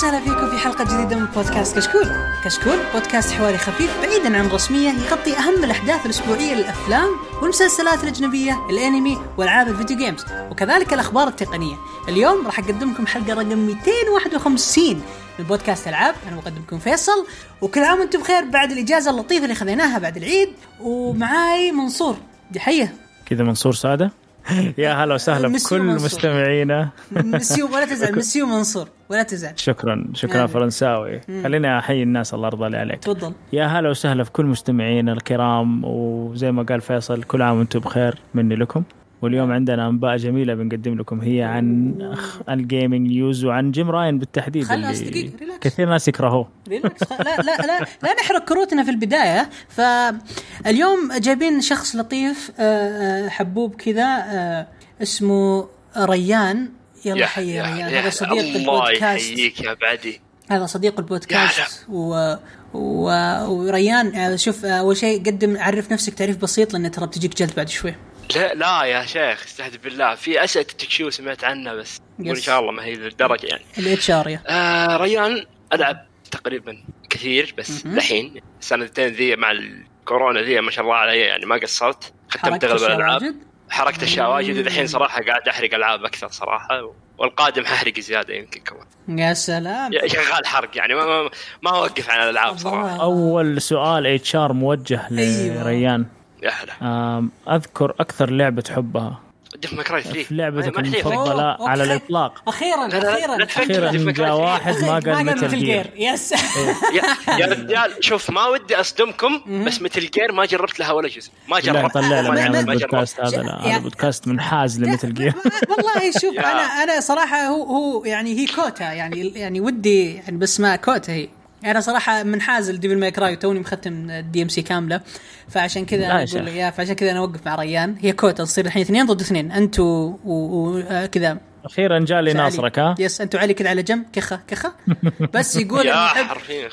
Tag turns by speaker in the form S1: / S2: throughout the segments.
S1: وسهلا فيكم في حلقة جديدة من بودكاست كشكول. كشكول بودكاست حواري خفيف بعيدا عن الرسمية يغطي أهم الأحداث الأسبوعية للأفلام والمسلسلات الأجنبية، الأنمي وألعاب ال video games، وكذلك الأخبار التقنية. اليوم راح أقدم لكم حلقة رقم 251 من بودكاست ألعاب، أنا مقدمكم فيصل، وكل عام وأنتم بخير بعد الإجازة اللطيفة اللي خذيناها بعد العيد، ومعاي منصور. دحيه
S2: كذا منصور ساده يا هلا وسهلا بكل. مستمعينا
S1: مسيو ولا تزعل مسيو منصور ولا تزعل.
S2: شكرا شكرا
S1: يعني.
S2: فرنساوي خليني أحيي الناس الله يرضى لي عليك
S1: تفضل.
S2: يا هلا وسهلا في كل مستمعينا الكرام وزي ما قال فيصل كل عام وأنتم بخير مني لكم واليوم عندنا أنباء جميلة بنقدم لكم هي عن ال gaming news وعن جيم راين بالتحديد
S1: خل ناس دقيقة، relax.
S2: كثير ناس يكرهوه.
S1: ريلاكس لا لا لا لا نحرق كروتنا في البداية. فاليوم جايبين شخص لطيف آه، آه، حبوب كذا آه، اسمه ريان. يلا حي يا ريان. هذا صديق
S3: الله
S1: البودكاست.
S3: يحييك يا بعدي.
S1: هذا صديق البودكاست. و... و... وريان شوف أول شيء قدم عرف نفسك تعريف بسيط لأن ترى بتجيك جلد بعد شوي.
S3: لا لا يا شيخ استهدف بالله. في اسئله التكشيو سمعت عنها بس. وان شاء الله ما هي للدرجة يعني.
S1: ال HR يا.
S3: آه ريان ألعب تقريبا كثير بس الحين السنتين ذي مع الكورونا ذي ما شاء الله علي يعني ما قصرت. ختمت
S1: حركت
S3: اغلب
S1: أشياء
S3: الألعاب.
S1: واجد؟
S3: حركت أشياء واجد والحين صراحة قاعد أحرق ألعاب أكثر صراحة. والقادم ححرق زيادة يمكن كمان.
S1: يا سلام.
S3: يا- شغال حرق يعني ما ما, ما أوقف عن الألعاب صراحة.
S2: أول سؤال HR موجه
S1: أيوة.
S3: يا هلا.
S2: آم، أذكر أكثر لعبة تحبها
S3: Devil May Cry 3
S2: في لعبتك
S3: نحتاج.
S2: المفضله على. الإطلاق.
S3: أخيرا أخيرا. أخيرا
S2: جاء واحد ما قال Metal Gear
S1: yes
S3: يا, رجال شوف ما ودي أصدمكم بس Metal Gear ما جربت لها ولا جزء. ما
S2: لا
S3: جربت.
S2: طلع لنا
S3: ما
S2: البودكاست. هذا لا
S1: يا-
S2: هذا بودكاست منحاز ل Metal Gear
S1: والله شوف. أنا أنا صراحة هو هو يعني هي كوتا يعني يعني ودي يعني بس ما كوتا هي. أنا صراحة منحاز ل Devil May Cry وتوني مختم ال DMC كاملة. فعشان كذا
S2: أنا
S1: أقول.
S2: يا
S1: فعشان كذا أنا أوقف مع ريان. هي كوتا تصير الحين اثنين ضد اثنين. أنتوا وكذا
S2: أخيرا جاء لي ناصرك ها؟
S1: yes أنتوا علي كذا على جنب. كخة كخة. بس يقول
S3: إني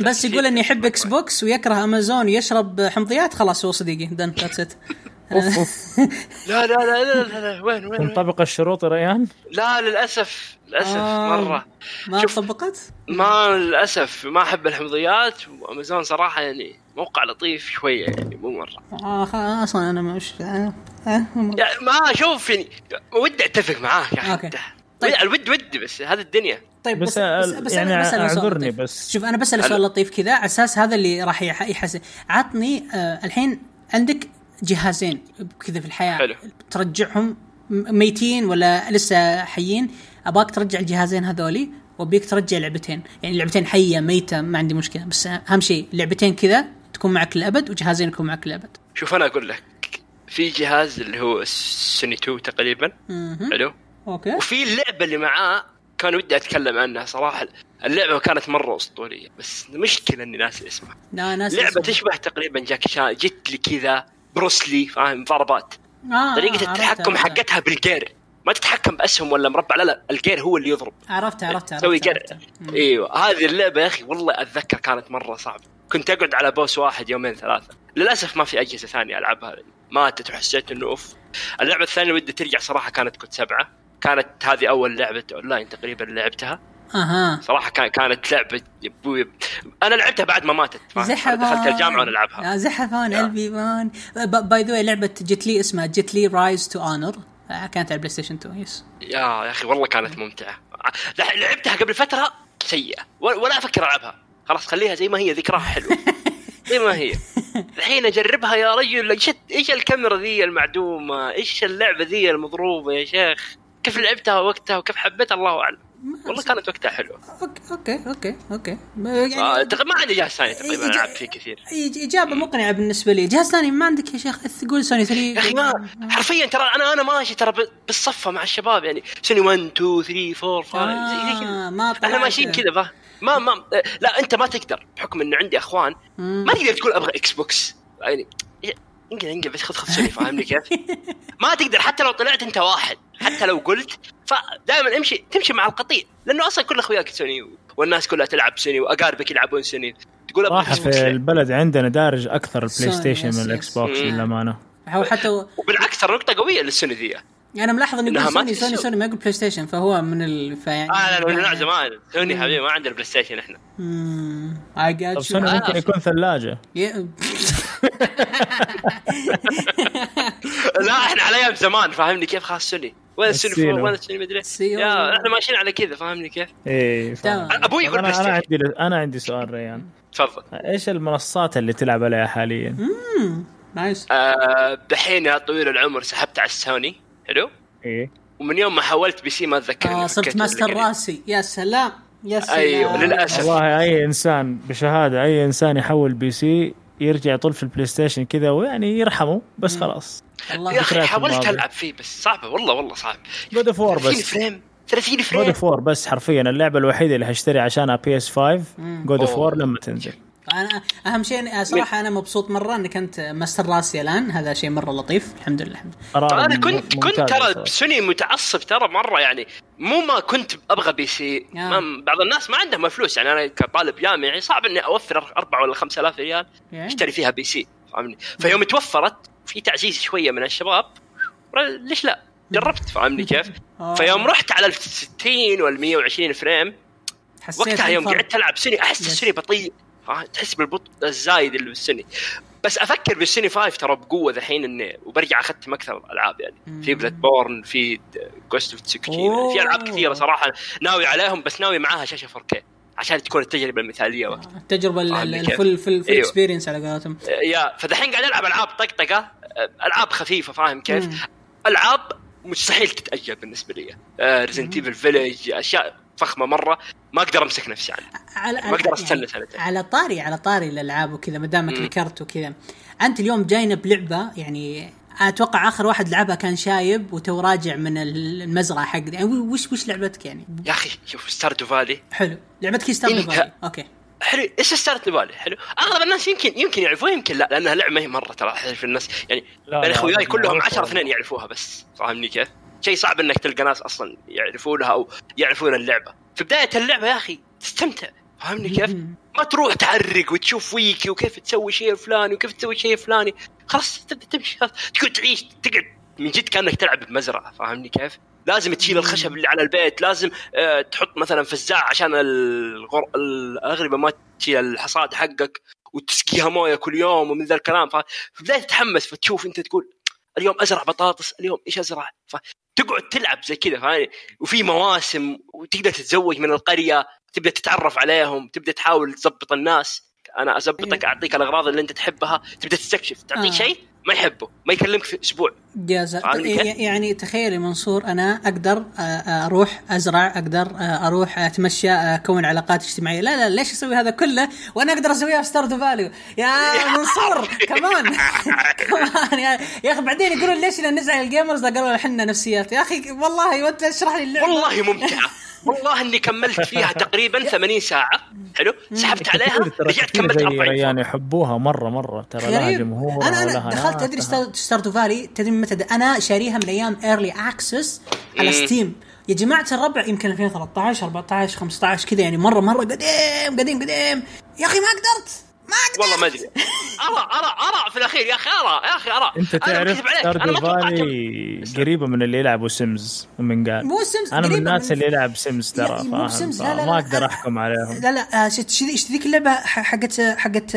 S1: بس يقول إني يحب Xbox ويكره امازون ويشرب حمضيات. خلاص هو صديقي. done that's it
S2: اوف اوف
S3: لا لا لا لا لا, لا وين وين,
S2: تنطبق الشروط يا ريان
S3: لا للأسف للأسف
S1: آه.
S3: مرة
S1: ما
S3: شوف.
S1: طبقت؟
S3: ما للأسف ما أحب الحمضيات وأمازون صراحة يعني موقع لطيف شوية يعني مو مرة
S1: آه خ- أصلا أنا مش آه. آه.
S3: يعني ما أشوف يعني ودي أتفق معاك يا أخي
S1: أوكي.
S3: أنت.
S1: طيب.
S3: الود ودي بس هذه الدنيا
S1: طيب
S2: بس أل- يعني
S1: أنا بسأل
S2: أعذرني
S1: لطيف.
S2: بس.
S1: شوف أنا بسال سؤال لطيف كذا على أساس هذا اللي راح يح- يحسن عطني آه الحين عندك جهازين كذا في الحياة.
S3: حلو.
S1: ترجعهم ميتين ولا لسه حيين. أباك ترجع الجهازين هذولي وأبيك ترجع لعبتين. يعني لعبتين حية ميتة ما عندي مشكلة. بس أهم شيء لعبتين كذا تكون معك للأبد وجهازين يكون معك للأبد.
S3: شوف أنا أقول لك في جهاز اللي هو السوني 2 تقريبا. حلو.
S1: أوكي.
S3: وفي اللعبه اللي معاه كان ودي أتكلم عنها صراحة. اللعبة كانت مرة أسطورية بس المشكلة إني ناسي اسمها.
S1: لا ناس
S3: لعبة
S1: اسمه.
S3: تشبه تقريبا جاكي شان جت لي كذا بروسلي فاهم؟ ضربات.
S1: آه
S3: طريقة
S1: عرفتها،
S3: التحكم. حقتها بالجير. ما تتحكم بأسهم ولا مربع لا لا الجير هو اللي يضرب. تسوي
S1: عرفتها,
S3: جير.
S1: عرفتها. مم.
S3: إيوه هذه اللعبة يا أخي والله أتذكر كانت مرة صعبة. كنت أقعد على boss واحد يومين ثلاثة. للأسف ما في اجهزه ثانية ألعبها. ماتت وحسيت إنه أوف. اللعبة الثانية ودي ترجع صراحة كانت كنت سبعة. كانت هذه أول لعبة أونلاين تقريبا لعبتها.
S1: أها.
S3: صراحة كان كانت لعبة يبوي أنا لعبتها بعد ما ماتت
S1: زحفان.
S3: دخلت الجامعة ونلعبها
S1: يا. زحفان man by the لعبة جت لي اسمها جت لي Rise to Honor كانت على ال PlayStation 2 yes
S3: يا يا أخي والله كانت ممتعة. لعبتها قبل فترة سيئة. ولا أفكر ألعبها. خلاص خليها زي ما هي ذكراها حلوة. زي ما هي. الحين أجربها يا رجل. إيش إيش الكاميرا ذي المعدومة؟ إيش اللعبة ذي المضروبة يا شيخ؟ كيف لعبتها وقتها وكيف حبيتها؟ الله أعلم. والله كانت وقتها حلوة.
S1: أوكي أوكي أوكي. أوكي
S3: آه،
S1: يعني
S3: ما عندي جهاز ثاني تقريبا ألعب فيه كثير.
S1: إجابة مقنعة بالنسبة لي. جهاز ثاني ما عندك يا شيخ تقول سوني 3
S3: يا أخي ما حرفيا ترى أنا أنا ماشي ترى بالصفة مع الشباب يعني سوني 1 2 3 4 5 زي زي كذا.
S1: آه ما إحنا.
S3: ماشيين كذا فا ما ما لا أنت ما تقدر بحكم إنه عندي
S1: أخوان.
S3: ما تقدر تقول أبغى Xbox يعني انقل انقل بس خذ خذ سوني فاهمني كيف؟ ما تقدر حتى لو طلعت أنت واحد حتى لو قلت فدائما امشي تمشي مع القطيع لأنه أصلا كل أخوياك سوني والناس كلها تلعب سوني واقاربك يلعبون سوني تقول بوكس
S2: في؟ البلد عندنا دارج
S1: أكثر
S2: ال
S1: PlayStation
S2: من.
S3: ال
S2: Xbox.
S1: للأمانة حتى
S3: وبالعكس ترى نقطه قوية للسوني ذي
S1: أنا ملاحظ إنه
S3: إنها
S1: يقول سوني سوني. سوني ما يقول PlayStation فهو من ال فيعني
S3: آه لا لا لا زمان. سوني حبيبي ما عندنا PlayStation إحنا
S1: اي
S2: طب
S1: جات
S2: سوني
S3: آه.
S2: ممكن يكون ثلاجة.
S3: لا إحنا على أيام زمان فاهمني كيف خاص سوني؟ وين. فور وين السوني مدري. يا إحنا ماشيين على كذا فاهمني كيف؟
S1: إيه.
S3: أبوي يقول أنا
S2: عندي أنا عندي سؤال ريان.
S3: تفضل.
S2: إيش المنصات اللي تلعب عليها حاليا؟
S1: nice
S3: آه، دحين يا طويل العمر سحبت على السوني. حلو؟
S2: إيه.
S3: ومن يوم ما حولت PC ما أتذكر
S1: آه
S3: إني
S1: صرت ماستر
S3: قريب.
S1: راسي. يا سلام يا سلام.
S3: أيوة، للأسف.
S2: والله أي إنسان بشهادة أي إنسان يحول PC يرجع يطل في ال PlayStation كذا ويعني يرحمه بس خلاص.
S3: يا
S2: أخي
S3: حاولت. ألعب فيه بس صعبة. والله والله صعب
S2: God of War
S3: 30
S2: بس.
S3: frame 30
S2: good
S3: frame.
S2: اوف War بس حرفيا اللعبة الوحيدة اللي حاشتري عشانها PS 5 God
S3: of.
S2: War لما تنزل.
S1: أنا أهم شيء صراحة أنا مبسوط مرة إنك أنت master race الآن هذا شيء مرة لطيف الحمد لله الحمد لله
S2: قرار
S3: أنا كنت كنت ترى. سوني متعصب ترى مرة يعني مو ما كنت أبغى PC
S1: آه.
S3: بعض الناس ما عندهم فلوس يعني أنا كطالب جامعي صعب إني أوفر أربعة ولا خمسة آلاف ريال
S1: يعني.
S3: أشتري فيها PC فاهمني فيوم توفرت في تعزيز شوية من الشباب ليش لا جربت فاهمني كيف
S1: آه.
S3: فيوم رحت على ال 60 وال 120 frame
S1: حسيت
S3: وقتها يوم. قعدت ألعب سوني
S1: أحس.
S3: السوني بطيء؟ تحس بالبطء الزايد اللي بالسوني بس أفكر بالسوني 5 ترى بقوة ذحين اني وبرجع اختم أكثر الألعاب يعني في Bloodborne في Ghost of في ألعاب كثيرة صراحة ناوي عليهم بس ناوي معاها شاشة 4K عشان تكون التجربة المثالية وقت
S1: التجربة ال-
S3: فاهمني
S1: ال-
S3: كيف؟
S1: ال full full
S3: full.
S1: experience على قولتهم
S3: يا فدحين قاعد ألعب ألعاب طقطقة ألعاب خفيفة فاهم كيف؟
S1: مم.
S3: ألعاب مستحيل تتأجل بالنسبة لي Resident Evil Village أشياء فخمة مرة ما أقدر أمسك نفسي عنها
S1: على
S3: ما أقدر أستنى سنتين.
S1: على طاري على طاري الألعاب وكذا ما دامك. ذكرت وكذا. أنت اليوم جاينا بلعبة يعني أتوقع آخر واحد لعبها كان شايب وتو راجع من المزرعة حق يعني وش وش لعبتك يعني؟
S3: يا أخي شوف Stardew Valley
S1: حلو. لعبتك هي Star
S3: أنت-
S1: Valley أوكي.
S3: حلو. إيش Stardew Valley حلو. أغلب الناس يمكن يمكن يعرفوها يمكن لا لأنها لعبة ما هي مرة ترى. في الناس يعني
S2: لا، أخوياي
S3: كلهم
S2: معروفة
S3: 10
S2: والله.
S3: اثنين يعرفوها بس. فاهمني كيف؟ شيء صعب إنك تلقى ناس أصلا يعرفونها أو يعرفون اللعبة. في بداية اللعبة يا أخي تستمتع. فاهمني كيف؟ ما تروح تعرق وتشوف ويكي وكيف تسوي شيء الفلاني وكيف تسوي شيء الفلاني. خلاص تبدأ تمشي خلاص تقعد تعيش تقعد من جد كأنك تلعب بمزرعة. فاهمني كيف؟ لازم تشيل الخشب اللي على البيت لازم آه تحط مثلا فزاع عشان الغر... الأغربة ما تشيل الحصاد حقك وتسقيها موية كل يوم ومن ذا الكلام. ففي البدايه تتحمس فتشوف أنت تقول اليوم أزرع بطاطس اليوم إيش أزرع؟ فتقعد تلعب زي كذا فاهم وفي مواسم وتقدر تتزوج من القرية تبدأ تتعرف عليهم تبدأ تحاول تظبط الناس. أنا ازبطك أعطيك الأغراض اللي أنت تحبها تبدأ تستكشف. تعطيه
S1: آه.
S3: شيء؟ ما يحبه ما يكلمك في
S1: أسبوع.
S3: فاهمني كيف؟
S1: يعني تخيل يا منصور أنا أقدر آه، آه، أروح أزرع أقدر آه، أروح أتمشى أكون علاقات اجتماعية. لا لا ليش أسوي هذا كله وأنا أقدر أسويها في Stardew Valley يا منصور كمان كمان يا يا أخي بعدين يقولون ليش نزعل ال gamers قالوا إحنا نفسيات. يا أخي والله وأنت اشرح لي اللعبة.
S3: والله ممتعة. والله اني كملت فيها تقريبا 80 ساعة. حلو؟ سحبت عليها رجعت كملت
S2: زي
S3: 40
S2: ريان يحبوها مرة مرة ترى لها جمهور
S1: أنا
S2: أنا
S1: دخلت Star- Stardew Valley تدري متى أنا شاريها من أيام early access على. Steam يا جماعة الربع يمكن 2013 14 15 كذا يعني مرة مرة قديم قديم قديم. يا أخي ما قدرت. ما قدرت
S3: والله ما أدري. أرى أرى أرى في الأخير يا أخي أرى يا أخي
S2: أرى.
S3: أنت
S2: تعرف ستاردو فالي قريبة من اللي يلعبوا Sims من قال.
S1: مو Sims
S2: أنا من الناس
S1: من-
S2: اللي يلعب Sims
S1: لا،
S2: ترى
S1: مو
S2: فاهم؟
S1: Sims، لا، لا،
S2: ما
S1: لا،
S2: أقدر
S1: لا.
S2: أحكم عليهم.
S1: لا لا آه، إيش ذيك اللعبة ح- حقت حقت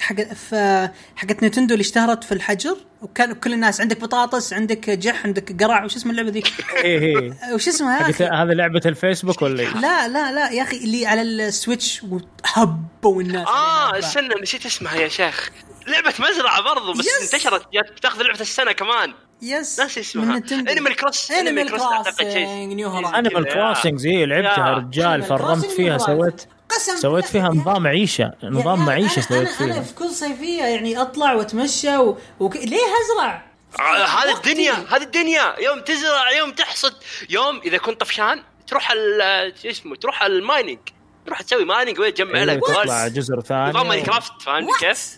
S1: حقت في حقت نينتندو اللي اشتهرت في الحجر؟ وكان كل الناس عندك بطاطس عندك جح عندك قرع وش اسم اللعبة ذيك
S2: إيه إيه
S1: وش اسمها يا أخي
S2: هذا لعبة الفيسبوك ولا؟
S1: لا لا لا يا أخي اللي على ال Switch وهبوا الناس آه.
S3: استنى نسيت اسمها يا شيخ لعبة مزرعة برضو بس
S1: yes.
S3: انتشرت تاخذ لعبة السنة كمان
S1: yes
S3: ناسي اسمها. Animal Cross
S1: Animal
S2: Horizon
S3: Animal.
S2: Crossing زي لعبتها
S3: يا.
S2: رجال فرمت فيها سويت.
S1: قسم
S2: سويت. فيها نظام عيشة نظام
S1: يا- معيشة
S2: سويت
S1: أنا, أنا
S2: فيها
S1: في كل صيفية يعني أطلع وأتمشى و... وك... ليه ازرع؟
S3: آه، هذه. الدنيا هذه الدنيا يوم تزرع يوم تحصد يوم إذا كنت طفشان تروح ال- شو اسمه تروح ال mining تروح تسوي mining وتجمع
S2: أيوة،
S3: لك
S2: تطلع. جزر ثاني
S3: نظام Minecraft فاهمني كيف؟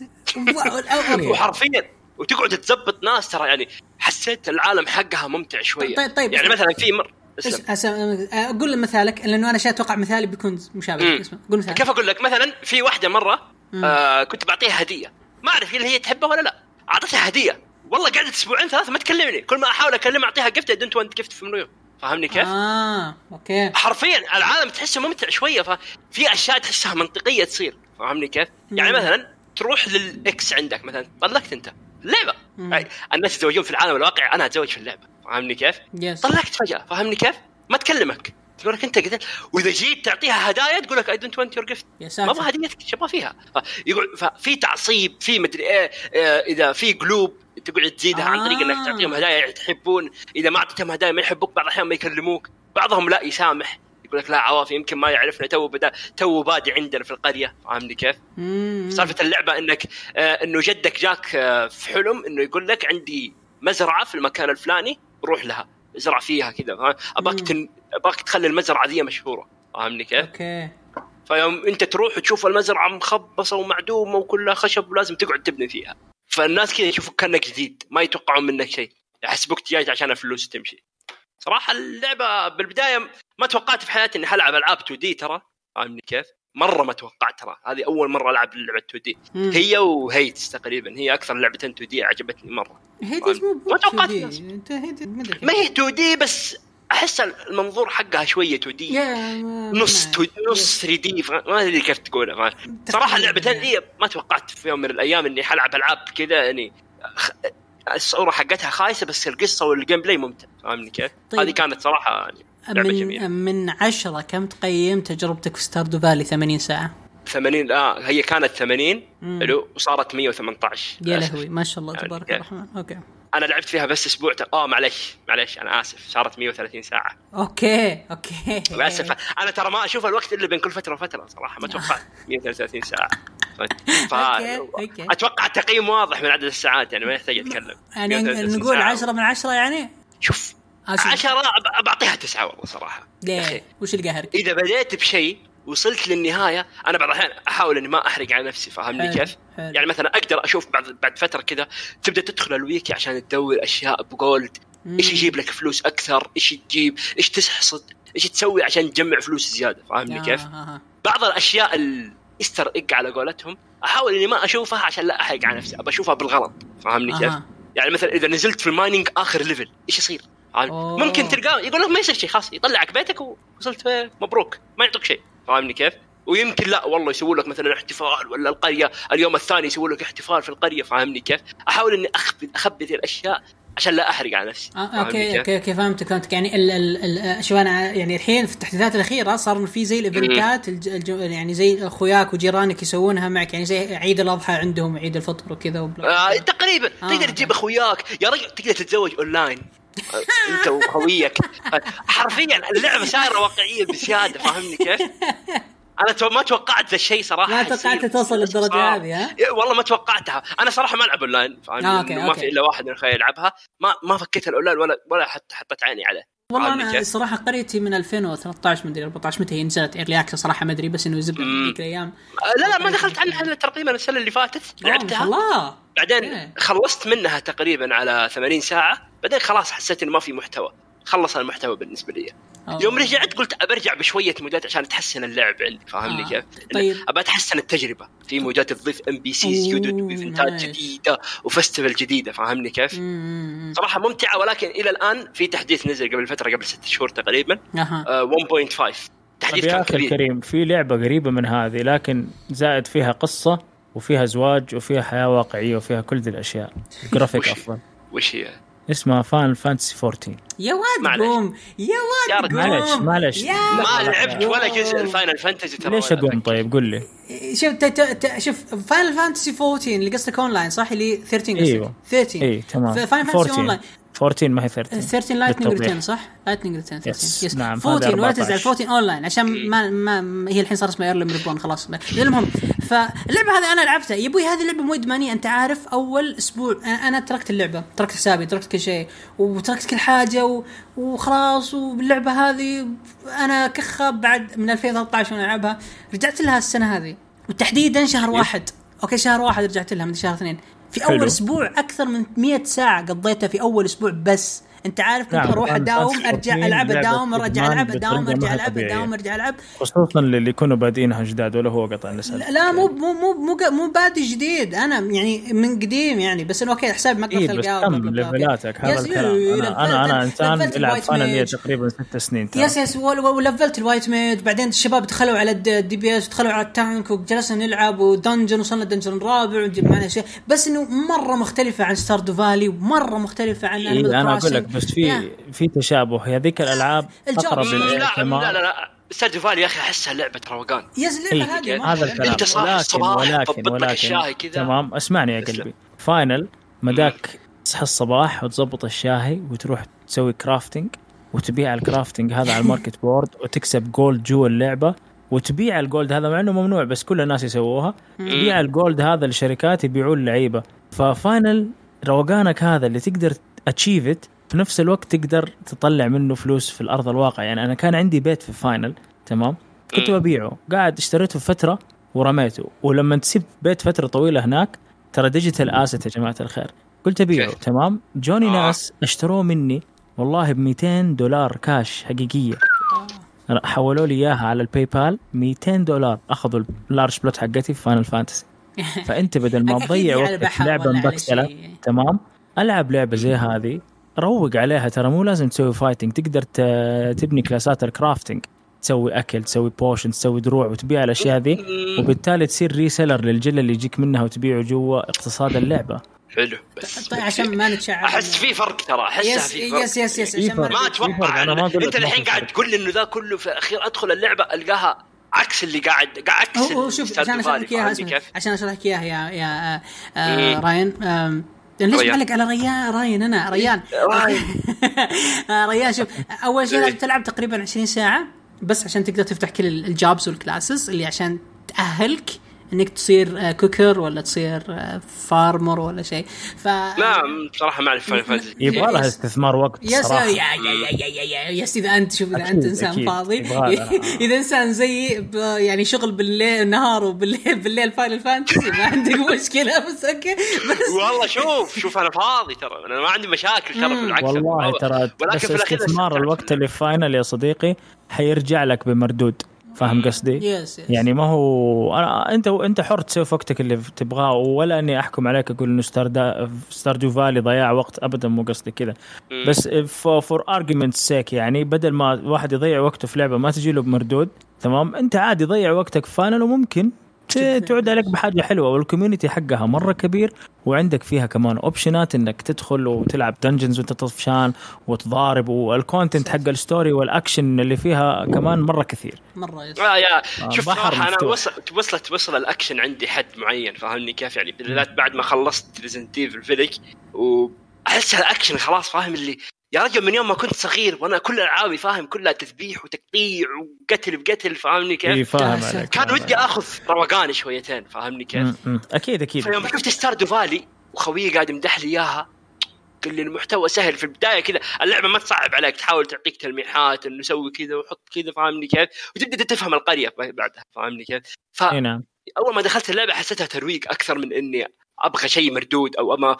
S3: وحرفيا وتقعد تزبط ناس ترى يعني حسيت العالم حقها ممتع شوية
S1: طيب- طيب.
S3: يعني مثلا في مر اسلم.
S1: أقول مثالك لأنه أنا شيء أتوقع مثالي بيكون مشابه. اسمه قول مثال.
S3: كيف أقول لك؟ مثلا في واحدة مرة آه كنت بعطيها هدية. ما أعرف هل هي تحبها ولا لا. اعطيتها هدية. والله قعدت أسبوعين ثلاثة ما تكلمني. كل ما أحاول أكلمها أعطيها gift don't want gift from فاهمني كيف؟
S1: آه أوكي.
S3: حرفيا العالم تحسه ممتع شوية ففي أشياء تحسها منطقية تصير. فاهمني كيف؟ يعني
S1: مم.
S3: مثلا تروح لل ex عندك مثلا طلقت أنت. اللعبه
S1: مم.
S3: يعني الناس يتزوجون في العالم الواقعي أنا أتزوج في اللعبة. فاهمني كيف؟
S1: yes
S3: طلقت فجأة فاهمني كيف؟ ما تكلمك. تقول لك أنت قتلت وإذا جيت تعطيها هدايا تقول لك I don't want your
S1: gift
S3: ما أبغى هديتك إيش أبغى فيها. فيقعد ففي تعصيب في مدري إيه آه، إذا في قلوب تقعد تزيدها عن طريق إنك
S1: آه.
S3: تعطيهم هدايا يحبون إذا ما أعطيتهم هدايا ما يحبوك بعض الأحيان ما يكلموك. بعضهم لا يسامح. يقول لك لا عوافي يمكن ما يعرفنا. تو بدا تو بادي عندنا في القرية. فاهمني كيف؟ سالفة اللعبة إنك آه إنه جدك جاك آه في حلم إنه يقول لك عندي مزرعة في المكان الفلاني روح لها ازرع فيها كذا
S1: مم.
S3: تن... ابغاك تخلي المزرعة ذي مشهورة فاهمني كيف؟
S1: أوكي
S3: فيوم أنت تروح وتشوف المزرعة مخبصة ومعدومة وكلها خشب ولازم تقعد تبني فيها فالناس كذا يشوفوك كأنك جديد ما يتوقعون منك شيء يحسبوك جاي عشان الفلوس تمشي صراحة اللعبة بالبداية ما توقعت في حياتي إني حلعب ألعاب 2D ترى فاهمني كيف؟ مرة ما توقعت ترى هذه أول مرة ألعب لعبة
S1: 2D.
S3: هي و Hades تقريبا هي أكثر لعبتين 2D عجبتني
S1: مرة مو
S3: ما توقعت
S1: 2D.
S3: الناس.
S1: انت Hades ما
S3: هي 2D بس أحس المنظور حقها
S1: شوية 2D
S3: نص تو... نص 3D ما أدري كيف تقولها؟ صراحة اللعبتين ذي ما توقعت في يوم من الأيام إني حلعب ألعاب كذا يعني الصورة حقتها خايسة بس القصة وال gameplay ممتع فاهمني كيف؟
S1: طيب.
S3: هذه كانت صراحة يعني لعبة جميلة
S1: من من عشرة كم تقيم تجربتك في Stardew Valley 80 ساعة؟
S3: 80 آه هي كانت 80
S1: مم.
S3: حلو وصارت 118
S1: يا. لهوي ما شاء الله
S3: يعني
S1: تبارك؟ الرحمن أوكي
S3: أنا لعبت فيها بس أسبوع ت... آه معلش معلش أنا آسف صارت 130 ساعة
S1: أوكي أوكي
S3: للاسف أنا ترى ما أشوف الوقت إلا بين كل فترة وفترة صراحة ما توقعت 133 ساعة ف...
S1: أوكي، أوكي.
S3: أتوقع التقييم واضح من عدد الساعات يعني ما يحتاج أتكلم
S1: يعني
S3: 133
S1: نقول
S3: ساعة.
S1: 10 من 10 يعني؟
S3: شوف
S1: عشرة.
S3: 10 أب- بعطيها تسعة والله صراحة
S1: ليه؟ وش اللي قاهرك؟
S3: إذا بديت بشيء وصلت للنهاية أنا بعض الأحيان أحاول إني ما أحرق على نفسي فاهمني كيف؟
S1: حلو.
S3: يعني مثلا أقدر أشوف بعد بعد فترة كذا تبدأ تدخل الويكي عشان تدور أشياء ب
S1: gold.
S3: إيش يجيب لك فلوس أكثر إيش تجيب إيش تحصد إيش تسوي عشان تجمع فلوس زيادة فاهمني
S1: آه،
S3: كيف؟
S1: آه، آه.
S3: بعض الأشياء ال Easter egg على قولتهم أحاول إني ما أشوفها عشان لا أحرق على نفسي ابى اشوفها بالغلط فاهمني كيف؟
S1: أها.
S3: يعني مثلا إذا نزلت في ال mining آخر level إيش
S1: يصير؟
S3: ممكن تلقاه يقول لك ما يصير شيء خلاص يطلعك بيتك ووصلت آه، مبروك ما يعطوك شيء فاهمني كيف؟ ويمكن لا والله يسووا لك مثلا احتفال ولا القرية اليوم الثاني يسووا لك احتفال في القرية فاهمني كيف؟ أحاول إني اخبي أخبي ذي الأشياء عشان لا أحرق على نفسي
S1: آه، أوكي
S3: كيف؟
S1: أوكي أوكي فهمتك فهمتك يعني ال ال ال شوف أنا يعني الحين في التحديثات الأخيرة صار في زي ال eventات يعني زي أخوياك وجيرانك يسوونها معك يعني زي عيد الأضحى عندهم عيد الفطر وكذا
S3: آه تقريبا
S1: آه،
S3: تقدر. تجيب أخوياك يا رجل تقدر تتزوج أونلاين انت وخويك حرفيا اللعبة صايره واقعية بزيادة فاهمني كيف؟ أنا ما توقعت ذا الشيء صراحة
S1: ما توقعت. توصل للدرجة
S3: صار.
S1: هذه، ها؟
S3: إيه، والله ما توقعتها أنا صراحة ما ألعب أونلاين فاهمني
S1: آه، أوكي،
S3: ما
S1: أوكي.
S3: في إلا واحد من اخوياي يلعبها ما ما فكيت الأونلاين ولا ولا حتى حطيت عيني عليه
S1: والله
S3: أنا؟
S1: الصراحه قريتي من 2013 مدري 14 متى هي نزلت early access صراحة ما أدري بس إنه
S3: مم.
S1: ذيك الأيام
S3: آه، لا لا ما دخلت عنها إلا تقريبا السنة اللي فاتت
S1: آه،
S3: لعبتها
S1: الله
S3: بعدين
S1: إيه.
S3: خلصت منها تقريبا على 80 ساعة بعدين خلاص حسيت إنه ما في محتوى خلص المحتوى بالنسبة لي. يوم رجعت قلت برجع بشوية modات عشان تحسن اللعب عندي فاهمني
S1: آه.
S3: كيف؟
S1: طيب.
S3: أبى أتحسن التجربة في modات تضيف
S1: NPCs
S3: جدد و
S1: eventات.
S3: جديدة و festival جديدة فاهمني كيف؟
S1: مم.
S3: صراحة ممتعة ولكن إلى الآن في تحديث نزل قبل فترة قبل ست شهور تقريبا
S1: أها
S3: آه 1.5
S2: طيب
S3: تحديث
S2: يا
S3: كان
S2: أخي
S3: كبير
S2: الكريم في لعبة قريبة من هذه لكن زائد فيها قصة وفيها زواج وفيها حياة واقعية وفيها كل ذي الأشياء الجرافيك أفضل
S3: وش هي؟
S2: اسمها Final Fantasy 14
S1: يا واد. قوم يا
S3: يا
S1: واد. قوم.
S2: معلش معلش.
S1: يا
S3: ما لعبت
S2: لا.
S3: ولا جزء ال Final Fantasy ترى.
S2: ليش
S3: أقوم.
S2: طيب؟ قل لي.
S1: شوف شوف Final Fantasy 14 اللي قصدك اونلاين صح؟ اللي 13 قصدك؟
S2: إيوه.
S1: 13
S2: اي تمام.
S1: Final Fantasy
S2: 14
S1: اونلاين
S2: 14 ما هي 13
S1: 13
S2: Lightning.
S1: Return صح؟ Lightning Return
S2: yes،
S1: yes
S2: نعم،
S1: 14
S2: هذا
S1: ولا
S2: 14.
S1: تزعل 14 اونلاين عشان ما, ما, ما هي الحين صار اسمها A Realm Reborn خلاص. المهم فاللعبة هذه أنا لعبتها. يا أبوي هذه لعبة مو ادمانيه أنت عارف أول أسبوع أنا أنا تركت اللعبة تركت حسابي تركت كل شيء وتركت كل حاجة و... وخلاص واللعبة هذه أنا كخة بعد من 2013 وأنا ألعبها. رجعت لها السنة هذه. وتحديدا شهر واحد. أوكي شهر واحد رجعت لها من شهر اثنين. في أول
S2: حلو.
S1: أسبوع أكثر من 100 ساعة قضيتها في أول أسبوع بس انت عارف كنت
S2: نعم،
S1: أروح
S2: أداوم
S1: أرجع ألعب
S2: أداوم
S1: أرجع
S2: ألعب أداوم
S1: أرجع
S2: ألعب.
S1: أداوم أرجع ألعب
S2: خصوصا للي يكونوا بادئينها جداد ولا هو قطع نسال
S1: لا مو مو مو مو, مو بادي جديد أنا يعني من قديم يعني بس انه أوكي حساب ما
S2: إيه، بس كم. ليفلاتك هذا الكلام
S1: أنا
S2: أنا
S1: إنسان
S2: فاينل لي
S1: ميج.
S2: تقريبا ست سنين.
S1: يس يس ول- ول- ولفلت الوايت ميد بعدين الشباب دخلوا على الد- الدي بي إس دخلوا على التانك وجلسنا نلعب ودنجن وصلنا الدنجن الرابع وجيب معنا شيء بس إنه مرة مختلفة عن ستاردو فالي ومرة مختلفة عن
S2: إيه أنا أقول لك. بس في
S1: يا.
S2: في تشابه هذيك
S1: الألعاب.
S2: أقرب
S1: مم،
S3: لا لا لا لا ستاردو فالي يا أخي أحسها لعبة روقان
S2: إيه،
S1: اللعبه هذه مرة
S2: هذا. الكلام
S3: أنت صاحي الصباح،
S2: ولكن
S3: تضبط لك
S2: ولكن
S3: كذا.
S2: تمام اسمعني يا. قلبي Final مداك تصحى الصباح وتظبط الشاي وتروح تسوي crafting وتبيع ال crafting هذا على ال market board وتكسب gold جوا اللعبه وتبيع ال gold هذا مع إنه ممنوع بس كل الناس يسووها تبيع ال gold هذا للشركات يبيعوه للعيبه ف Final روقانك هذا اللي تقدر achieve it في نفس الوقت تقدر تطلع منه فلوس في الأرض الواقع. يعني أنا كان عندي بيت في Final تمام؟ كنت. ببيعه. قاعد اشتريته فترة ورميته. ولما تسيب بيت فترة طويلة هناك ترى digital asset يا جماعة الخير. قلت
S3: أبيعه؟
S2: تمام؟ جوني
S3: آه.
S2: ناس اشتروه مني والله ب 200 دولار كاش حقيقية. حولوا لي إياها على ال PayPal 200 دولار. أخذوا ال large plot حقتي في Final Fantasy فأنت بدل ما تضيع في
S1: بحر
S2: لعبه مبكسله. تمام؟ ألعب لعبة زي هذه. روق عليها ترى مو لازم تسوي fighting تقدر ت- تبني classات ال crafting تسوي أكل تسوي potion تسوي دروع وتبيع الأشياء ذي وبالتالي تصير reseller للجلة اللي يجيك منها وتبيعه جوا اقتصاد اللعبة.
S3: حلو. بس
S1: طيب عشان ما نتشعب.
S3: أحس في فرق ترى أحسها
S1: yes
S3: في فرق.
S1: yes yes yes
S2: في
S1: عشان ما
S3: أتوقع
S2: أنا ما أقول لك أنت
S3: الحين قاعد. تقول لي إنه ذا كله في الأخير أدخل اللعبة ألقاها عكس اللي قاعد قاعد عكس
S1: هو هو شوف عشان اشرح لك اياها؟ عشان أشرح لك إياها يا يا آه، آه،
S3: مم.
S1: راين ليش
S3: ريان.
S1: معلق على ريان راين أنا؟ ريان. آه، ريان شوف أول شيء لازم تلعب تقريبا 20 ساعة بس عشان تقدر تفتح كل ال- ال jobs وال classes اللي عشان تأهلك إنك تصير آه، cooker ولا تصير آه، farmer ولا شيء ف
S3: لا بصراحة ما أعرف Final Fantasy
S2: يبغى لها. استثمار وقت
S1: yes
S2: صراحة
S1: يا يا يا yeah yeah yes إذا أنت شوف
S2: إذا
S1: أنت إنسان
S2: أكيد.
S1: فاضي. إذا إنسان زيي يعني شغل بالليل نهار وبالليل بالليل Final Fantasy ما عندك مشكلة بس okay بس
S3: والله شوف شوف أنا فاضي ترى أنا ما عندي مشاكل ترى. بالعكس
S2: والله ترى
S3: ولكن
S2: بس استثمار. الوقت اللي في Final يا صديقي حيرجع لك بمردود فاهم قصدي؟
S1: yes yes
S2: يعني ما هو أنا انت أنت حر تسوي في وقتك اللي تبغاه ولا أني أحكم عليك أقول إنه Stardew Stardew Valley ضياع وقت ابدا مو قصدي كذا. بس for argument sake يعني بدل ما واحد يضيع وقته في لعبة ما تجي له بمردود تمام أنت عادي ضيع وقتك في Final وممكن ت- تعود عليك بحاجة حلوة وال community حقها مرة كبير وعندك فيها كمان option ات إنك تدخل وتلعب dungeons وأنت طفشان وتضارب وال content حق ال story والاكشن اللي فيها كمان مرة كثير.
S1: مرة yes.
S3: آه yeah.
S2: آه،
S3: شوف بكل صراحة
S2: أنا.
S3: وصلت وصلت وصل الاكشن عندي حد معين فاهمني كيف؟ يعني بالذات بعد ما خلصت Resident Evil Village واحس الاكشن خلاص فاهم اللي يا رجل من يوم ما كنت صغير وأنا كل ألعابي فاهم كلها تذبيح وتقطيع وقتل بقتل فاهمني
S2: إي
S3: كيف؟
S2: فاهم
S1: كان
S2: عليك
S3: كان
S2: فاهم
S3: ودي. آخذ روقان شويتين فاهمني كيف؟
S2: م- م. أكيد أكيد
S3: فيوم شفت Stardew Valley وخويي قاعد يمدح لي إياها قال لي المحتوى سهل في البداية كذا اللعبة ما تصعب عليك تحاول تعطيك تلميحات إنه سوي كذا وحط كذا فاهمني كيف وتبدأ تفهم القرية بعدها فاهمني كيف
S2: إي نعم
S3: فاول ما دخلت اللعبة حسيتها ترويق أكثر من إني أبغى شيء مردود أو أما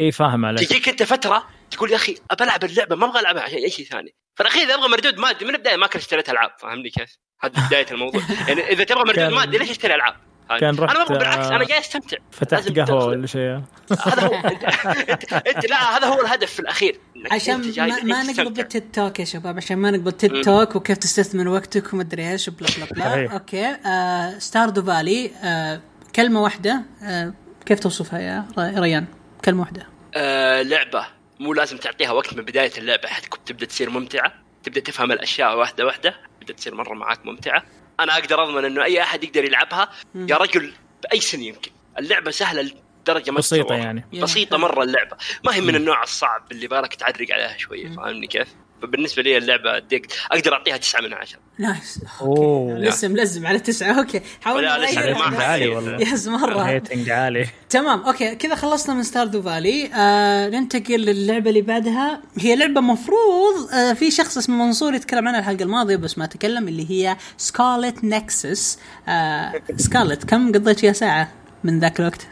S2: إي فاهم عليك.
S3: تجيك أنت فترة تقول يا أخي أبى ألعب اللعبة ما أبغى ألعبها عشان أي شيء ثاني. فالاخير إذا أبغى مردود مادي من البداية ما كنت اشتريت ألعاب فاهمني كيف؟ هذه بداية الموضوع. يعني إذا تبغى مردود مادي ليش اشتري ألعاب؟
S2: كان
S3: أنا ما
S2: رحت،
S3: أبغى بالعكس
S2: آه،
S3: أنا جاي أستمتع.
S2: فتحت
S3: قهوة.
S2: ولا شيء.
S3: هذا هو. انت, انت, انت لا هذا هو الهدف في الأخير.
S1: عشان ما, ما
S3: تستمتع.
S1: ال TED Talk يا شباب عشان ما نقلب ال TED Talk وكيف تستثمر وقتك ومدري إيش blah blah
S2: blah.
S1: okay. آه Stardew Valley آه كلمة واحدة آه كيف توصفها يا ريان؟ كلمة واحدة.
S3: آه لعبة. مو لازم تعطيها وقت من بداية اللعبة حتى تبدأ تصير ممتعة. تبدأ تفهم الأشياء واحدة واحدة تبدأ تصير مرة معاك ممتعة. أنا أقدر أضمن إنه أي أحد يقدر يلعبها يا رجل بأي سن يمكن. اللعبة سهلة لدرجة ما
S2: بسيطة. يعني.
S3: بسيطة مرة اللعبة. ما هي من النوع الصعب اللي بالك تعرق عليها شوية فاهمني كيف؟ فبالنسبه لي اللعبة ديك أقدر أعطيها تسعة من عشرة.
S1: نايس
S2: أوه.
S1: لسه ملزم على تسعة. okay. حاول
S3: لا، لسه.
S2: عالي والله.
S1: yes مرة.
S2: rating عالي.
S1: تمام. okay. كذا خلصنا من Stardew Valley آه ننتقل للعبة اللي بعدها. هي لعبة مفروض آه في شخص اسمه منصور يتكلم عنها الحلقة الماضية بس ما تكلم اللي هي Scarlet Nexus آه Scarlet كم قضيت فيها ساعة من ذاك الوقت؟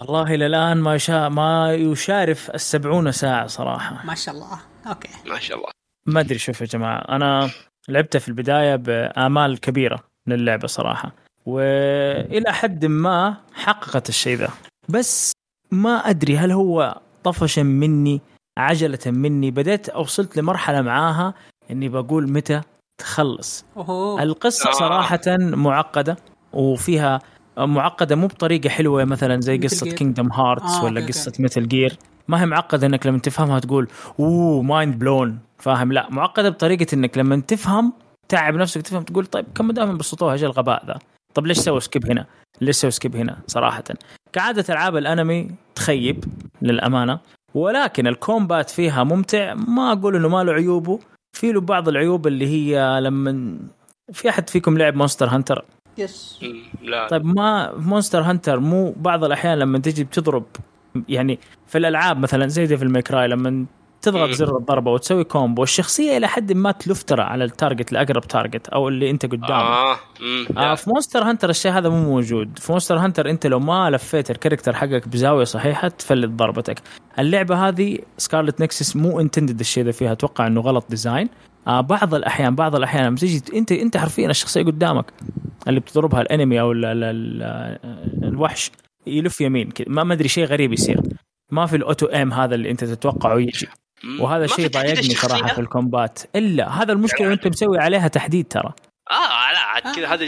S2: والله إلى الآن ما يشا... ما يشارف السبعون ساعة صراحة.
S1: ما شاء الله. okay
S3: ما شاء الله
S2: ما أدري شوف يا جماعة أنا لعبتها في البداية بآمال كبيرة للعبة صراحة وإلى حد ما حققت الشيء ذا بس ما أدري هل هو طفشا مني عجلة مني بديت اوصلت لمرحلة معاها إني بقول متى تخلص
S1: اوه
S2: القصة
S3: آه.
S2: صراحة معقدة وفيها معقدة مو بطريقة حلوة مثلا زي
S1: مثل قصة.
S2: Kingdom Hearts
S1: آه،
S2: ولا okay،
S1: قصة.
S2: Metal Gear ما هي معقدة إنك لما تفهمها تقول أوه mind blown فاهم؟ لا معقدة بطريقة إنك لما تفهم تعب نفسك تفهم تقول طيب كم دائما بسطوها إيش الغباء ذا؟ طب ليش سووا skip هنا؟ ليش سووا skip هنا صراحة؟ كعادة ألعاب الأنمي تخيب للأمانة ولكن ال combat فيها ممتع. ما أقول إنه ما له عيوبه في له بعض العيوب اللي هي لما في أحد فيكم لعب Monster
S1: Hunter
S3: yes لا.
S2: طيب ما Monster Hunter مو بعض الأحيان لما تجي بتضرب يعني في الألعاب مثلا زي Devil May Cry لما تضغط
S3: مم.
S2: زر الضربة وتسوي combo الشخصية إلى حد ما تلف ترى على ال target الأقرب target أو اللي أنت قدامه آه
S3: لا.
S2: في Monster Hunter الشيء هذا مو موجود. في Monster Hunter أنت لو ما لفيت ال character حقك بزاوية صحيحة تفلت ضربتك. اللعبة هذه Scarlet Nexus مو intended الشيء ذا فيها أتوقع إنه غلط design آه بعض الأحيان بعض الأحيان لما تيجي انت أنت حرفيا الشخصية قدامك اللي بتضربها الأنمي أو ال ال ال الوحش. يلف يمين كذا ما ما أدري شيء غريب يصير. ما في ال auto aim هذا اللي أنت تتوقعه يجي. وهذا الشيء ضايقني؟ صراحة في ال combat. إلا هذا المشكلة
S3: يعني-
S2: وانت مسوي عليها تحديد ترى.
S3: آه لا عاد كذا هذا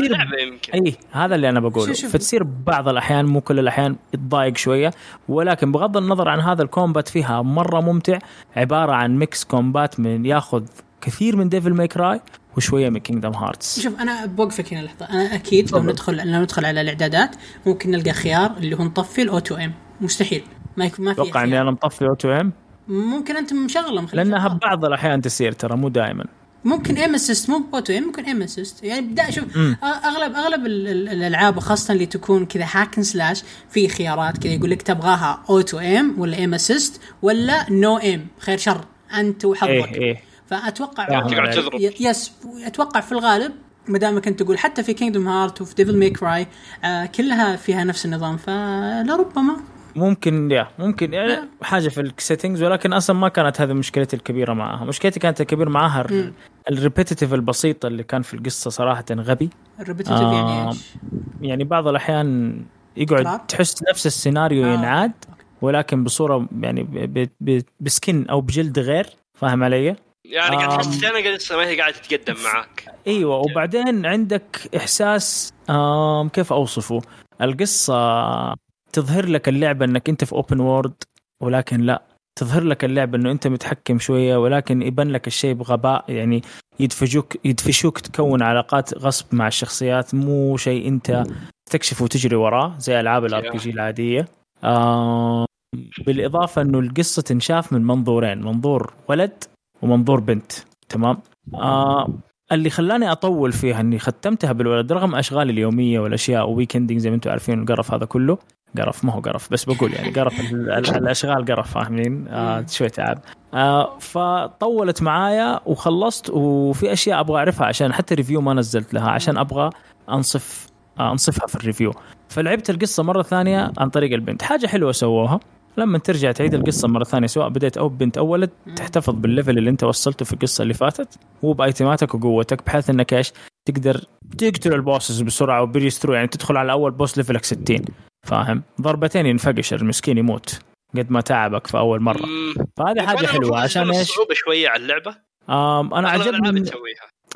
S3: اللعبه يمكن.
S2: اي هذا اللي أنا بقوله.
S1: شوف- شوف.
S2: فتصير بعض الأحيان مو كل الأحيان تضايق شوية. ولكن بغض النظر عن هذا ال combat فيها مرة ممتع. عبارة عن mix combat من ياخذ كثير من Devil May Cry وشوية من Kingdom Hearts
S1: شوف أنا بوقفك هنا لحظة. أنا أكيد لو. ندخل لو ندخل على الإعدادات ممكن نلقى خيار اللي هو نطفي ال auto aim مستحيل. ما يكون ما في
S2: أتوقع
S1: إني.
S2: أنا مطفي auto aim
S1: ممكن أنت مشغله
S2: لانها. بعض الأحيان تصير ترى مو دائما.
S1: ممكن aim assist مو auto aim ممكن aim assist يعني بدأ شوف اغلب أغلب ال- ال- الألعاب وخاصة اللي تكون كذا hack and slash في خيارات كذا يقول لك تبغاها auto aim ولا aim assist ولا no aim خير شر. أنت وحظك.
S2: إيه
S1: إيه.
S2: فأتوقع
S3: تقعد. تضرب
S1: yes أتوقع في الغالب ما دامك انت تقول حتى في Kingdom Heart وفي Devil May Cry آه كلها فيها نفس النظام فلربما
S2: ممكن يا ممكن يعني. حاجة في ال settings ولكن أصلا ما كانت هذه مشكلتي الكبيرة معها مشكلتي كانت الكبيره معها
S1: مم.
S2: ال repetitive البسيط اللي كان في القصة صراحة غبي
S1: ال repetitive
S2: آه،
S1: يعني إيش؟
S2: يعني بعض الأحيان يقعد؟ تحس نفس السيناريو
S1: آه.
S2: ينعاد ولكن بصورة يعني ب skin أو بجلد غير فاهم علي؟
S3: يعني قاعد تحس
S2: آم.
S3: السنة قاعدة ما هي قاعدة تتقدم معاك
S2: إيوه وبعدين عندك إحساس آم كيف أوصفه؟ القصة تظهر لك اللعبة إنك أنت في open world ولكن لا تظهر لك اللعبة إنه أنت متحكم شوية ولكن يبان لك الشيء بغباء يعني يدفجوك يدفشوك تكون علاقات غصب مع الشخصيات مو شيء أنت تكشفه وتجري وراه زي ألعاب ال RPG العادية آم، بالإضافة إنه القصة تنشاف من منظورين منظور ولد ومنظور بنت. تمام؟ آه اللي خلاني أطول فيها إني ختمتها بالولد رغم أشغالي اليومية والأشياء و weekending زي ما أنتم عارفين القرف هذا كله. قرف ما هو قرف بس بقول يعني قرف ال- ال- الأشغال قرف فاهمين؟ آه شوي تعب. آه فطولت معايا وخلصت وفي أشياء أبغى أعرفها عشان حتى review ما نزلت لها عشان أبغى أنصف آه أنصفها في ال review فلعبت القصة مرة ثانية عن طريق البنت. حاجة حلوة سووها. لما ترجع تعيد القصة مرة ثانية سواء بديت أو بنت أو ولد تحتفظ بال level اللي أنت وصلته في القصة اللي فاتت وب items اتك وقوتك بحيث إنك إيش تقدر تقتل ال bosses بسرعة و breeze through يعني تدخل على أول boss level ك 60 فاهم؟ ضربتين ينفقش المسكين يموت قد ما تعبك في أول
S3: مرة.
S2: فهذه حاجة
S3: حلوة
S2: عشان إيش؟
S3: الصعوبة شوية على اللعبة؟
S2: آم
S3: أنا
S2: عجبني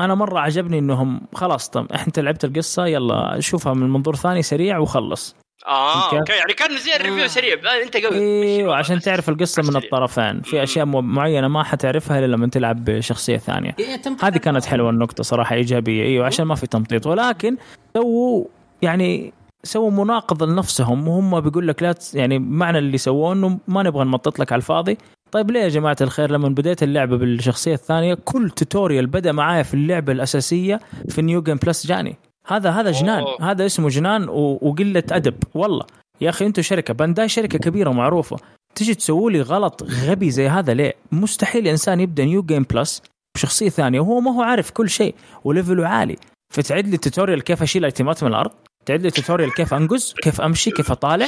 S2: أنا مرة عجبني إنهم خلاص طب أنت لعبت القصة يلا شوفها من منظور ثاني سريع وخلص. آه؟
S3: okay يعني كان زي ال review
S1: آه.
S3: سريع أنت قوي
S2: إيوه عشان. تعرف القصة من
S3: سريع.
S2: الطرفين في. أشياء معينة ما حتعرفها إلا لما تلعب بشخصية ثانية
S1: إيه،
S2: هذه كانت حلوة النقطة صراحة إيجابية إيوه عشان ما في تمطيط ولكن سووا يعني سووا مناقضة لنفسهم وهم بيقول لك لا يعني معنى اللي سووه إنه ما نبغى نمطط لك على الفاضي طيب ليه يا جماعة الخير لما بديت اللعبة بالشخصية الثانية كل tutorial بدأ معايا في اللعبة الأساسية في new game plus جاني هذا هذا جنان.
S3: أوه.
S2: هذا اسمه جنان وقلة أدب. والله. يا أخي أنتم شركة. بانداي شركة كبيرة معروفه تجي تسووا لي غلط غبي زي هذا ليه؟ مستحيل إنسان يبدأ new game plus بشخصية ثانية وهو ما هو عارف كل شيء و level ه عالي. فتعيد لي ال tutorial كيف أشيل items ات من الأرض. تعيد لي tutorial كيف أنقز كيف أمشي كيف أطالع.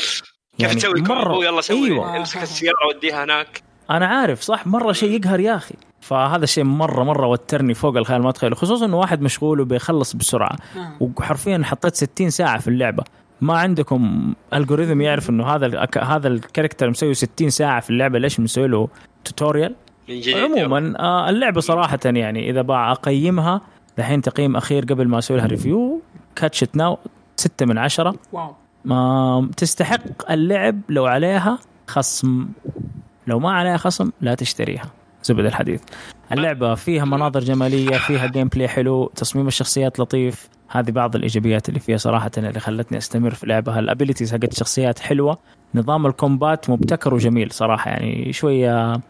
S3: كيف تسوي combo؟ يلا سوي.
S2: أيوة.
S3: امسك السيارة وديها هناك.
S2: أنا عارف صح؟ مرة شيء يقهر يا أخي. فهذا الشيء مره مرة وترني فوق الخيال ما اتخيله خصوصا إنه واحد مشغول وبيخلص بسرعة.
S1: آه.
S2: وحرفيا حطيت 60 ساعة في اللعبة. ما عندكم algorithm يعرف إنه هذا الأك- هذا ال character مسوي 60 ساعة في اللعبة. ليش مسوي له tutorial
S3: من جديد
S2: عموما آه اللعبة صراحة يعني إذا بقى أقيمها دحين تقييم أخير قبل ما أسوي لها review كاتش it now 6 من 10
S1: wow.
S2: ما تستحق اللعب لو عليها خصم لو ما عليها خصم لا تشتريها. زبد الحديث. اللعبة فيها مناظر جمالية فيها gameplay حلو تصميم الشخصيات لطيف. هذه بعض الإيجابيات اللي فيها صراحة اللي خلتني أستمر في لعبها. ال abilities حقت الشخصيات حلوة. نظام ال combat مبتكر وجميل صراحة يعني شوية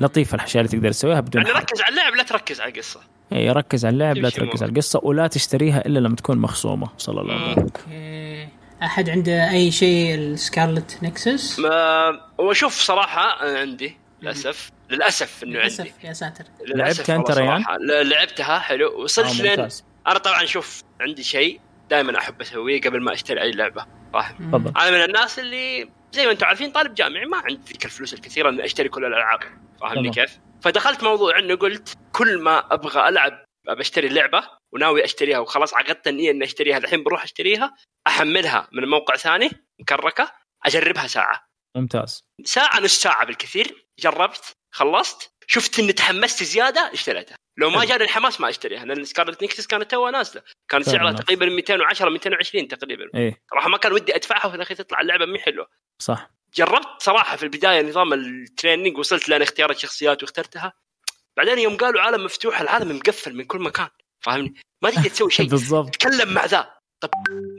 S2: لطيفة الأشياء اللي تقدر تسويها بدون
S3: يعني. ركز على اللعب لا تركز على القصة.
S2: إيه، ركز على اللعب لا تركز. على القصة ولا تشتريها إلا لما تكون مخصومة. صلى الله عليه وسلم.
S1: أحد عنده أي شيء السكارلت نكسس
S3: ما وشوف صراحة أنا عندي للأسف. للأسف إنه عندي.
S1: للأسف يا ساتر.
S2: لعبتها
S3: والله
S2: ريان؟
S3: لعبتها حلو. وصلت
S2: آه،
S3: لين أنا طبعا شوف عندي شيء دائما أحب أسويه قبل ما أشتري أي لعبة. صح
S2: تفضل.
S3: أنا من الناس اللي زي ما أنتم عارفين طالب جامعي ما عندي ذيك الفلوس الكثيرة إني أشتري كل الألعاب. فاهمني. كيف؟ فدخلت موضوع إنه قلت كل ما أبغى ألعب بشتري اللعبة وناوي أشتريها وخلاص عقدت النية إني أشتريها الحين بروح أشتريها أحملها من موقع ثاني مكركة أجربها ساعة.
S2: ممتاز.
S3: ساعة نص ساعة بالكثير جربت خلصت شفت إني تحمست زيادة اشتريتها. لو ما. جاني الحماس ما أشتريها لأن Scarlet Nexus كانت توها نازلة. كان سعرها. تقريبا 210 220 تقريبا.
S2: إيه.
S3: صراحة ما كان ودي أدفعها وفي الأخير تطلع اللعبة مي حلوة.
S2: صح.
S3: جربت صراحة في البداية نظام ال training وصلت لين اختيار الشخصيات واخترتها. بعدين يوم قالوا عالم مفتوح العالم مقفل من كل مكان. فاهمني؟ ما تقدر تسوي شيء.
S2: بالضبط.
S3: تكلم مع ذا. طب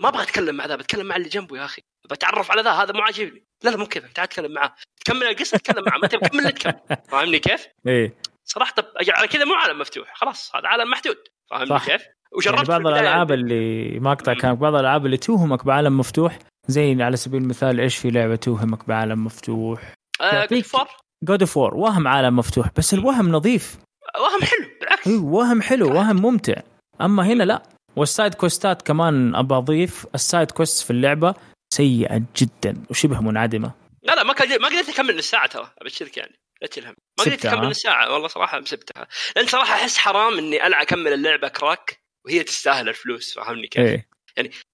S3: ما أبغى أتكلم مع ذا بتكلم مع اللي جنبه يا أخي. بتعرف على ذا هذا مو عاجبني. لا لا مو كذا. تعال تكلم معاه. تكمل القصة تكلم معاه. ما تبي تكمل لا تكمل. فاهمني كيف؟
S2: إيه.
S3: صراحة طب على كذا مو عالم مفتوح. خلاص هذا عالم محدود. فاهمني
S2: صح.
S3: كيف؟
S2: يعني
S3: وجربت في
S2: بعض الألعاب اللي ما أقطع كان بعض الألعاب اللي توهمك بعالم مفتوح زي على سبيل المثال إيش في لعبة توهمك بعالم مفتوح؟
S3: آه فور
S2: God of War وهم عالم مفتوح بس الوهم نظيف.
S3: وهم حلو بالعكس.
S2: أيوه وهم حلو وهم ممتع. أما هنا لا. وال side quest ات كمان ابى اضيف ال side quest في اللعبة سيئة جدا وشبه منعدمة.
S3: لا لا ما كان ما قدرت أكمل نص ساعه ترى أبشرك يعني لا تلهم. ما قدرت أكمل
S2: ها؟
S3: نص ساعه والله صراحة مسبتها لأن صراحة أحس حرام إني ألعب أكمل اللعبة crack وهي تستاهل الفلوس فاهمني كيف؟
S2: إيه.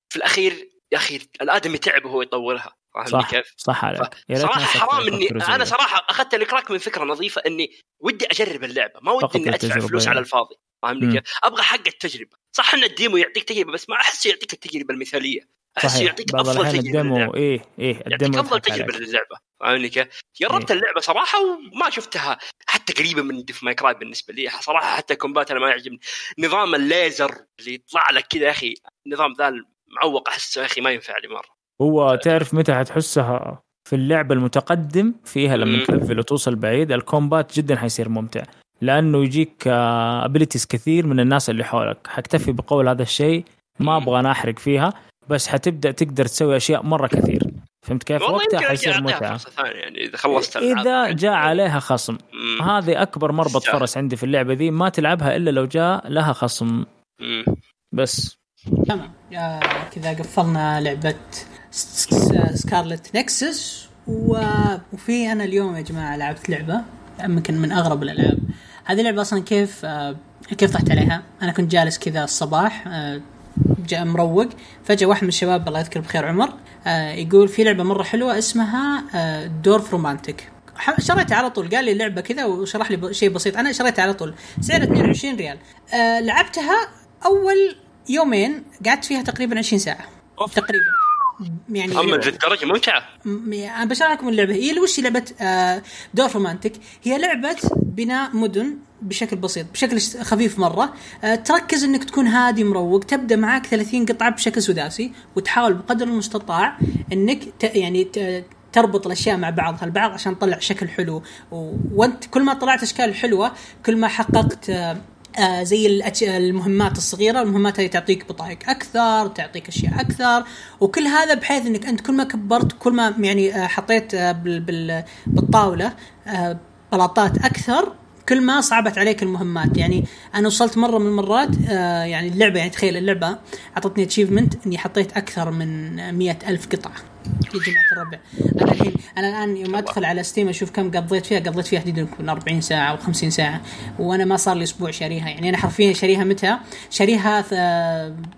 S3: في الأخير يا أخي الآدمي تعب وهو يطورها. فاهمني
S2: صح
S3: كيف؟
S2: صح عليك ريت صراحة
S3: حرام
S2: إني
S3: أنا.
S2: صراحة
S3: أخذت ال crack من فكرة نظيفة إني ودي أجرب اللعبة ما ودي إني
S2: أدفع
S3: فلوس
S2: يعني.
S3: على الفاضي فاهمني. كيف؟ أبغى حق التجربة صح إن ال demo يعطيك تجربة بس ما أحس يعطيك التجربة المثالية أحس
S2: صحيح
S3: يعطيك
S2: أفضل
S3: تجربة. ال
S2: demo إيه إيه
S3: يعطيك ال
S2: demo
S3: أفضل
S2: تجربة.
S3: للعبة فاهمني كيف؟ جربت
S2: إيه.
S3: اللعبة صراحة وما شفتها حتى قريبة من Devil May Cry بالنسبة لي صراحة حتى combat أنا ما يعجبني نظام الليزر اللي يطلع لك كذا يا أخي النظام ذا المعوق أحسه يا أخي ما ينفع لي مرة
S2: هو تعرف متى حتحسها في اللعبة المتقدم فيها لما. تلفل وتوصل بعيد ال combat جدا حيصير ممتع لأنه يجيك abilities كثير من الناس اللي حولك حكتفي بقول هذا الشيء ما. أبغى أنا أحرق فيها بس حتبدأ تقدر تسوي أشياء مرة كثير فهمت كيف؟ وقتها حيصير
S3: متعة يعني إذا خلصت.
S2: إذا جاء عليها خصم. هذه أكبر مربط. فرس عندي في اللعبة دي ما تلعبها إلا لو جاء لها خصم
S3: مم.
S2: بس
S1: تمام آه، كذا قفلنا لعبة سكارلت نكسس. وفي أنا اليوم يا جماعة لعبت لعبة يمكن من أغرب الألعاب. هذه اللعبه أصلا كيف آه، كيف طحت عليها؟ أنا كنت جالس كذا الصباح آه، جاء مروق. فجأة واحد من الشباب الله يذكره بخير عمر آه، يقول في لعبة مرة حلوة اسمها دورف رومانتك ح- شريتها على طول قال لي اللعبه كذا وشرح لي شيء بسيط. أنا شريتها على طول. سعرها 22 ريال. لعبتها أول يومين قعدت فيها تقريبا 20 ساعة. تقريبا. يعني
S3: اما ذي الدرجه
S1: ممتعة. أنا بشرح لكم اللعبة. هي وش لعبة آه، دور رومانتك هي لعبة بناء مدن بشكل بسيط بشكل خفيف مرة. آه، تركز إنك تكون هادي مروق تبدأ معك 30 قطعة بشكل سداسي وتحاول بقدر المستطاع إنك ت... يعني ت... تربط الأشياء مع بعضها البعض عشان تطلع شكل حلو. وأنت كل ما طلعت أشكال حلوة كل ما حققت آه، زي. المهمات الصغيرة المهمات هذه تعطيك بطايق أكثر تعطيك أشياء أكثر وكل هذا بحيث إنك أنت كل ما كبرت كل ما يعني آه حطيت آه بال... بال... بالطاولة آه بلاطات أكثر كل ما صعبت عليك المهمات يعني أنا وصلت مرة من المرات آه يعني اللعبة يعني تخيل اللعبة أعطتني اتشيفمنت إني حطيت أكثر من مية ألف قطعة يا جماعة الربع. أنا الحين أنا الآن يوم أدخل على ستيم أشوف كم قضيت فيها. قضيت فيها حديد يمكن 40 ساعة أو 50 ساعة. وأنا ما صار لي أسبوع شاريها. يعني أنا حرفيا شاريها متى؟ شاريها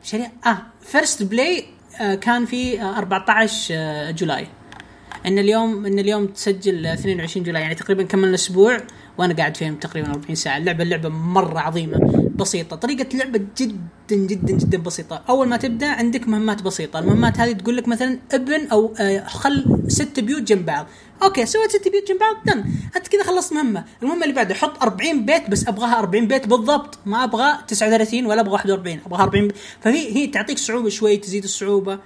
S1: شاريها آه فيرست بلاي آه كان في آه 14 آه جولاي. إن اليوم إن اليوم تسجل 22 July. يعني تقريبا كملنا أسبوع وأنا قاعد فيهم تقريبا 40 ساعة. اللعبه اللعبة مرة عظيمة. بسيطة. طريقة اللعبة جدا جدا جدا بسيطة. أول ما تبدأ عندك مهمات بسيطة. المهمات هذه تقول لك مثلا ابن أو آه، خل ست بيوت جنب بعض. okay سويت ست بيوت جنب بعض done أنت كذا خلصت مهمة. المهمة اللي بعدها حط 40 بيت بس أبغاها 40 بيت بالضبط. ما أبغى 39 ولا أبغى 41 أبغاها 40 بيت. فهي هي تعطيك صعوبة شوي تزيد الصعوبة.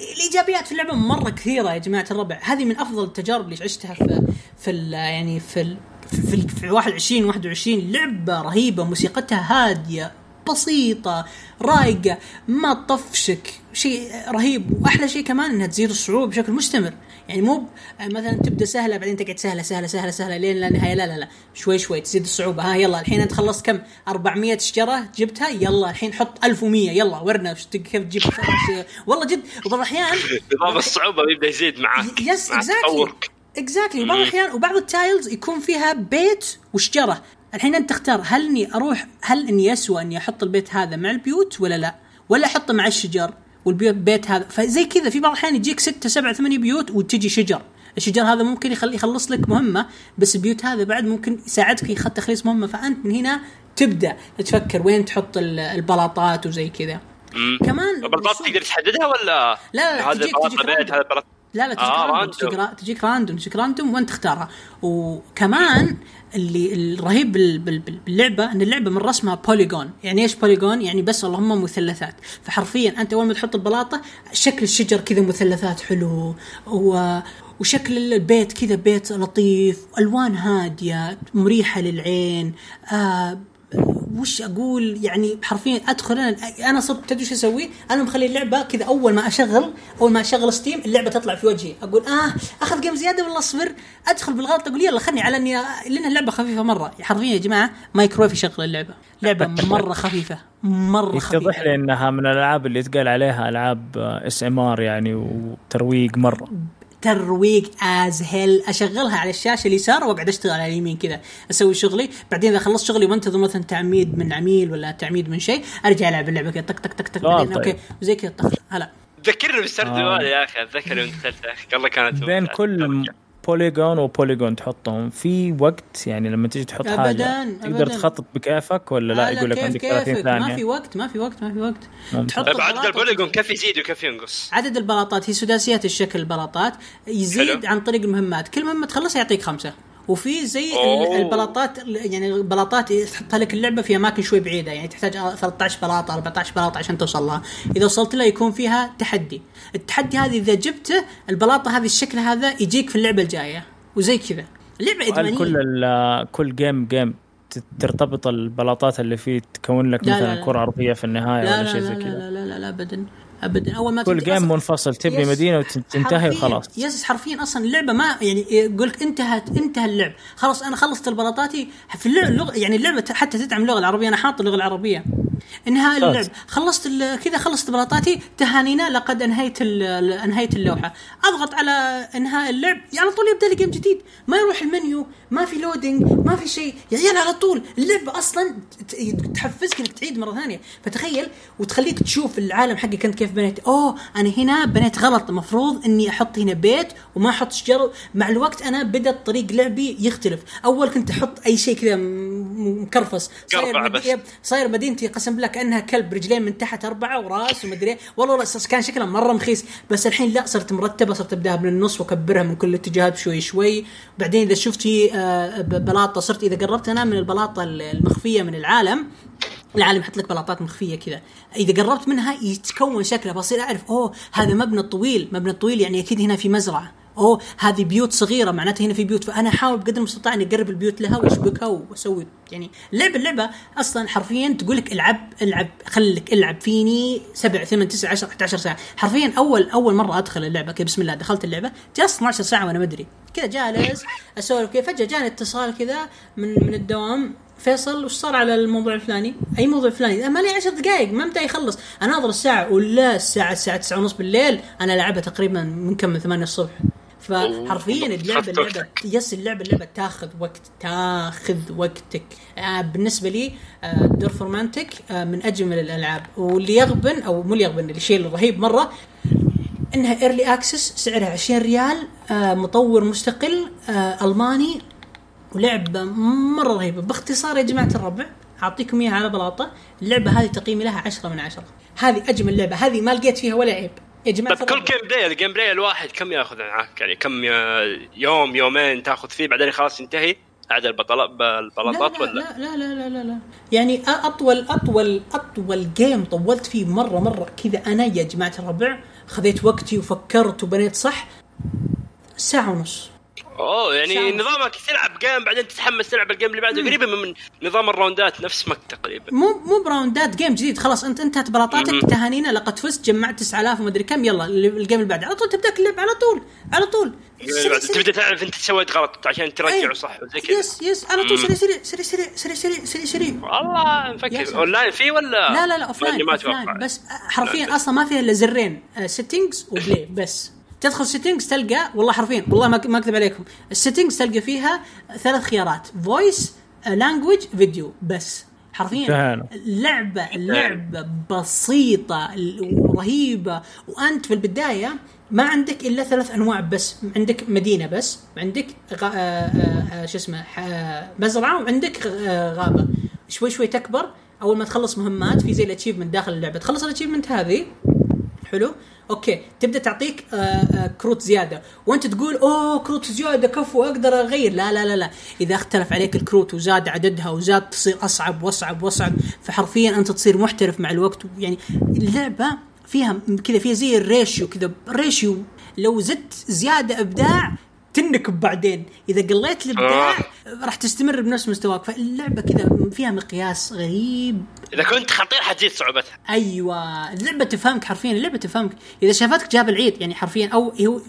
S1: الإيجابيات في اللعبة مرة كثيرة يا جماعة الربع. هذه من أفضل التجارب اللي عشتها في في يعني في في, في 21 21 لعبة رهيبة موسيقتها هادية بسيطة رايقة ما تطفشك. شيء رهيب. وأحلى شيء كمان إنها تزيد الصعوبة بشكل مستمر. يعني مو مثلا تبدأ سهلة بعدين تقعد سهلة سهلة سهلة سهلة لين لا نهاية. لا لا لا. شوي شوي تزيد الصعوبة. ها يلا الحين أنت خلصت كم؟ 400 شجرة جبتها؟ يلا الحين حط 1100 يلا ورنا كيف تجيب والله جد. وبعض الأحيان
S3: نظام الصعوبة بيبدا يزيد معك.
S1: yes
S3: مع exactly
S1: exactly وبعض الاحيان وبعض ال tiles يكون فيها بيت وشجرة. الحين أنت تختار هل إني أروح هل إني يسوى إني أحط البيت هذا مع البيوت ولا لا؟ ولا أحطه مع الشجر والبيوت بيت هذا فزي كذا. في بعض الأحيان يجيك ستة سبعة ثمانية بيوت وتجي شجر. الشجر هذا ممكن يخلي يخلص لك مهمة بس البيوت هذا بعد ممكن يساعدك في تخليص مهمة. فأنت من هنا تبدأ تفكر وين تحط ال- البلاطات وزي كذا. كمان
S3: البلاطات تقدر تحددها ولا
S1: لا، لا،
S3: هذا
S1: تجيك
S3: بيت. هذا البلاط
S1: لا لا تجيك
S3: آه، random.
S1: تجيك, را... تجيك random تجيك random وانت تختارها. وكمان اللي الرهيب بال... بال... بال- باللعبة إن اللعبة من رسمها polygon يعني إيش polygon يعني بس اللهم مثلثات. فحرفيا أنت أول ما تحط البلاطة شكل الشجر كذا مثلثات حلو. و... وشكل البيت كذا بيت لطيف ألوان هادية مريحة للعين آه وش أقول؟ يعني حرفيا أدخل أنا أنا صرت تدري شو أسوي؟ أنا مخلي اللعبة كذا أول ما أشغل أول ما أشغل ستيم اللعبة تطلع في وجهي. أقول آه أخذ game زيادة ولا أصبر؟ أدخل بالغلط أقول يلا خلني على إني لأن اللعبة خفيفة مرة. حرفيا يا جماعة مايكرويف يشغل اللعبة. لعبة مرة خفيفة مرة
S2: يتضح
S1: خفيفه
S2: لي إنها من الألعاب اللي يتقال عليها ألعاب ASMR يعني وترويق مرة.
S1: ترويق as hell أشغلها على الشاشة اليسار واقعد أشتغل على اليمين كذا. أسوي شغلي. بعدين إذا خلصت شغلي وانتظر مثلا تعميد من عميل ولا تعميد من شيء أرجع ألعب اللعبة كذا. طق طق طق طق بعدين. أوكي. وزي كذا طخ. هلا.
S3: ذكرني بالسردوال
S2: آه.
S3: يا أخي أتذكر يوم دخلت. يا أخي والله كانت
S2: بين. كل بوليجون وبوليجون تحطهم في وقت يعني لما تيجي تحط
S1: أبداً،
S2: حاجة تقدر
S1: أبداً.
S2: تخطط بكيفك ولا لا
S1: آه،
S2: يقول لك عندك 30
S1: كيفك ما في
S2: ثانية
S1: وقت ما في وقت ما في وقت
S2: ممتاز.
S1: تحط
S3: طيب عدد البوليجون. كيف يزيد وكيف ينقص؟
S1: عدد البلاطات هي سداسيات الشكل البلاطات يزيد
S3: حلو.
S1: عن طريق المهمات كل مهمة تخلصها يعطيك خمسة وفي زي
S3: أوه.
S1: ال- البلاطات يعني البلاطات تحطها لك اللعبة في أماكن شوي بعيدة يعني تحتاج 13 بلاطه 14 بلاطه عشان توصل لها. إذا وصلت لها يكون فيها تحدي. التحدي هذه إذا جبته البلاطة هذه الشكل هذا يجيك في اللعبة الجاية وزي كذا. اللعبة
S2: هل
S1: إدمانية.
S2: كل كل جيم جيم ترتبط البلاطات اللي فيه تكون لك
S1: لا، لا،
S2: مثلا
S1: لا.
S2: كرة ارضيه في النهاية
S1: لا
S2: ولا
S1: لا
S2: شيء زي كذا؟
S1: لا, لا, لا, لا ابدا. ابدا. أول ما
S2: كل
S1: game
S2: منفصل تبني. مدينة وتنتهي. وخلاص.
S1: yes حرفيا أصلا اللعبه ما يعني يقول لك انتهت انتهى اللعب. خلاص أنا خلصت البلاطاتي. في اللغة يعني اللعبة حتى تدعم اللغة العربية. أنا حاط اللغة العربية. انهاء. اللعب. خلصت كذا خلصت بلاطاتي. تهانينا لقد أنهيت أنهيت اللوحة. أضغط على إنهاء اللعب. على طول يبدأ لي game جديد. ما يروح المنيو ما في loading ما في شيء. يا عيال على طول. اللعبه أصلا تحفزك إنك تعيد مرة ثانية. فتخيل وتخليك تشوف العالم حقك أنت كيف بنيت أوه أنا هنا بنيت غلط المفروض إني أحط هنا بيت وما أحط شجر مع الوقت أنا بدا طريق لعبي يختلف. أول كنت أحط أي شيء كذا مكرفس. صاير مد-. يب، صاير مدينتي قسم بالله كأنها كلب رجلين من تحت أربعة وراس ومدري إيه. والله والله كان شكلها مرة مخيس. بس الحين لا صرت مرتبة صرت أبدأها من النص وأكبرها من كل الاتجاهات شوي شوي. بعدين إذا شفت في آه، بلاطة صرت إذا قربت أنا من البلاطة المخفية من العالم العالم يحط لك بلاطات مخفية كذا. إذا قربت منها يتكون شكلها بصير أعرف أوه هذا مبنى طويل مبنى طويل يعني أكيد هنا في مزرعة. أوه هذه بيوت صغيرة معناتها هنا في بيوت. فأنا أحاول بقدر المستطاع إني أقرب البيوت لها وأشبكها وأسوي يعني اللعبه اللعبه أصلا حرفيا تقول لك العب العب خليك العب فيني 7 8 9 10 11 ساعة حرفيا أول أول مرة أدخل اللعبة كذا بسم الله دخلت اللعبة جلست 12 ساعة وأنا ما أدري كذا جالس أسولف كذا فجأة جاني اتصال كذا من من الدوام فيصل وش صار على الموضوع الفلاني؟ أي موضوع فلاني؟ ما لي 10 دقائق ما متى يخلص، أنا أناظر الساعة ولا الساعة الساعة 9 ونص بالليل أنا لعبها تقريبا من كم من 8 الصبح. فحرفيا
S3: اللعبة
S1: اللعبه. yes اللعبة اللعبة تاخذ وقت تاخذ وقتك. آه بالنسبة لي آه Dorfromantik آه من أجمل الألعاب. واللي يغبن أو مو اللي يغبن الشيء الرهيب مرة إنها early access سعرها 20 ريال مطور مستقل ألماني. ولعبة مرة رهيبة. باختصار يا جماعة الربع أعطيكم إياها على بلاطة. اللعبة هذه تقييمي لها 10 من 10 هذه أجمل لعبة. هذه ما لقيت فيها ولا عيب. يا جماعة
S3: طيب كل. gameplay ال gameplay الواحد كم ياخذ معك يعني كم يوم يومين تاخذ فيه بعدين خلاص ينتهي؟ عاد
S1: البلاطات
S3: ولا؟
S1: لا لا لا لا لا لا. يعني أطول أطول أطول game طولت فيه مرة مرة. كذا أنا يا جماعة الربع خذيت وقتي وفكرت وبنيت صح؟ ساعة ونص.
S3: أوه يعني. نظامك تلعب جيم بعدين تتحمس تلعب الجيم اللي بعده قريبه من نظام الراوندات نفس مك تقريبا
S1: مو مو براوندات جيم جديد خلاص أنت انتهت بلاطاتك. تهانينا لقد فزت جمعت 9000 ومدري كم يلا الجيم اللي بعده على طول تبدأ اللعب على طول على طول سريع سريع.
S3: تبدأ تعرف أنت سويت غلط عشان ترجعه
S1: أيوة.
S3: صح وزي كذا
S1: يس يس على طول. سريع سريع سريع سريع سريع سريع سريع سريع
S3: والله نفكر
S1: سلام.
S3: أونلاين فيه ولا
S1: لا لا لا اوف لاين لاين. بس حرفيا
S3: لا.
S1: أصلا ما فيها إلا زرين سيتنجز وبلاي بس تدخل settings تلقى والله حرفيا والله ما أكذب عليكم. ال settings تلقى فيها ثلاث خيارات voice language video بس. حرفيا. اللعبة اللعبة بسيطة ورهيبة وأنت في البداية ما عندك إلا ثلاث أنواع بس. عندك مدينة بس عندك. آه آه آه شو اسمه مزرعة وعندك غابة. شوي شوي تكبر أول ما تخلص مهمات في زي ال achievement داخل اللعبة. تخلص ال achievement هذه حلو؟ okay تبدأ تعطيك آه آه كروت زيادة. وأنت تقول أوه كروت زيادة كفو أقدر أغير. لا لا لا لا. إذا اختلف عليك الكروت وزاد عددها وزاد تصير أصعب وأصعب وأصعب. فحرفيا أنت تصير محترف مع الوقت. يعني اللعبة فيها كذا فيها زي ال ratio كذا. ratio لو زدت زيادة إبداع تنكب بعدين. إذا قليت الإبداع راح تستمر بنفس مستواك. فاللعبة كذا فيها مقياس غريب.
S3: إذا كنت خطير حتزيد صعوبتها.
S1: أيوه. اللعبة تفهمك حرفيا اللعبة تفهمك. إذا شافتك جاب العيد يعني حرفيا أو هو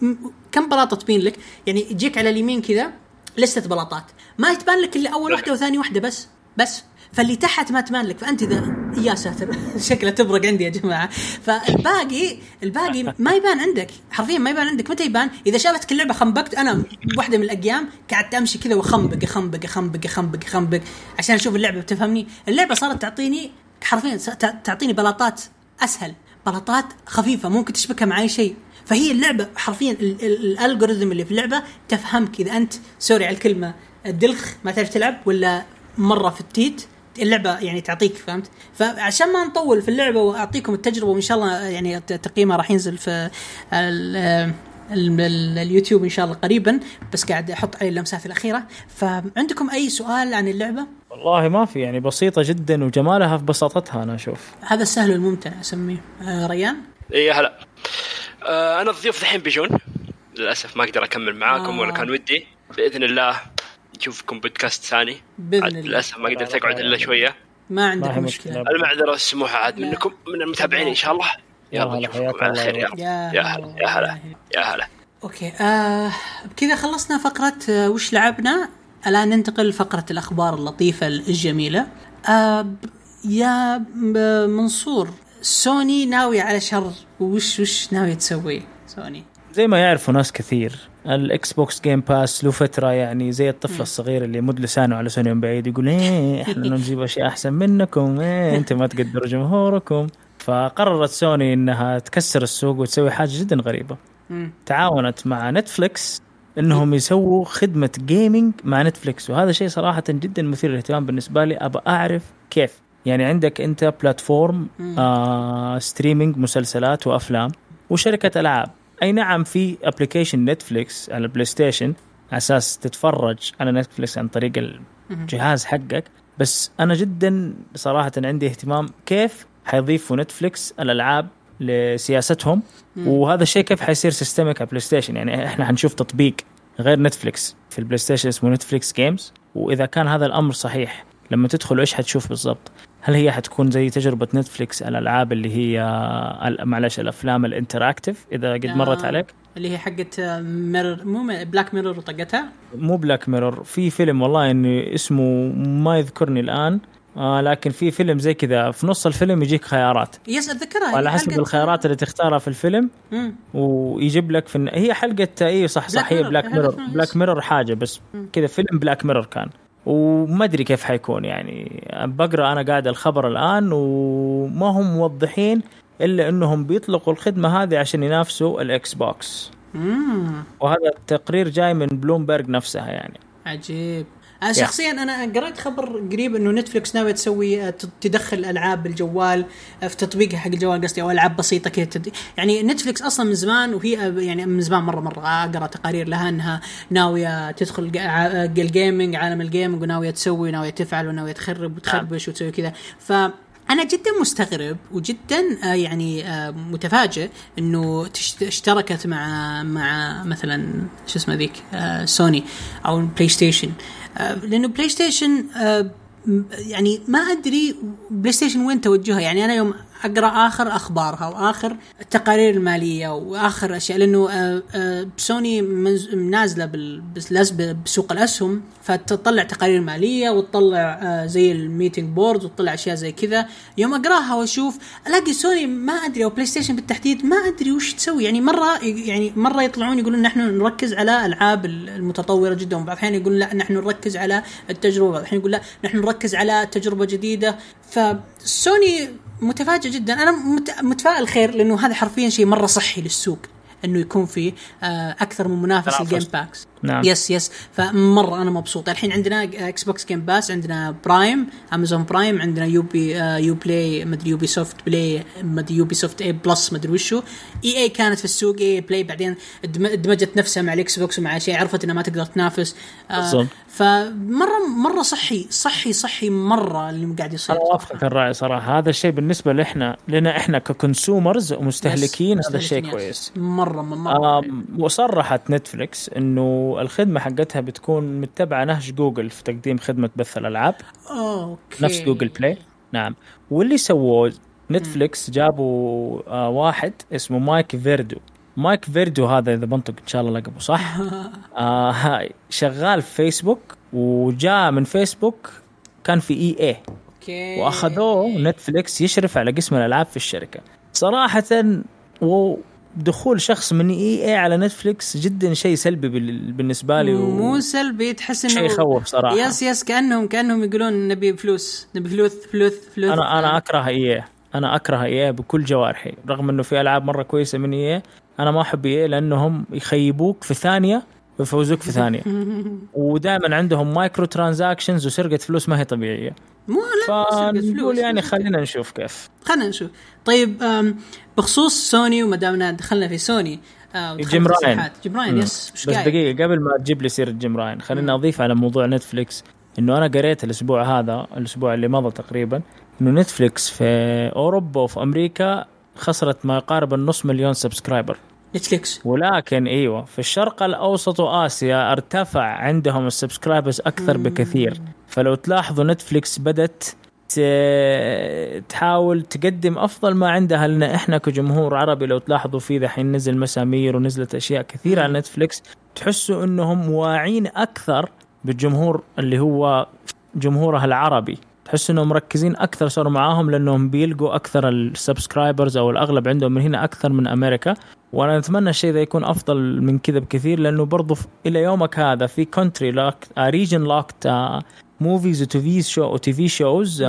S1: كم بلاطة تبين لك؟ يعني يجيك على اليمين كذا لستة بلاطات. ما تبان لك إلا أول واحدة وثاني واحدة بس. بس. فاللي تحت ما تبان لك. فأنت اذا يا ساتر شكله تبرق عندي يا جماعة. فالباقي الباقي ما يبان عندك. حرفيا ما يبان عندك. متى يبان؟ إذا شافتك اللعبه خنبقت أنا واحدة من الأيام قعدت أمشي كذا واخنبق اخنبق اخنبق اخنبق اخنبق عشان أشوف اللعبة. بتفهمني؟ اللعبة صارت تعطيني حرفيا تعطيني بلاطات أسهل. بلاطات خفيفة ممكن تشبكها مع اي شيء. فهي اللعبة حرفيا ال- ال- ال algorithm اللي في اللعبة تفهمك إذا انت sorry على الكلمة الدلخ ما تعرف تلعب ولا مرة في التيت. اللعبة يعني تعطيك فهمت؟ فعشان ما نطول في اللعبة وأعطيكم التجربة وإن شاء الله يعني ت- تقييمها راح ينزل في ال- ال- ال- اليوتيوب إن شاء الله قريبا بس قاعد أحط عليه اللمسات الأخيرة. فعندكم أي سؤال عن اللعبة؟
S2: والله ما في يعني بسيطة جدا وجمالها في بساطتها أنا أشوف.
S1: هذا السهل والممتع أسميه. آه ريان؟
S3: اي هلا. آه أنا الضيوف الحين بيجون. للأسف ما أقدر أكمل معاكم
S1: آه.
S3: ولا كان ودي. بإذن الله نشوفكم بودكاست ثاني. بإذن
S1: الله.
S3: للأسف ما قدرت أقعد إلا شوية.
S1: ما عندك مشكلة.
S2: مشكلة.
S3: المعذرة والسموحة عاد. منكم من المتابعين إن شاء الله.
S2: يا
S3: يلا
S2: هلا،
S3: نشوفكم على خير.
S2: يا
S3: يا
S2: رب.
S3: هلا يا هلا يا هلا.
S1: okay آه بكذا خلصنا فقرة آه وش لعبنا؟ الآن ننتقل لفقرة الأخبار اللطيفة الجميلة. آه يا ب- منصور سوني ناوي على شر وش وش ناوي تسوي؟ سوني.
S2: زي ما يعرفوا ناس كثير. ال Xbox Game Pass له فترة يعني زي الطفل الصغير اللي يمد لسانه على سوني من بعيد يقول إيه إحنا نجيب أشياء أحسن منكم إيه أنتم ما تقدروا جمهوركم. فقررت سوني إنها تكسر السوق وتسوي حاجة جدا
S1: غريبة.
S2: تعاونت مع Netflix إنهم يسووا خدمة gaming مع Netflix وهذا شيء صراحة جدا مثير للاهتمام بالنسبة لي. أبى أعرف كيف؟ يعني عندك أنت platform آه streaming مسلسلات وأفلام وشركة ألعاب. أي نعم في application Netflix على ال PlayStation على أساس تتفرج على Netflix عن طريق الجهاز حقك. بس أنا جدا صراحة عندي اهتمام كيف حيضيفوا Netflix الألعاب لسياستهم وهذا الشيء كيف حيصير system ك على PlayStation يعني إحنا حنشوف تطبيق غير Netflix في ال PlayStation اسمه Netflix Games وإذا كان هذا الأمر صحيح لما تدخل إيش حتشوف بالضبط؟ هل هي حتكون زي تجربة Netflix الألعاب اللي هي معلش الأفلام ال interactive إذا قد مرت
S1: آه.
S2: عليك
S1: اللي هي حقت Mirror مو Black Mirror وطقتها
S2: مو Black Mirror في فيلم والله انه اسمه ما يذكرني الآن آه لكن في فيلم زي كذا في نص الفيلم يجيك خيارات
S1: yes أتذكرها
S2: وعلى
S1: هي
S2: حسب الخيارات اللي تختارها في الفيلم
S1: مم.
S2: ويجيب لك في هي حلقة اي صح صح هي.
S1: Black
S2: Mirror
S1: Black.
S2: Mirror حاجة بس كذا فيلم Black Mirror كان وما أدري كيف حيكون يعني. بقرأ أنا قاعد الخبر الآن وما هم موضحين إلا إنهم بيطلقوا الخدمة هذه عشان ينافسوا ال
S1: Xbox.
S2: وهذا التقرير جاي من بلومبرج نفسها يعني.
S1: عجيب. أنا شخصيا أنا قرأت خبر قريب إنه Netflix ناوية تسوي آه، تدخل ألعاب بالجوال آه، في تطبيقها حق الجوال قصدي أو ألعاب بسيطة كذا تد... يعني Netflix أصلا من زمان وهي آه، يعني من زمان مرة مرة اقرا تقارير لها إنها ناوية تدخل ال gaming عالم ال gaming وناوية تسوي وناوية تفعل وناوية تخرب وتخربش وتسوي كذا. ف أنا جدا مستغرب وجدا يعني متفاجئ إنه اشتركت مع مع مثلا شو اسمه ذيك سوني أو PlayStation لأنه PlayStation آه، م- يعني ما أدري PlayStation وين توجهها. يعني أنا يوم أقرأ آخر أخبارها وآخر التقارير المالية وآخر أشياء لأنه آه، آه، سوني نازلة بسوق الأسهم فتطلع تقارير مالية وتطلع آه، زي ال meeting board وتطلع أشياء زي كذا. يوم أقرأها وأشوف ألاقي سوني ما أدري أو PlayStation بالتحديد ما أدري وش تسوي. يعني مرة يعني مرة يطلعون يقولون نحن نركز على ألعاب المتطورة جدا وبعض الأحيان يقول لا نحن نركز على التجربة بعض الأحيان يقول لا نحن نركز على تجربة جديدة. فسوني متفاجئ جدا أنا مت- متفائل خير لأنه هذا حرفيا شيء مرة صحي للسوق إنه يكون في آه، أكثر من منافس.
S2: ال
S1: Game Pass
S2: نعم.
S1: yes yes فمرة أنا مبسوط الحين عندنا Xbox Game Pass عندنا Prime Amazon Prime عندنا يو بي يو بلاي مدري يو بي سوفت بلاي مدري يو بي سوفت اي بلس مدري وشو. اي اي كانت في السوق EA Play بعدين ادمجت نفسها مع ال Xbox ومع أشياء عرفت إنها ما تقدر تنافس. آه،. فمره مرة صحي صحي صحي مرة اللي قاعد يصير.
S2: أنا اوافقك الرأي صراحة. هذا الشيء بالنسبة لنا لنا إحنا ك consumers ومستهلكين هذا الشيء كويس.
S1: yes. مرة مرة.
S2: آم، وصرحت Netflix إنه الخدمه حقتها بتكون متبعة نهج جوجل في تقديم خدمة بث الألعاب.
S1: okay
S2: نفس Google Play. نعم. واللي سووه Netflix جابوا آه واحد اسمه Mike Verdu. Mike Verdu هذا إذا بنطق إن شاء الله لقبه صح؟ آه هاي. شغال في فيسبوك وجاء من فيسبوك كان في EA
S1: okay.
S2: وأخذوه Netflix يشرف على قسم الألعاب في الشركة. صراحة ودخول شخص من EA على Netflix جدا شيء سلبي بال- بالنسبة لي و...
S1: مو سلبي تحس إنه
S2: شيء يخوف صراحة.
S1: yes yes كانهم كأنهم يقولون نبي فلوس نبي فلوس فلوس فلوس
S2: أنا أنا أكره EA أنا أكره EA بكل جوارحي. رغم إنه في ألعاب مرة كويسة من EA أنا ما أحب EA لأنهم يخيبوك في ثانية ويفوزوك في ثانية ودائما عندهم microtransactions وسرقة فلوس ما هي طبيعية
S1: مو لا
S2: فنقول. يعني خلينا نشوف كيف
S1: خلينا نشوف طيب بخصوص سوني وما دامنا دخلنا في سوني آه، Jim Ryan.
S2: Jim
S1: Ryan. yes
S2: بس؟ دقيقة قبل ما تجيب لي سيرة Jim Ryan خليني أضيف على موضوع Netflix إنه أنا قريت الأسبوع هذا الأسبوع اللي مضى تقريبا إنه Netflix في أوروبا وفي أمريكا خسرت ما يقارب النص مليون subscriber
S1: Netflix.
S2: ولكن إيوه في الشرق الأوسط وآسيا ارتفع عندهم ال subscribers أكثر بكثير. فلو تلاحظوا Netflix بدت تحاول تقدم أفضل ما عندها لنا إحنا كجمهور عربي لو تلاحظوا في ذحين نزل مسامير ونزلت أشياء كثيرة على Netflix تحسوا إنهم واعين أكثر بالجمهور اللي هو جمهورها العربي. تحس إنهم مركزين أكثر صاروا معاهم لأنهم بيلقوا أكثر ال subscribers أو الأغلب عندهم من هنا أكثر من أمريكا. وأنا أتمنى الشيء ذا يكون أفضل من كذا بكثير لأنه برضو إلى يومك هذا في country lock region locked movies و TV show و TV shows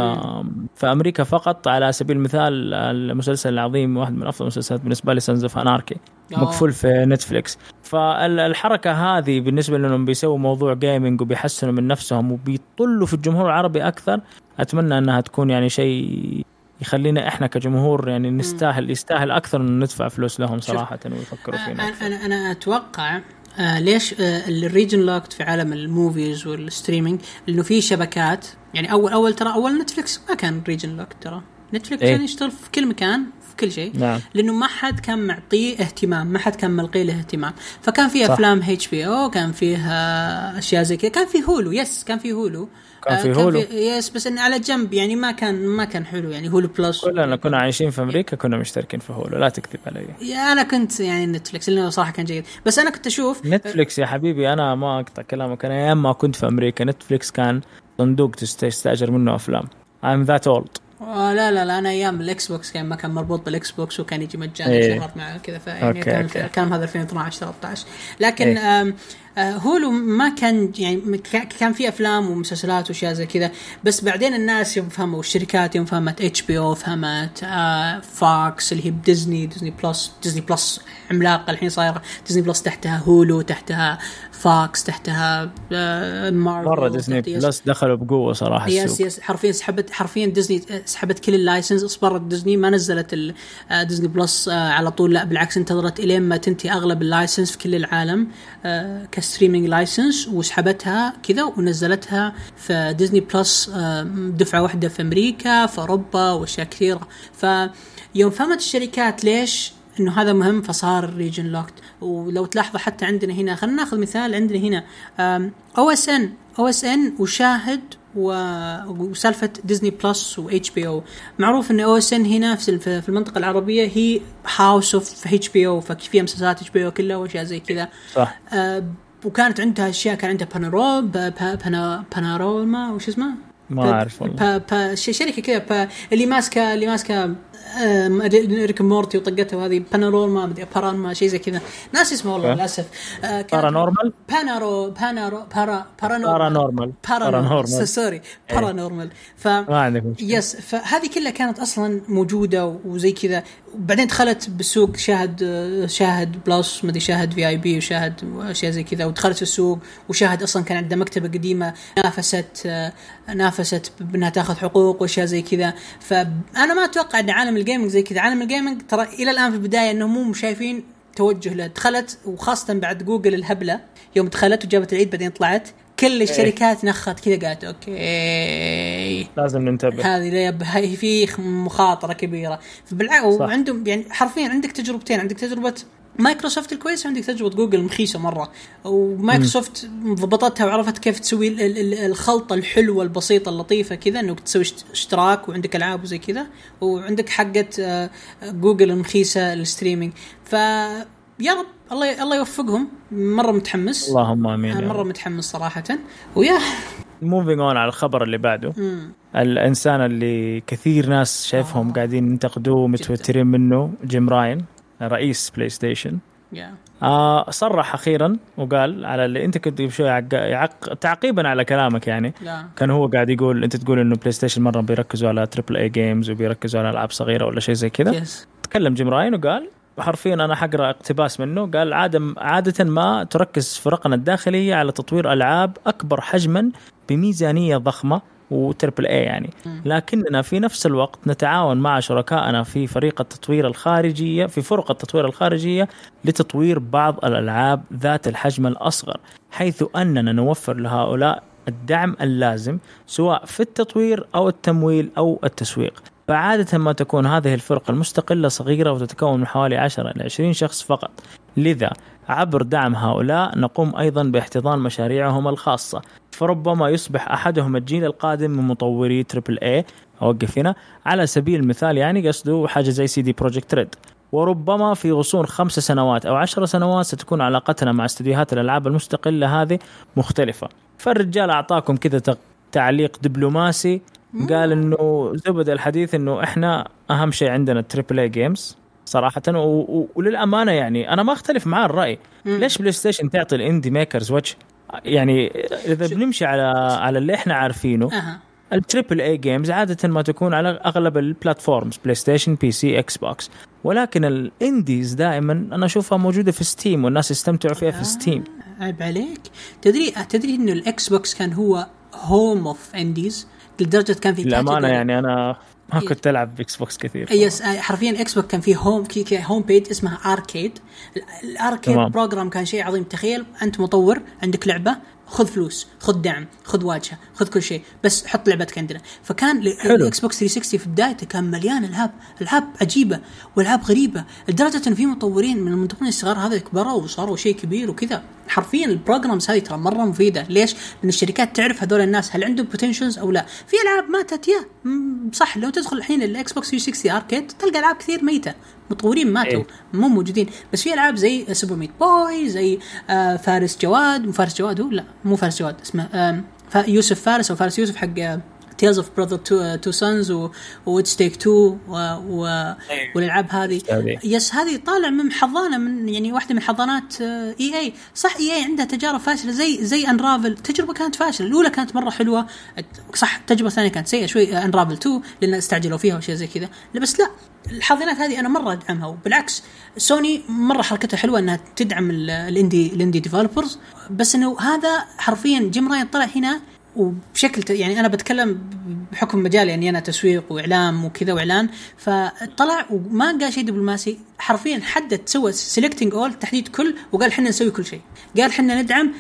S2: في أمريكا فقط. على سبيل المثال المسلسل العظيم واحد من أفضل المسلسلات بالنسبة لي Sons of
S1: Anarchy.
S2: مقفول في نتفليكس فالحركة هذه بالنسبة لهم بيسووا موضوع gaming وبيحسنوا من نفسهم وبيطلوا في الجمهور العربي أكثر أتمنى أنها تكون يعني شيء يخلينا إحنا كجمهور يعني نستاهل يستاهل أكثر إن ندفع فلوس لهم صراحة ويفكروا فينا أكثر.
S1: أنا أنا أتوقع آه ليش آه ال region locked في عالم ال movies وال streaming لأنه في شبكات يعني اول أول ترى أول نتفلكس ما كان region locked ترى نتفلكس
S2: إيه.
S1: كان يشتغل في كل مكان في كل شيء
S2: نعم.
S1: لأنه ما حد كان معطيه اهتمام ما حد كان ملقي له اهتمام فكان
S2: صح.
S1: أفلام اتش بي أو كان فيه آه، أشياء زي كذا كان فيه هولو yes كان فيه هولو
S2: كان
S1: آه،
S2: فيه هولو.
S1: yes بس انه على جنب يعني ما كان ما كان حلو يعني هولو بلس
S2: كلنا كنا عايشين في أمريكا كنا مشتركين في هولو لا تكذب علي
S1: يا أنا كنت يعني نتفلكس لأنه صراحة كان جيد بس أنا كنت أشوف
S2: نتفليكس يا حبيبي أنا ما أقطع كلامك أنا أيام ما كنت في أمريكا نتفليكس كان صندوق تست- تستأجر منه أفلام I'm that old
S1: آه لا لا لا أنا أيام الإكس بوكس كان ما كان مربوط بالإكس بوكس وكان يجي مجانا
S2: إيه.
S1: شغلات معه كذا فيعني كان
S2: okay.
S1: كان هذا 2012 13 لكن
S2: إيه.
S1: آه، هولو ما كان يعني كان في أفلام ومسلسلات وأشياء زي كذا بس بعدين الناس يوم فهموا الشركات يوم فهمت اتش بي أو فهمت آه فوكس اللي هي بديزني ديزني بلس ديزني بلس عملاقة الحين صايرة ديزني بلس تحتها هولو تحتها فوكس تحتها آه مارفل
S2: مرة ديزني. بلس دخلوا بقوة صراحة
S1: yes
S2: السوق.
S1: yes حرفيا سحبت حرفيا ديزني سحبت كل ال licenses. اصبرت ديزني ما نزلت آه، ديزني بلس آه، على طول. لا بالعكس انتظرت إلين ما تنتهي أغلب ال licenses في كل العالم آه، ك streaming license. وسحبتها كذا ونزلتها في ديزني بلس آه، دفعة واحدة في أمريكا في أوروبا وأشياء كثيرة. فيوم فهمت الشركات ليش إنه هذا مهم فصار region locked ولو تلاحظوا حتى عندنا هنا خلينا ناخذ مثال عندنا هنا. أو اس ان أو اس ان وشاهد وسالفة ديزني بلس و HBO معروف إن OSN هنا في المنطقة العربية هي house of HBO ففيها مسلسلات HBO كلها وأشياء زي كذا.
S2: صح.
S1: آه، وكانت عندها أشياء كان عندها بانورو با- با- بانا باناروما وش اسمه؟
S2: ما أعرف والله.
S1: شركة كذا اللي ماسكه اللي ماسكة ريك مورتي وطقته هذه بانوراما مدري بارانما شيء زي كذا. ناس اسمه والله okay. للأسف. كانت-
S2: بارانورمال؟
S1: بانارو بانارو بارا بارانورمال.
S2: بارانورمال.
S1: sorry
S2: إيه.
S1: بارانورمال. ف
S2: ما عندك مشكلة.
S1: yes فهذه كلها كانت أصلا موجودة وزي كذا. وبعدين دخلت بالسوق شاهد شاهد بلس مدري شاهد VIP وشاهد واشياء زي كذا. ودخلت السوق وشاهد أصلا كان عنده مكتبة قديمة نافست نافست بأنها تأخذ حقوق وأشياء زي كذا. فانا ما أتوقع إن عالم ال gaming زي كذا. عالم ال gaming ترى إلى الآن في البداية إنهم مو شايفين توجه له. دخلت وخاصة بعد جوجل الهبلة يوم دخلت وجابت العيد بعدين طلعت كل الشركات نخت كذا قالت okay.
S2: لازم ننتبه.
S1: هذه هاي في مخاطرة كبيرة. فبالعكس. وعندهم يعني حرفيا عندك تجربتين. عندك تجربة مايكروسوفت الكويس وعندك تجربة جوجل مخيسة مرة. ومايكروسوفت ضبطتها وعرفت كيف تسوي ال- ال- ال- الخلطة الحلوة البسيطة اللطيفة كذا إنك تسوي اشت- اشتراك وعندك ألعاب وزي كذا وعندك حقة آه، جوجل المخيسه ال streaming. ف يا رب الله الله يوفقهم. مرة متحمس.
S2: اللهم
S1: آمين
S2: يا مرة.
S1: متحمس صراحة. ويا.
S2: moving on على الخبر اللي بعده. الإنسان اللي كثير ناس شايفهم قاعدين ينتقدوه ومتوترين منه جيم راين. رئيس بلاي ستيشن
S1: يا
S2: آه صرح أخيرا وقال على اللي أنت كنت شوي يعق... تعقيبا على كلامك يعني.
S1: لا
S2: كان هو قاعد يقول أنت تقول إنه بلاي ستيشن مرة بيركزوا على triple A games وبيركزوا على ألعاب صغيرة ولا شيء زي كذا.
S1: yes
S2: تكلم جيم راين وقال حرفيا أنا حقرأ اقتباس منه قال عادة عادة ما تركز فرقنا الداخلية على تطوير ألعاب أكبر حجما بميزانية ضخمة. وتربل اي يعني. لكننا في نفس الوقت نتعاون مع شركائنا في فريق التطوير الخارجية في فرق التطوير الخارجية لتطوير بعض الألعاب ذات الحجم الأصغر حيث أننا نوفر لهؤلاء الدعم اللازم سواء في التطوير أو التمويل أو التسويق. فعادة ما تكون هذه الفرقة المستقلة صغيرة وتتكون من حوالي 10 إلى 20 شخص فقط. لذا عبر دعم هؤلاء نقوم أيضا باحتضان مشاريعهم الخاصة. فربما يصبح أحدهم الجيل القادم من مطوري triple A أوقف هنا. على سبيل المثال يعني قصده حاجة زي CD Projekt Red. وربما في غصون خمس سنوات أو عشر سنوات ستكون علاقتنا مع استديوهات الألعاب المستقلة هذه مختلفة. فالرجال أعطاكم كذا تعليق دبلوماسي. قال إنه زبد الحديث إنه إحنا أهم شيء عندنا ال triple A games صراحة و... و... وللأمانة يعني أنا ما أختلف مع الرأي.
S1: مم.
S2: ليش بلاي ستيشن تعطي ال indie makers وجه؟ يعني إذا بنمشي على على اللي إحنا عارفينه
S1: أها.
S2: ال triple A games عادة ما تكون على أغلب ال platforms بلاي ستيشن PC إكس بوكس ولكن ال indies دائما أنا أشوفها موجودة في ستيم والناس يستمتعوا فيها في ستيم
S1: عيب عليك. تدري تدري إنه الاكس بوكس كان هو home of indies لدرجة كان في category-
S2: يعني أنا ما كنت العب باكس بوكس كثير
S1: yes حرفيا إكس بوكس كان فيه home كي كي home page اسمها arcade ال- ال
S2: arcade.
S1: program كان شيء عظيم. تخيل أنت مطور عندك لعبة خذ فلوس خذ دعم خذ واجهة خذ كل شيء بس حط لعبتك عندنا. فكان. الاكس بوكس 360 في بدايته كان مليان العاب العاب عجيبة والعاب غريبة لدرجة إن في مطورين من المطورين الصغار هذا كبروا وصاروا شيء كبير وكذا. حرفيا ال programs هذه ترى مرة مفيدة. ليش؟ لأن الشركات تعرف هذول الناس هل عندهم potentials أو لا. في ألعاب ماتت يا صح لو تدخل الحين الاكس بوكس 360 اركيد تلقى ألعاب كثير ميتة. مطورين ماتوا
S2: إيه.
S1: مو موجودين. بس في ألعاب زي Super Meat Boy زي آه فارس جواد. مو فارس جواد هو؟ لا مو فارس جواد. اسمه فا- يوسف فارس أو فارس يوسف حق Tale of Brothers two two sons و It Takes Two والألعاب هذه.
S2: هذه.
S1: yes هذه طالع من حضانة من يعني واحدة من حضانات اي اي صح اي اي عندها تجارب فاشلة زي زي Unravel تجربة كانت فاشلة. الأولى كانت مرة حلوة. صح التجربة الثانية كانت سيئة شوي Unravel 2 لأن استعجلوا فيها وشيء زي كذا. لا بس لا. الحاضنات هذه أنا مرة أدعمها وبالعكس سوني مرة حركتها حلوة إنها تدعم ال- ال indie ال indie developers بس إنه هذا حرفيا جيم راين طلع هنا وبشكل يعني أنا بتكلم بحكم مجالي يعني أنا تسويق وإعلام وكذا وإعلان فطلع وما قال شيء دبلوماسي. حرفيا حدد سوى selecting all تحديد كل وقال إحنا نسوي كل شيء. قال إحنا ندعم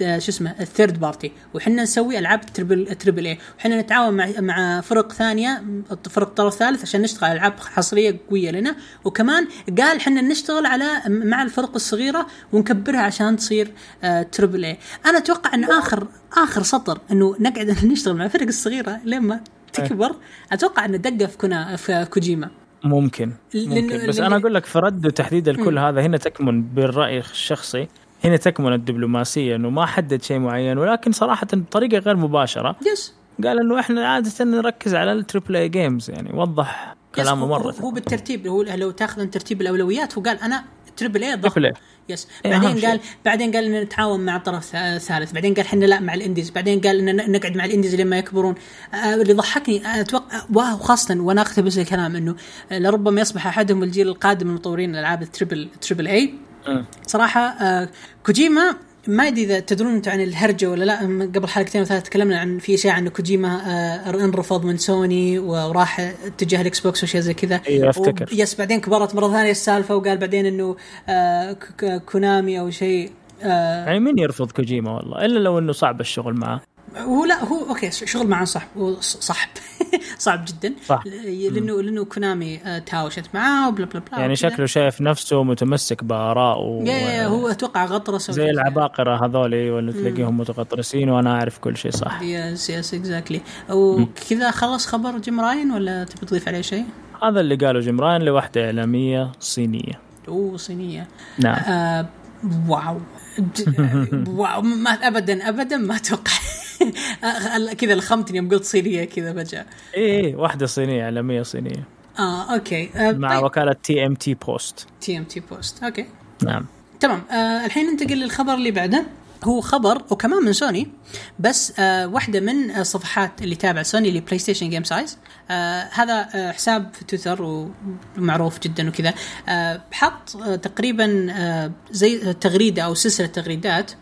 S1: شو اسمه ال third party وحنا نسوي ألعاب triple triple A وحنا نتعاون مع مع فرق ثانية فرق طرف ثالث عشان نشتغل على ألعاب حصرية قوية لنا. وكمان قال حنا نشتغل على مع الفرق الصغيرة ونكبرها عشان تصير آه triple A أنا أتوقع إن آخر آخر سطر إنه نقعد نشتغل مع الفرق الصغيرة لين ما تكبر أتوقع إنه دقة في كنا في كوجيما.
S2: ممكن ممكن. بس
S1: لأنه-
S2: أنا أقول لك في رد وتحديد الكل هذا هنا تكمن بالرأي الشخصي هنا تكمن الدبلوماسية إنه ما حدد شيء معين ولكن صراحة بطريقه غير مباشرة.
S1: yes.
S2: قال إنه إحنا عادة نركز على ال triple A games يعني وضح كلامه مرة
S1: هو بالترتيب هو لو تأخذ ترتيب الأولويات هو قال أنا triple A ضخم.
S2: اي
S1: yes.
S2: إيه،
S1: بعدين. قال بعدين قال إن نتعاون مع طرف ثالث. بعدين قال إحنا لا مع ال indies. بعدين قال إن ن- نقعد مع ال indies لما يكبرون. آه اللي ضحكني أتوقع وخاصه وأنا أقتبس الكلام إنه آه، لربما يصبح أحدهم الجيل القادم من مطورين الألعاب ال triple triple
S2: A.
S1: صراحة آه كوجيما ما أدري إذا تدرون أنتم عن الهرجة ولا لا قبل حلقتين وثلاث تكلمنا عن في اشاعه ان كوجيما آه انرفض من سوني وراح اتجاه الإكس بوكس وشيء زي كذا.
S2: أيوه
S1: أفتكر. yes بعدين كبرت مرة ثانية السالفة وقال بعدين إنه آه كونامي أو شيء آه
S2: يعني مين يرفض كوجيما والله؟ إلا لو إنه صعب الشغل معاه
S1: هو لا هو أوكي شغل معاه صح هو صعب. صعب جدا.
S2: صح.
S1: لأنه لأنه كونامي آه تهاوشت معاه وبلا بلا بلا
S2: يعني. شكله شايف نفسه متمسك
S1: يا يا هو أتوقع غطرس أو
S2: زي
S1: شيء.
S2: العباقرة هذولي ولا تلاقيهم متغطرسين وأنا أعرف كل شيء صح.
S1: yes yes exactly وكذا خلص خبر جيم راين ولا تبي تضيف عليه شيء؟
S2: هذا اللي قاله جيم راين لوحدة إعلامية صينية.
S1: أوه صينية.
S2: نعم.
S1: آه wow. wow ما ابدا ابدا ما أتوقع. كذا لخمتني يوم قلت صينية كذا فجأة.
S2: إيه إيه واحدة صينية إعلامية صينية.
S1: آه okay. آه
S2: مع
S1: طيب.
S2: وكالة
S1: TMTPost TMTPost okay.
S2: نعم.
S1: تمام. آه الحين ننتقل للخبر اللي بعده. هو خبر وكمان من سوني بس آه واحدة من الصفحات اللي تابع سوني اللي PlayStation Game Size آه هذا آه حساب في تويتر ومعروف جدا وكذا. آه حط آه تقريبا آه زي تغريدة أو سلسلة تغريدات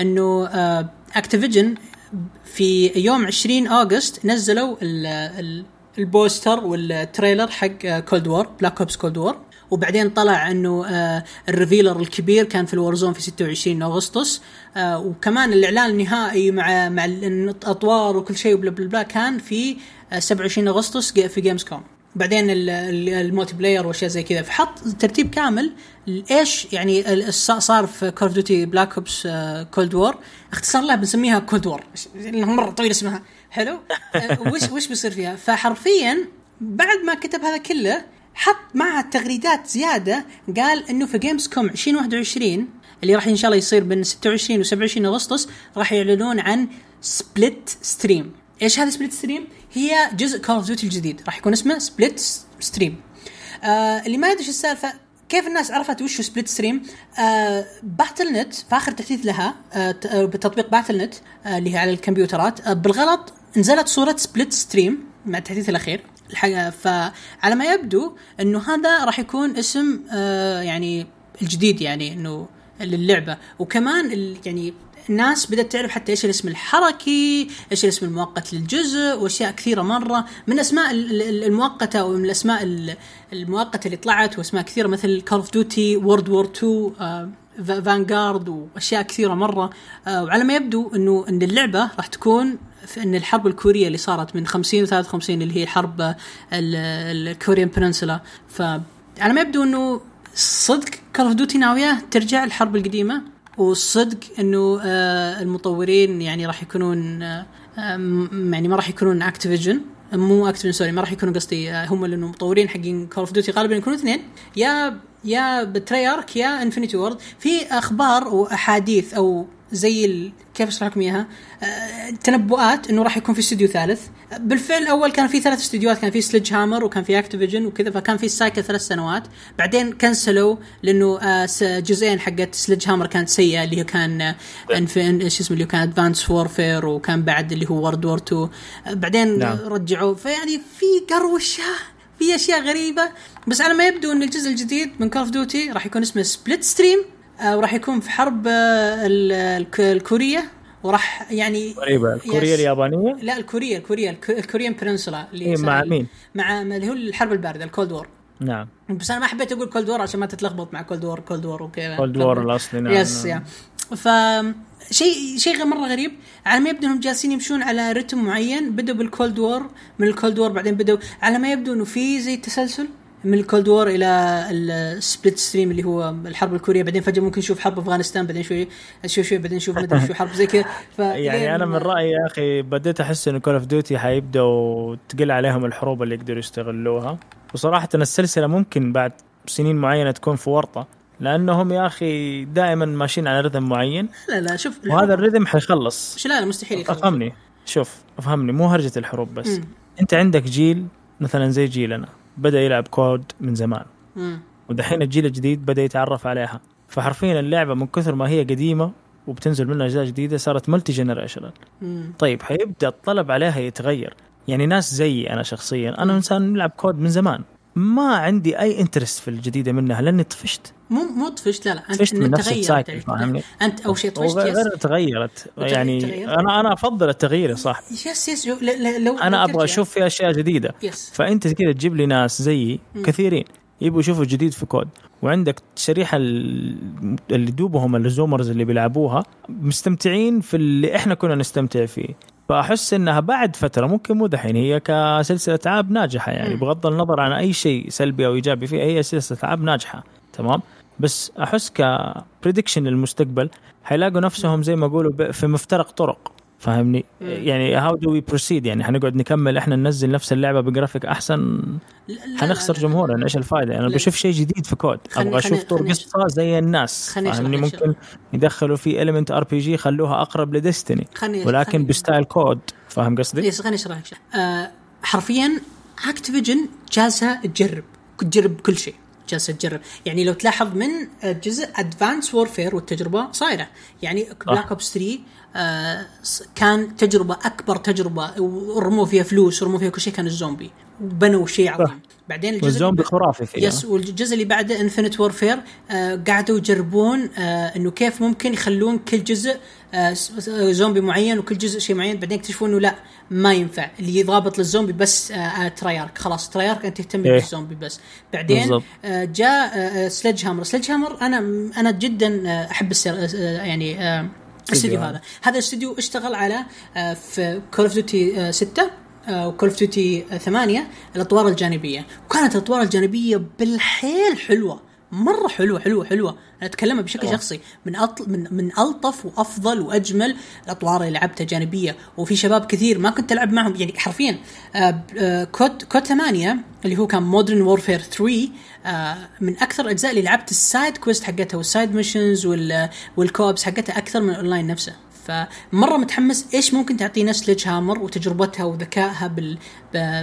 S1: إنه آه Activision في يوم 20 August نزلوا ال ال poster وال trailer حق Cold War Black Ops Cold War وبعدين طلع إنه آه ال revealer الكبير كان في ال Warzone في 26 أغسطس. آه وكمان الإعلان النهائي مع مع الأطوار وكل شيء وبلا بلا بلا كان في آه 27 أغسطس جي- في Gamescom بعدين ال- ال- ال multiplayer وأشياء زي كذا. فحط ترتيب كامل إيش يعني صار في Call Duty Black Ops Cold War اختصار لها بنسميها Cold War لأنها مرة طويل اسمها. حلو؟ آه، وش وش بيصير فيها؟ فحرفيا بعد ما كتب هذا كله حط معها تغريدات زيادة. قال إنه في Gamescom 2021 اللي راح إن شاء الله يصير بين 26 و 27 أغسطس راح يعلنون عن Slipstream إيش هذا Slipstream هي جزء Call of Duty الجديد. راح يكون اسمه Slip stream آه اللي ما يدري إيش السالفة كيف الناس عرفت وش Slipstream آه Battle.net في آخر تحديث لها آه آه، بتطبيق Battle.net آه اللي هي على الكمبيوترات آه بالغلط نزلت صورة Slipstream مع التحديث الأخير. الحقيقة فعلى ما يبدو إنه هذا راح يكون اسم آه يعني الجديد يعني إنه للعبة. وكمان يعني الناس بدأت تعرف حتى إيش الاسم الحركي، إيش الاسم المؤقت للجزء وأشياء كثيرة مرة. من الاسماء ال- ال- المؤقتة ومن الأسماء ال- المؤقتة اللي طلعت وأسماء كثيرة مثل Call of Duty World War 2 آه Vanguard وأشياء كثيرة مرة. آه، وعلى ما يبدو إنه إن اللعبة راح تكون إن الحرب الكورية اللي صارت من 50 و 53 اللي هي حرب ال- ال Korean Peninsula فعلى ما يبدو إنه صدق Call of Duty ناوية ترجع الحرب القديمة والصدق إنه آه، المطورين يعني راح يكونون آه، يعني ما راح يكونون Activision مو Activision sorry ما راح يكونوا قصدي آه، هم لأنه مطورين حقين Call of Duty غالبا يكونوا اثنين يا يا Treyarch يا Infinity Ward في أخبار وأحاديث أو زي ال... كيف أشرح لكم إياها؟ آه، تنبؤات إنه راح يكون في استوديو ثالث. بالفعل اول كان في ثلاث استديوهات كان في Sledgehammer وكان في Activision وكذا فكان في cycle ثلاث سنوات. بعدين كنسلوا لأنه آه، جزئين حقت Sledgehammer كانت سيئة اللي هي كان آه، Inf- شو اسمه اللي كان Advanced Warfare وكان بعد اللي هو World War 2 آه، بعدين
S2: نعم.
S1: رجعوا. فيعني في قروشة في أشياء غريبة. بس على ما يبدو إن الجزء الجديد من Call of Duty راح يكون اسمه Slipstream وراح يكون في حرب آه، ال- الك- الكورية وراح يعني
S2: غريبه الكوريا
S1: yes.
S2: اليابانية
S1: لا الكورية الكورية الك- الكوريان Peninsula اللي
S2: إيه، مع مين؟
S1: مع اللي هو الحرب الباردة ال Cold War
S2: نعم
S1: بس أنا ما حبيت أقول Cold War عشان ما تتلخبط مع Cold War Cold War وكذا
S2: Cold War الأصلي نعم
S1: yes
S2: نعم.
S1: يا ف شيء شيء مرة غريب على ما يبدو إنهم جالسين يمشون على rhythm معين بدوا بال Cold War من ال Cold War بعدين بدوا على ما يبدو إنه في زي تسلسل من ال Cold War إلى ال Slipstream اللي هو الحرب الكورية. بعدين فجأة ممكن نشوف حرب أفغانستان بعدين شوي شوي شوي بعدين نشوف مدري شو حرب زي كذا. ف
S2: يعني أنا من رأيي يا أخي بديت أحس إنه Call of Duty حيبدأوا تقل عليهم الحروب اللي يقدروا يستغلوها. وصراحة السلسلة ممكن بعد سنين معينة تكون في ورطة لأنهم يا أخي دائما ماشيين على rhythm معين.
S1: لا لا شوف
S2: وهذا ال rhythm
S1: حيخلص. لا لا مستحيل يخلص.
S2: أفهمني. شوف أفهمني. مو هرجة الحروب بس.
S1: مم.
S2: أنت عندك جيل مثلا زي جيلنا. بدأ يلعب COD من زمان. ودحين الجيل الجديد بدأ يتعرف عليها. فحرفيا اللعبة من كثر ما هي قديمة وبتنزل منها أجزاء جديدة صارت multi
S1: generational.
S2: طيب حيبدأ الطلب عليها يتغير. يعني ناس زيي أنا شخصيا. أنا إنسان نلعب COD من زمان. ما عندي أي interest في الجديدة منها لأني طفشت.
S1: مو مو طفشت لا لا أنت
S2: طفشت من نفس ال
S1: cycle.
S2: فاهمني؟
S1: أنت أول شيء طفشت
S2: وغير
S1: yes.
S2: تغيرت. يعني
S1: تغير.
S2: أنا أنا أفضل التغيير صح.
S1: yes yes جو- ل- ل- لو
S2: أنا
S1: لو أبغى
S2: أشوف في أشياء جديدة.
S1: yes.
S2: فأنت كذا تجيب لي ناس زيي كثيرين يبغوا يشوفوا جديد في COD. وعندك شريحة ال- اللي دوبهم ال Zoomers اللي بيلعبوها مستمتعين في اللي إحنا كنا نستمتع فيه. فأحس إنها بعد فترة ممكن مو دحين هي كسلسلة ألعاب ناجحة يعني. بغض النظر عن أي شيء سلبي أو إيجابي فيها هي سلسلة ألعاب ناجحة تمام بس أحس ك prediction للمستقبل حيلاقوا نفسهم زي ما اقولوا ب- في مفترق طرق فاهمني. يعني how do we proceed يعني حنقعد نكمل إحنا ننزل نفس اللعبة بجرافيك أحسن
S1: لا- لا-
S2: حنخسر. جمهورنا إيش الفائده أنا
S1: لا.
S2: بشوف شيء جديد في COD
S1: أبغى
S2: أشوف طور قصه زي الناس فاهمني ممكن يدخلوا في element RPG خلوها اقرب ل
S1: Destiny
S2: ولكن
S1: خلني-
S2: ب style COD فاهم قصدي؟
S1: yes خليني اشرح لك شيء. آه حرفيا Activision جالسة تجرب تجرب كل شيء جالسه تجرب يعني لو تلاحظ من جزء Advanced Warfare والتجربة صايرة. يعني Black Ops 3 آه س- كان تجربة أكبر تجربة ورموا فيها فلوس ورموا فيها كل شيء كان الزومبي. وبنوا شيء عظيم. بعدين الجزء
S2: والزومبي خرافي فيها.
S1: yes والجزء اللي بعده Infinite Warfare آه قعدوا يجربون آه إنه كيف ممكن يخلون كل جزء آه س- زومبي معين وكل جزء شيء معين بعدين يكتشفون إنه لا ما ينفع. اللي يضابط للزومبي بس آه آه Treyarch. خلاص Treyarch أنت تهتم
S2: إيه.
S1: بالزومبي بس. بعدين. آه جاء آه Sledgehammer Sledgehammer أنا أنا جدا آه أحب السر آه يعني آه الاستوديو
S2: هذا.
S1: هذا. الاستوديو اشتغل على آه في Call of Duty 6 و Call of Duty 8 الأطوار الجانبية. وكانت الأطوار الجانبية بالحيل حلوة مرة حلوة حلوة حلوة. أنا اتكلمها بشكل شخصي. من أطل من من ألطف وأفضل وأجمل الأطوار اللي لعبتها جانبية. وفي شباب كثير ما كنت ألعب معهم يعني حرفيا. آه، آه، COD COD 8 اللي هو كان Modern Warfare 3 آه، من أكثر الأجزاء اللي لعبت ال side quest حقتها وال side missions وال co-ops حقتها أكثر من الاونلاين نفسه. فمرة متحمس إيش ممكن تعطينا Sledgehammer وتجربتها وذكائها بال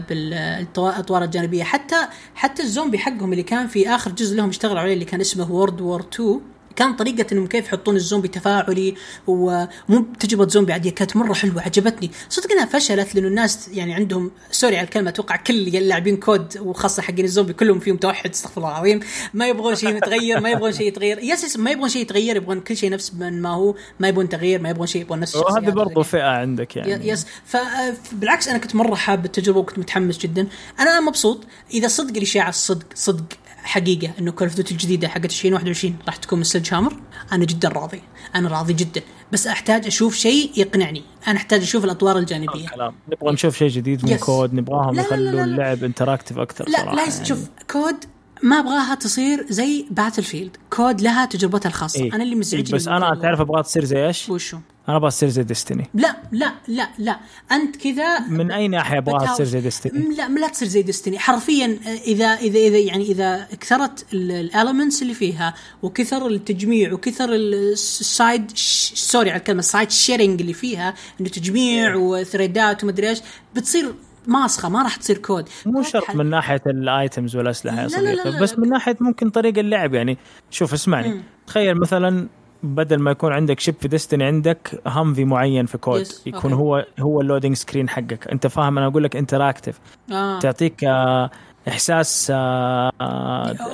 S1: بالأطوار الجانبية. حتى حتى الزومبي حقهم اللي كان في آخر جزء لهم اشتغلوا عليه اللي كان اسمه World War 2 كان طريقة إنهم كيف يحطون الزومبي تفاعلي ومو تجربة زومبي عادية كانت مرة حلوة عجبتني، صدق إنها فشلت لأنه الناس يعني عندهم sorry على الكلمة أتوقع كل اللاعبين COD وخاصة حقين الزومبي كلهم فيهم توحد استغفر الله العظيم، ما يبغون شيء يتغير، ما يبغون شيء يتغير، yes ما يبغون شيء يتغير يبغون كل شيء نفس ما هو، ما يبغون تغيير، ما يبغون شيء يبغون نفس
S2: وهذه برضو. فئة عندك يعني.
S1: yes. فبالعكس أنا كنت مرة حاب التجربة وكنت متحمس جدا. أنا مبسوط. إذا صدق الإشاعة الصدق صدق. حقيقة إنه Call of Duty الجديدة حقت 2021 راح تكون من Sledgehammer أنا جدا راضي. أنا راضي جدا. بس أحتاج أشوف شيء يقنعني. أنا أحتاج أشوف الأطوار الجانبية.
S2: كلام نبغى نشوف شيء جديد من. COD نبغاهم يخلوا. اللعب interactive أكثر
S1: لا
S2: صراحة
S1: لا
S2: يعني.
S1: شوف COD ما أبغاها تصير زي Battlefield COD لها تجربتها الخاصة
S2: إيه.
S1: أنا اللي مزعجني
S2: بس
S1: أنا.
S2: تعرف أبغى تصير زي إيش؟
S1: وشو
S2: أنا أبغى تصير زي ديستني
S1: لا لا لا لا أنت كذا
S2: من أي ناحية
S1: أبغاها.
S2: تصير زي
S1: Destiny؟ لا لا تصير زي Destiny حرفيا آه، إذا إذا إذا يعني إذا كثرت ال elements اللي فيها وكثر التجميع وكثر ال side sorry على الكلمة ال side sharing اللي فيها إنه تجميع و trade ات ومدري إيش بتصير ماسخة ما راح تصير COD
S2: مو شرط من ناحية ال items والاسلحه يا
S1: لا، لا، لا،
S2: صديقي
S1: لا،
S2: بس
S1: لا.
S2: من ناحية ممكن طريقة اللعب يعني شوف اسمعني تخيل مثلا بدل ما يكون عندك ship في Destiny عندك Humvee معين في COD
S1: Yes,
S2: يكون
S1: okay.
S2: هو هو ال loading screen حقك أنت فاهم أنا أقول لك interactive
S1: آه.
S2: تعطيك آه، إحساس آه،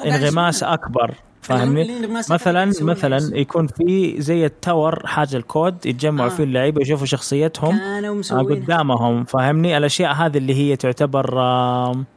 S2: انغماس. أكبر فاهمني مثلا مثلا؟ يكون في زي ال Tower حاجة ال COD يتجمعوا
S1: آه.
S2: فيه اللعيبة يشوفوا شخصيتهم آه، قدامهم فاهمني الأشياء هذه اللي هي تعتبر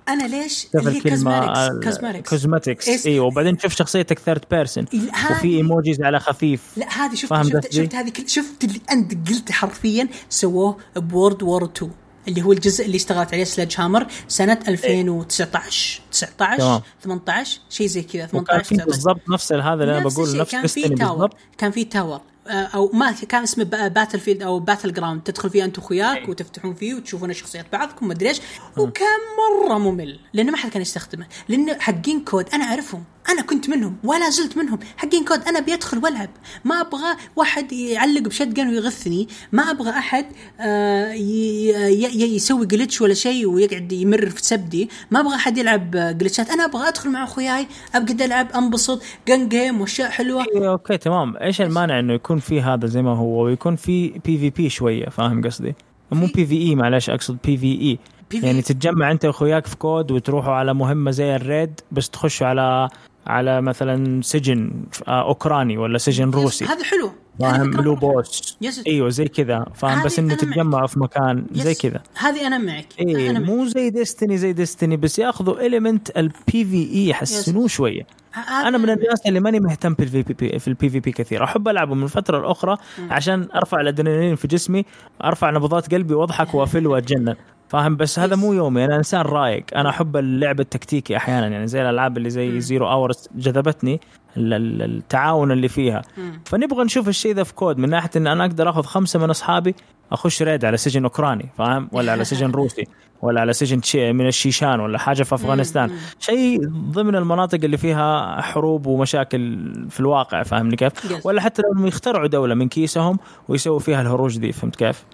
S1: أنا ليش اللي هي كازماتكس
S2: cosmetics
S1: إيش؟
S2: إيوه وبعدين تشوف شخصيتك third
S1: person
S2: وفي emojis على خفيف
S1: لا هذه شفت شفت؟ شفت هذه شفت اللي أنت قلت حرفيا سووه ب World War 2 اللي هو الجزء اللي اشتغلت عليه Sledgehammer سنة 2019 19
S2: تمام.
S1: 18 شيء زي كذا
S2: وكان
S1: 18
S2: في
S1: 19
S2: بالضبط نفس هذا اللي
S1: أنا
S2: بقول نفس
S1: كان في Tower.
S2: بالضبط.
S1: كان في Tower. أو ما كان اسمه Battlefield أو Battleground تدخل فيه أنت واخوياك
S2: أي.
S1: وتفتحون فيه وتشوفون شخصيات بعضكم مدري إيش. وكان مرة ممل. لأنه ما حد كان يستخدمه. لأنه حقين COD أنا أعرفهم. أنا كنت منهم. ولا زلت منهم. حقين COD أنا بيدخل وألعب. ما أبغى واحد يعلق ب shotgun ويغثني. ما أبغى أحد آه، يسوي glitch ولا شيء ويقعد يمرر في سبدي. ما أبغى أحد يلعب glitch ات أنا أبغى أدخل مع أخوياي. أبغى ألعب أنبسط. gun game وأشياء حلوة.
S2: إيه، okay تمام. إيش المانع إنه يكون في هذا زي ما هو ويكون في PvP شوية فاهم قصدي مو PvE معلش أقصد
S1: PvE.
S2: يعني تتجمع أنت وأخوياك في COD وتروحوا على مهمة زي ال raid بس تخشوا على على مثلا سجن آه، أوكراني ولا سجن روسي.
S1: هذا حلو.
S2: فاهم بلو
S1: مرة حلوة.
S2: بس
S1: yes.
S2: إيوه زي كذا. فاهم بس
S1: إنه.
S2: تتجمعوا في مكان زي
S1: yes.
S2: كذا.
S1: هذه أنا معك. معك.
S2: مو زي Destiny زي Destiny بس ياخذوا ال element ال PvE يحسنوه
S1: شوية.
S2: أنا من الناس اللي ماني مهتم بال PvP في ال PvP كثير. أحب ألعبه من فترة لأخرى عشان أرفع الأدرينالين في جسمي أرفع نبضات قلبي وأضحك وأفل وأتجنن. فاهم؟ بس هذا مو يومي أنا إنسان رايق أنا أحب اللعب التكتيكي أحيانا يعني زي الألعاب اللي زي Zero Hour جذبتني ال- ال- التعاون اللي فيها. فنبغى نشوف الشيء ذا في COD من ناحية إن أنا أقدر آخذ خمسة من أصحابي أخش raid على سجن أوكراني فاهم؟ ولا على سجن روسي ولا على سجن من الشيشان ولا حاجة في أفغانستان. شيء ضمن المناطق اللي فيها حروب ومشاكل في الواقع فاهمني كيف. ولا حتى لو يخترعوا دولة من كيسهم ويسووا فيها الهروج دي فهمت كيف؟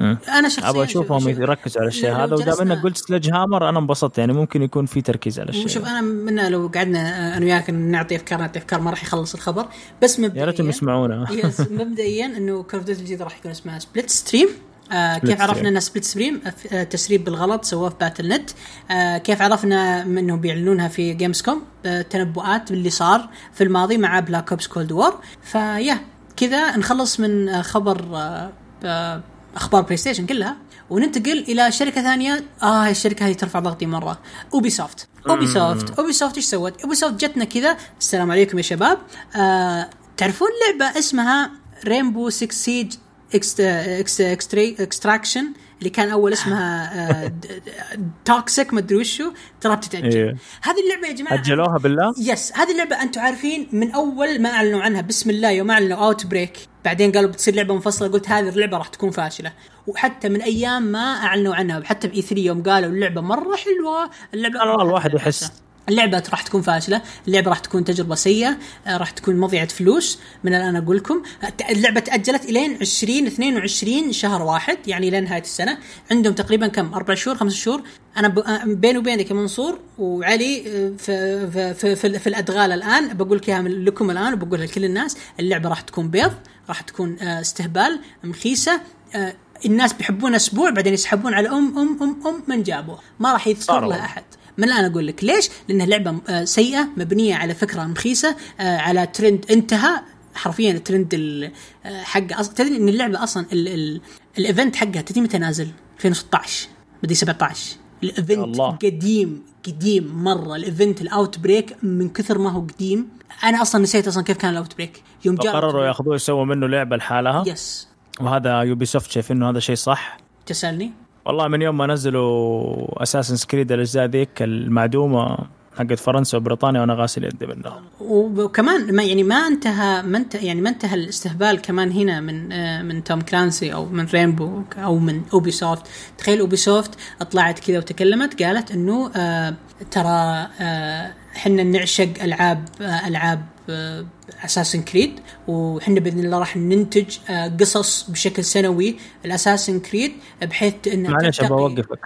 S1: مم.
S2: مم.
S1: أنا شخصيا
S2: أبغى أشوفهم
S1: شوف- شوف-
S2: يركزوا على الشيء هذا ودام انك قلت Sledgehammer أنا انبسطت يعني ممكن يكون في تركيز على الشيء
S1: شوف. أنا من لو قعدنا أنا وياك نعطي أفكار نعطي أفكار ما راح يخلص الخبر بس مبدئيا
S2: يا ريتهم يسمعونا
S1: yes مبدئيا إنه Call of Duty الجديده راح يكون اسمها Slipstream آه كيف عرفنا. انها Slipstream آه تسريب بالغلط سووه في Battle.net آه كيف عرفنا إنهم بيعلنونها في Gamescom آه تنبؤات باللي صار في الماضي مع Black Ops Cold War فيا كذا نخلص من آه خبر آه آه أخبار PlayStation كلها وننتقل إلى شركة ثانية. آه الشركة هذه ترفع ضغطي مرة. Ubisoft Ubisoft Ubisoft إيش سوت؟ Ubisoft جتنا كذا. السلام عليكم يا شباب. آه تعرفون لعبة اسمها Rainbow 6 Siege Extraction اللي كان أول اسمها Toxic ما أدري وشو ترى بتتأجل.
S2: إيه.
S1: هذه اللعبة يا جماعة
S2: أجلوها بالله؟
S1: yes هذه اللعبة أنتم عارفين من أول ما أعلنوا عنها بسم الله يوم أعلنوا Outbreak بعدين قالوا بتصير لعبة منفصله قلت هذه اللعبة راح تكون فاشلة. وحتى من أيام ما أعلنوا عنها حتى ب E3 يوم قالوا اللعبة مرة
S2: حلوة اللعبة الواحد يحس.
S1: اللعبة راح تكون فاشلة، اللعبة راح تكون تجربة سيئة، آه، راح تكون مضيعة فلوس من الآن أقول لكم، آه، اللعبة تأجلت إلين 2022 شهر واحد يعني إلى نهاية السنة، عندهم تقريبا كم؟ أربع شهور خمس شهور، أنا. آه، بيني وبينك يا منصور وعلي في في في, في, في الأدغال الآن بقول لك إياها لكم الآن وبقولها لكل الناس، اللعبة راح تكون بيض، راح تكون استهبال، مخيسة، الناس بيحبون أسبوع بعدين يسحبون على ام ام ام أم من جابوه ما راح يذكر لها. أحد من الآن أقول لك ليش؟ لأنها لعبة آه، سيئة مبنية على فكرة مخيسه آه، على ترند انتهى. حرفيا الترند ال- آه، حقه أصلا تدري إن اللعبة أصلا ال- ال- ال event حقها تدري متى نازل؟ 2016 بدي 17 ال event
S2: الله.
S1: قديم قديم مرة. ال event ال Outbreak من كثر ما هو قديم. أنا أصلا نسيت أصلا كيف كان ال Outbreak يوم جاء
S2: قرروا ياخذوه يسووا منه لعبة لحالها.
S1: yes
S2: وهذا Ubisoft شايف إنه هذا شيء صح.
S1: تسألني؟
S2: والله من يوم ما نزلوا Assassin's Creed الأجزاء ذيك المعدومة حقت فرنسا وبريطانيا وأنا غاسل يدي منها
S1: وكمان ما يعني ما انتهى ما انتهى يعني ما انتهى الاستهبال كمان هنا من آه، من Tom Clancy أو من Rainbow أو من Ubisoft تخيل Ubisoft طلعت كذا وتكلمت قالت إنه آه ترى آه إحنا نعشق ألعاب ألعاب Assassin's Creed وحنا بإذن الله راح ننتج آه قصص بشكل سنوي ال Assassin's Creed بحيث انها
S2: معلش
S1: أبغى
S2: أوقفك.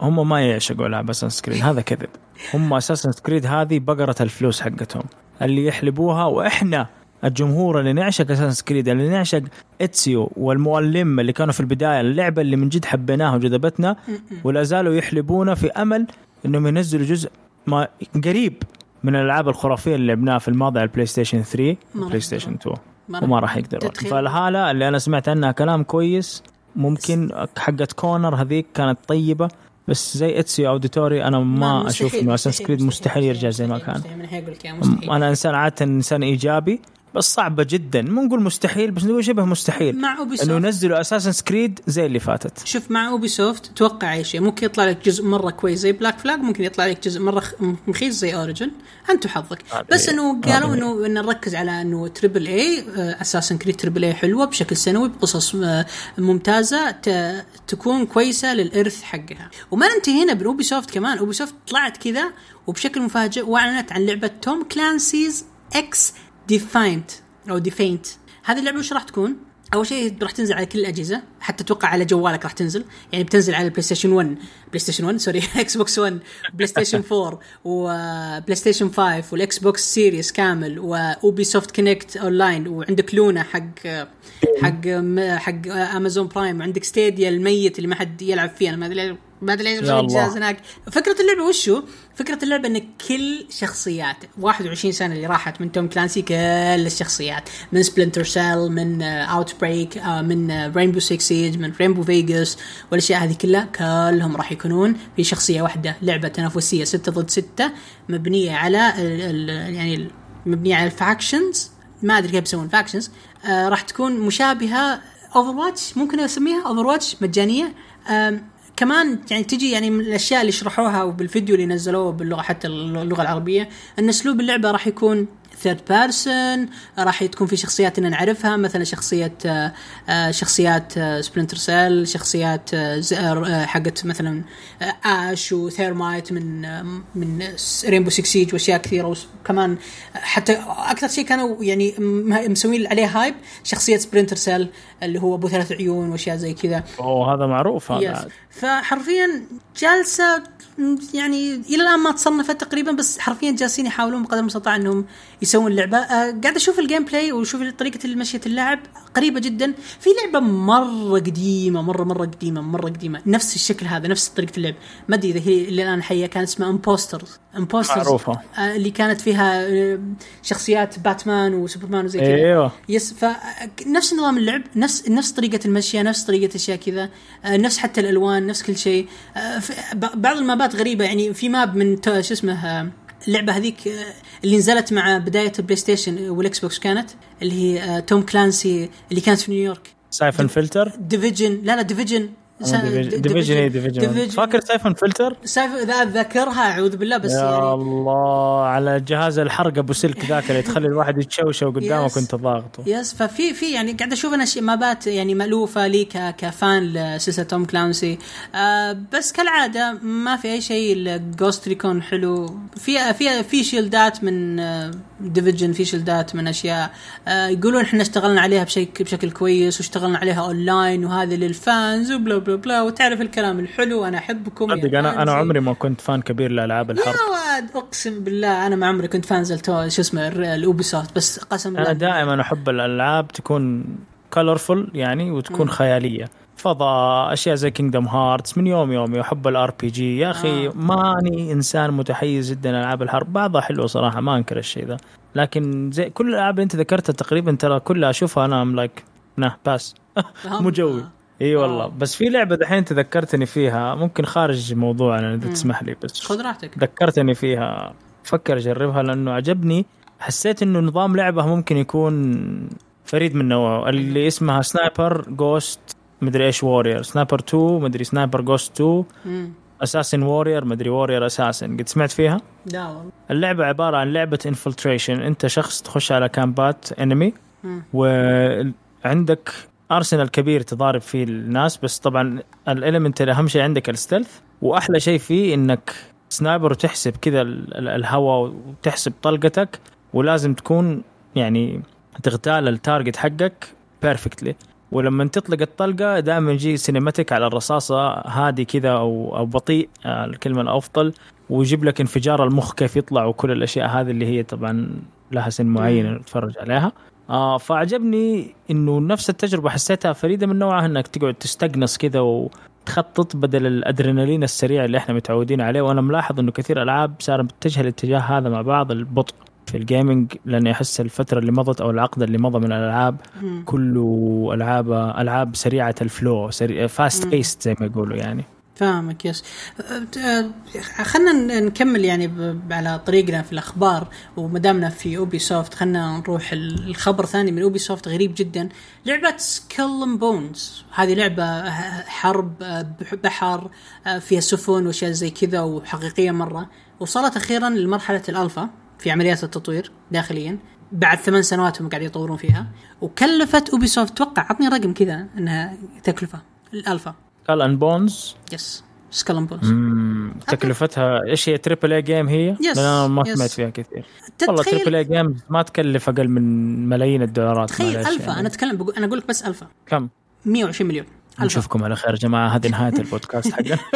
S2: هم ما يعشقوا العاب Assassin's Creed هذا كذب. هم Assassin's Creed هذه بقرة الفلوس حقتهم. اللي يحلبوها وإحنا الجمهور اللي نعشق Assassin's Creed اللي نعشق Ezio والمؤلم اللي كانوا في البداية اللعبة اللي من جد حبيناها وجذبتنا ولا زالوا يحلبونا في أمل إنهم ينزلوا جزء ما قريب. من الألعاب الخرافية اللي لعبناها في الماضي على ال PlayStation 3
S1: ما
S2: و PlayStation 2
S1: ما
S2: وما راح
S1: تتخيل-
S2: فالهالة اللي أنا سمعت عنها كلام كويس ممكن حقت Connor هذيك كانت طيبة بس زي Ezio Auditore أنا ما,
S1: مستحيل-
S2: أشوف إنه Assassin's
S1: مستحيل-
S2: Creed مستحيل يرجع زي ما كان.
S1: مستحيل مستحيل
S2: أنا إنسان عادة إنسان إيجابي. بس صعبة جدا. مو نقول مستحيل بس نقول شبه مستحيل.
S1: مع
S2: Ubi
S1: إنه
S2: ينزلوا Assassin's Creed زي اللي فاتت.
S1: شوف مع Ubisoft توقع أي شيء. ممكن يطلع لك جزء مرة كويس زي Black Flag ممكن يطلع لك جزء مرة مخيس زي Origins أنت وحظك.
S2: هذه
S1: بس
S2: هي.
S1: إنه قالوا
S2: هذه هي.
S1: إنه ان نركز على إنه triple A Assassin's Creed triple A حلوة بشكل سنوي بقصص آه، ممتازة تكون كويسة للإرث حقها. وما ننتهي هنا بال Ubisoft كمان. Ubisoft طلعت كذا وبشكل مفاجئ وأعلنت عن لعبة Tom Clancy's XDefiant أو Defiant هذه اللعبة وش راح تكون؟ أول شيء راح تنزل على كل الأجهزة حتى أتوقع على جوالك راح تنزل يعني بتنزل على البلاي ستيشن 1 بلاي ستيشن 1 sorry إكس بوكس 1 بلاي ستيشن 4 وبلاي ستيشن 5 والاكس بوكس سيريس كامل و Ubisoft Connect online وعندك لونا حق حق حق امازون برايم وعندك ستيديا الميت اللي ما حد يلعب فيه أنا ما أدري ما
S2: أدري
S1: الجهاز
S2: الله.
S1: هناك فكرة اللعبة وشو؟ فكرة اللعبة إن كل شخصيات 21 سنة اللي راحت من توم كلانسي كل الشخصيات من Splinter Cell من Outbreak من Rainbow 6 Siege من Rainbow Vegas والأشياء هذه كلها كلهم راح يكونون في شخصية واحدة. لعبة تنافسية 6 ضد 6 مبنية على ال ال يعني مبنية على ال factions ما أدري كيف يسوون factions آه راح تكون مشابهة Overwatch ممكن أسميها Overwatch مجانيه كمان يعني تجي يعني من الأشياء اللي شرحوها وبالفيديو اللي نزلوه باللغة حتى اللغة العربية إن أسلوب اللعبة راح يكون third person راح تكون في شخصيات إن نعرفها مثلا شخصية آه، آه، شخصيات Splinter Cell شخصيات آه، ز- آه، حقت مثلا Ash و Thermite من من Rainbow 6 Siege وأشياء كثيرة. وكمان حتى أكثر شيء كانوا يعني مسوين عليه hype شخصية Splinter Cell اللي هو أبو ثلاث عيون وأشياء زي كذا.
S2: أوه هذا معروف هذا
S1: فحرفيا جالسة يعني إلى الآن ما تصنفت تقريبا بس حرفيا جالسين يحاولون بقدر المستطاع إنهم يسوون اللعبه آه قاعد أشوف ال gameplay وأشوف طريقة مشيه اللعب. قريبة جدا. في لعبة مرة قديمة مرة مرة قديمة مرة قديمة. نفس الشكل هذا نفس طريقة اللعب. ما أدري إذا هي اللي الآن حية كانت اسمها Impostors Impostors
S2: معروفة.
S1: اللي كانت فيها آه، شخصيات باتمان وسوبرمان وزي كذا.
S2: إيوه.
S1: yes فنفس نظام اللعب نفس نفس طريقة المشي نفس طريقة أشياء كذا آه، نفس حتى الألوان نفس كل شيء. آه، بعض الـ mapات غريبة يعني في map من شو اسمه آه، اللعبة هذيك آه، اللي نزلت مع بداية البلاي ستيشن والاكس بوكس كانت اللي هي آه، توم كلانسي اللي كانت في نيويورك.
S2: Syphon Filter
S1: Division لا لا Division
S2: ديفيجن اي ديفيجن. فاكر سايفن فلتر؟
S1: سايف ذا اتذكرها أعوذ بالله بس
S2: يا
S1: يعني
S2: الله على جهاز الحرق أبو سلك ذاك اللي تخلي الواحد يتشوشو قدامك
S1: يس.
S2: وانت ضاغطه.
S1: يس ففي في يعني قاعد أشوف أنا شيء مابات يعني مألوفة لي كفان لسلسلة توم كلانسي. آه بس كالعادة ما في أي شيء الجوست ريكون حلو. في في في شيلدات من آه ديفيجن في شيلدات من أشياء. آه يقولون إحنا اشتغلنا عليها بشكل بشكل كويس واشتغلنا عليها اونلاين وهذه للفانز وبلا بلا بلا وتعرف الكلام الحلو أنا أحبكم
S2: صدق أنا أنا
S1: فانزي.
S2: عمري ما كنت فان كبير لألعاب الحرب.
S1: يا واد أقسم بالله أنا ما عمري كنت فان زلتو شو اسمه الاوبي سوفت بس قسم بالله.
S2: أنا دائما أحب الألعاب تكون كولورفul يعني وتكون خيالية. فضاء أشياء زي كينجدم هارتس من يوم يومي احب الار بي جي يا أخي
S1: آه.
S2: ماني إنسان متحيز جدا لألعاب الحرب. بعضها حلوة صراحة ما أنكر الشيء ذا. لكن زي كل الألعاب اللي أنت ذكرتها تقريبا ترى كلها أشوفها أنا ام لايك نه باس مو جوي. إي والله.
S1: آه.
S2: بس في لعبة دحين تذكرتني فيها ممكن خارج موضوعنا إذا تسمح لي بس
S1: خذ راحتك.
S2: ذكرتني فيها. فكر اجربها لأنه عجبني. حسيت إنه نظام لعبة ممكن يكون فريد من نوعه اللي اسمها Sniper Ghost مدري إيش Warrior Sniper 2 مدري Sniper Ghost 2
S1: مم.
S2: Assassin Warrior مدري Warrior Assassin قد سمعت فيها؟
S1: لا والله.
S2: اللعبة عبارة عن لعبة infiltration أنت شخص تخش على campات
S1: enemy.
S2: وعندك ارسنال كبير تضارب فيه الناس بس طبعا ال element أهم شيء عندك ال stealth وأحلى شيء فيه إنك sniper وتحسب كذا ال- ال- الهواء وتحسب طلقتك ولازم تكون يعني تغتال ال target حقك perfectly ولما تطلق الطلقة دائما يجي cinematic على الرصاصة هادي كذا أو أو بطيء آه، الكلمة الأفضل ويجيب لك انفجار المخ كيف يطلع وكل الأشياء هذه اللي هي طبعا لها سن معين نتفرج عليها. آه فعجبني إنه نفس التجربة حسيتها فريدة من نوعها إنك تقعد تستقنص كذا وتخطط بدل الأدرينالين السريع اللي إحنا متعودين عليه وأنا ملاحظ إنه كثير ألعاب صار متجهة الاتجاه هذا مع بعض البطء في ال gaming لاني احس الفترة اللي مضت أو العقد اللي مضى من
S1: الألعاب.
S2: كله ألعاب ألعاب سريعة ال flow سريع
S1: fast.
S2: paced زي ما يقولوا يعني
S1: فاهمك yes. أه، خلينا نكمل يعني على طريقنا في الأخبار وما دامنا في Ubisoft خلينا نروح ال- الخبر ثاني من Ubisoft غريب جدا. لعبة Skull Bones هذه لعبة حرب أه، بح- بحر أه، فيها سفن وأشياء زي كذا وحقيقية مرة. وصلت أخيرا لمرحلة الألفا في عمليات التطوير داخليا. بعد ثمان سنوات هم قاعد يطورون فيها. وكلفت Ubisoft توقع عطني رقم كذا إنها تكلفة ال
S2: alpha. Skull and
S1: Bones yes Skull Bones
S2: تكلفتها إيش هي triple A game هي؟ yes، أنا ما. سمعت فيها كثير والله
S1: تتخيل
S2: triple A game ما تكلف أقل من ملايين الدولارات
S1: تخيل ألفا
S2: يعني.
S1: أنا أتكلم بقول أنا أقول لك بس ألفا
S2: كم؟
S1: 120 مليون ألفا
S2: نشوفكم على خير يا جماعة هذه نهاية البودكاست حقنا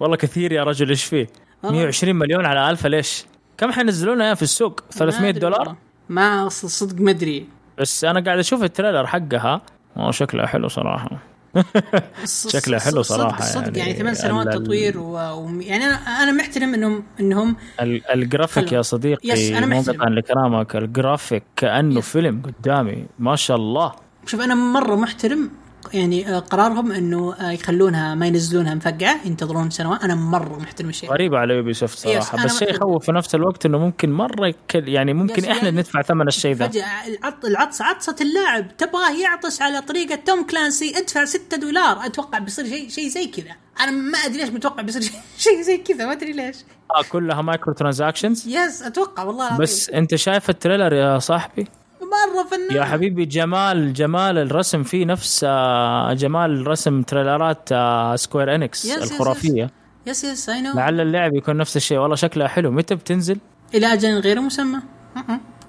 S2: والله كثير يا رجل إيش فيه؟
S1: والله.
S2: 120 مليون على ألفا ليش؟ كم حينزلونها في السوق؟ 300
S1: ما أدري
S2: دولار؟
S1: والله. ما صدق ما أدري
S2: بس أنا قاعد أشوف ال trailer حقها والله شكلها حلو صراحة
S1: ص-
S2: حلو صراحة
S1: صدق يعني
S2: يعني
S1: ثمان سنوات
S2: ال- ال-
S1: تطوير و... و... يعني أنا أنا محترم انهم إنهم
S2: ال- الجرافيك. يا صديقي
S1: yes،
S2: مو
S1: محترم.
S2: لكلامك الجرافيك كأنه
S1: yes.
S2: فيلم قدامي ما شاء الله
S1: شوف أنا مرة محترم يعني آه، قرارهم إنه آه، يخلونها ما ينزلونها مفقعة ينتظرون سنوات. أنا مرة محترم الشيء
S2: غريبة على Ubisoft
S1: صراحة.
S2: بس شيء يخوف في نفس الوقت إنه ممكن مرة يكل يعني ممكن إحنا
S1: يعني
S2: ندفع ثمن الشيء ذا
S1: العط العطس عطسة اللاعب. تبغاه يعطس على طريقة Tom Clancy ادفع 6 دولار. أتوقع بيصير شيء شيء زي كذا. أنا ما أدري ليش متوقع بيصير شيء- زي كذا. ما أدري ليش.
S2: آه كلها micro transactions
S1: yes أتوقع والله العظيم.
S2: بس أنت شايف التريلر يا صاحبي؟
S1: مرة فنان
S2: يا حبيبي جمال جمال الرسم فيه نفس آه، جمال رسم trailer ات آه، Square Enix
S1: yes، yes،
S2: الخرافية.
S1: yes yes I know
S2: لعل اللعب يكون نفس الشيء. والله شكلها حلو. متى بتنزل؟
S1: إلى أجل غير مسمى.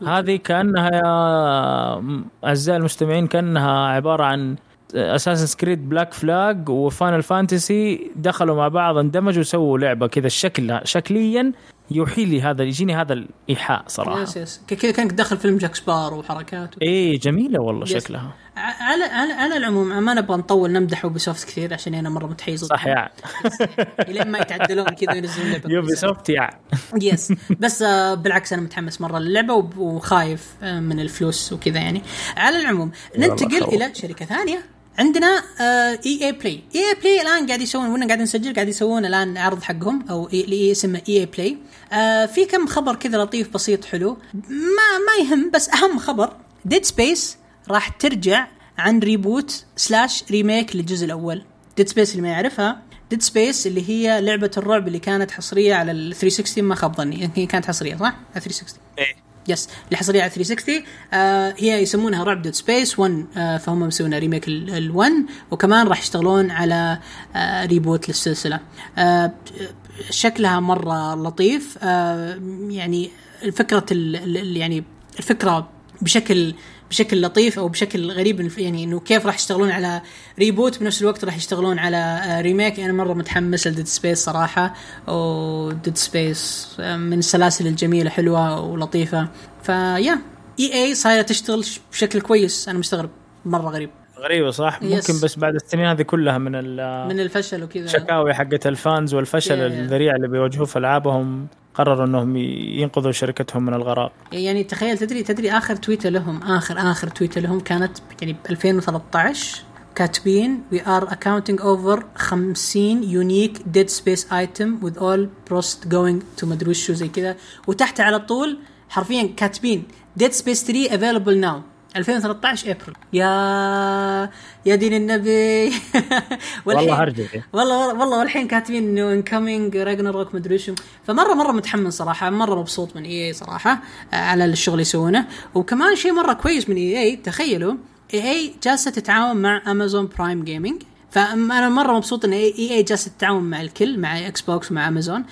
S2: هذه كأنها يا أعزائي المستمعين كأنها عبارة عن Assassin's Creed Black Flag و Final Fantasy دخلوا مع بعض اندمجوا وسووا لعبة كذا الشكل شكليا يوحي لي هذا يجيني هذا الإيحاء
S1: صراحة. yes yes. كذا كانك داخل فيلم Jack Sparrow وحركات و...
S2: إيه جميلة والله
S1: yes.
S2: شكلها.
S1: على على على العموم ما نبغى نطول نمدح Ubisoft كثير عشان أنا مرة متحيز
S2: صح يا
S1: لين ما يتعدلون كذا وينزلون لعبة
S2: Ubisoft يا.
S1: yes. بس آه، بالعكس أنا متحمس مرة للعبة وخايف آه، من الفلوس وكذا يعني. على العموم ننتقل. إلى شركة ثانية. عندنا EA Play EA Play الآن قاعد يسوون وأنا قاعد نسجل قاعد يسوون الآن عرض حقهم أو اللي اسمه EA Play في كم خبر كذا لطيف بسيط حلو. ما ما يهم بس أهم خبر Dead Space راح ترجع عن reboot slash remake للجزء الأول. Dead Space اللي ما يعرفها Dead Space اللي هي لعبة الرعب اللي كانت حصرية على ال 360 ما خاب ظني. يمكن كانت حصرية صح؟ على 360
S2: إيه.
S1: yes اللي حصريه على 360 آه هي يسمونها رعب Dead Space 1 آه فهم مسوينها remake ال1 وكمان راح يشتغلون على آه reboot للسلسلة. آه شكلها مرة لطيف. آه يعني فكره ال يعني الفكرة بشكل بشكل لطيف أو بشكل غريب يعني إنه كيف راح يشتغلون على reboot بنفس الوقت راح يشتغلون على آه، remake أنا مرة متحمس ل Dead Space صراحة و Dead Space من السلاسل الجميلة حلوة ولطيفة. فيا EA صايرة تشتغل بشكل كويس. أنا مستغرب مرة غريب.
S2: غريبة صح؟
S1: yes.
S2: ممكن بس بعد السنين هذه كلها من ال
S1: من الفشل وكذا.
S2: الشكاوي حقت ال fans والفشل
S1: yeah.
S2: الذريع اللي بيواجهوه في ألعابهم. قرروا أنهم ينقذوا شركتهم من الغراق
S1: يعني تخيل تدري تدري آخر تويتة لهم آخر آخر تويتة لهم كانت يعني ب 2013 كاتبين we are accounting over 50 unique dead space item with all prost going to مدري وشو زي كذا. وتحت على طول حرفيا كاتبين dead space 3 available now. 2013 ابريل يا يا دين النبي.
S2: والله هرجع
S1: والله والله والحين كاتبين إنه انكمينج راجناروك مدري شو فمره مرة متحمس صراحة. مرة مبسوط من EA صراحة آه، على الشغل اللي يسوونه. وكمان شيء مرة كويس من EA تخيلوا EA جالسة تتعاون مع Amazon Prime Gaming فانا مرة مبسوط إن اي إي جالسة تتعاون مع الكل مع Xbox ومع Amazon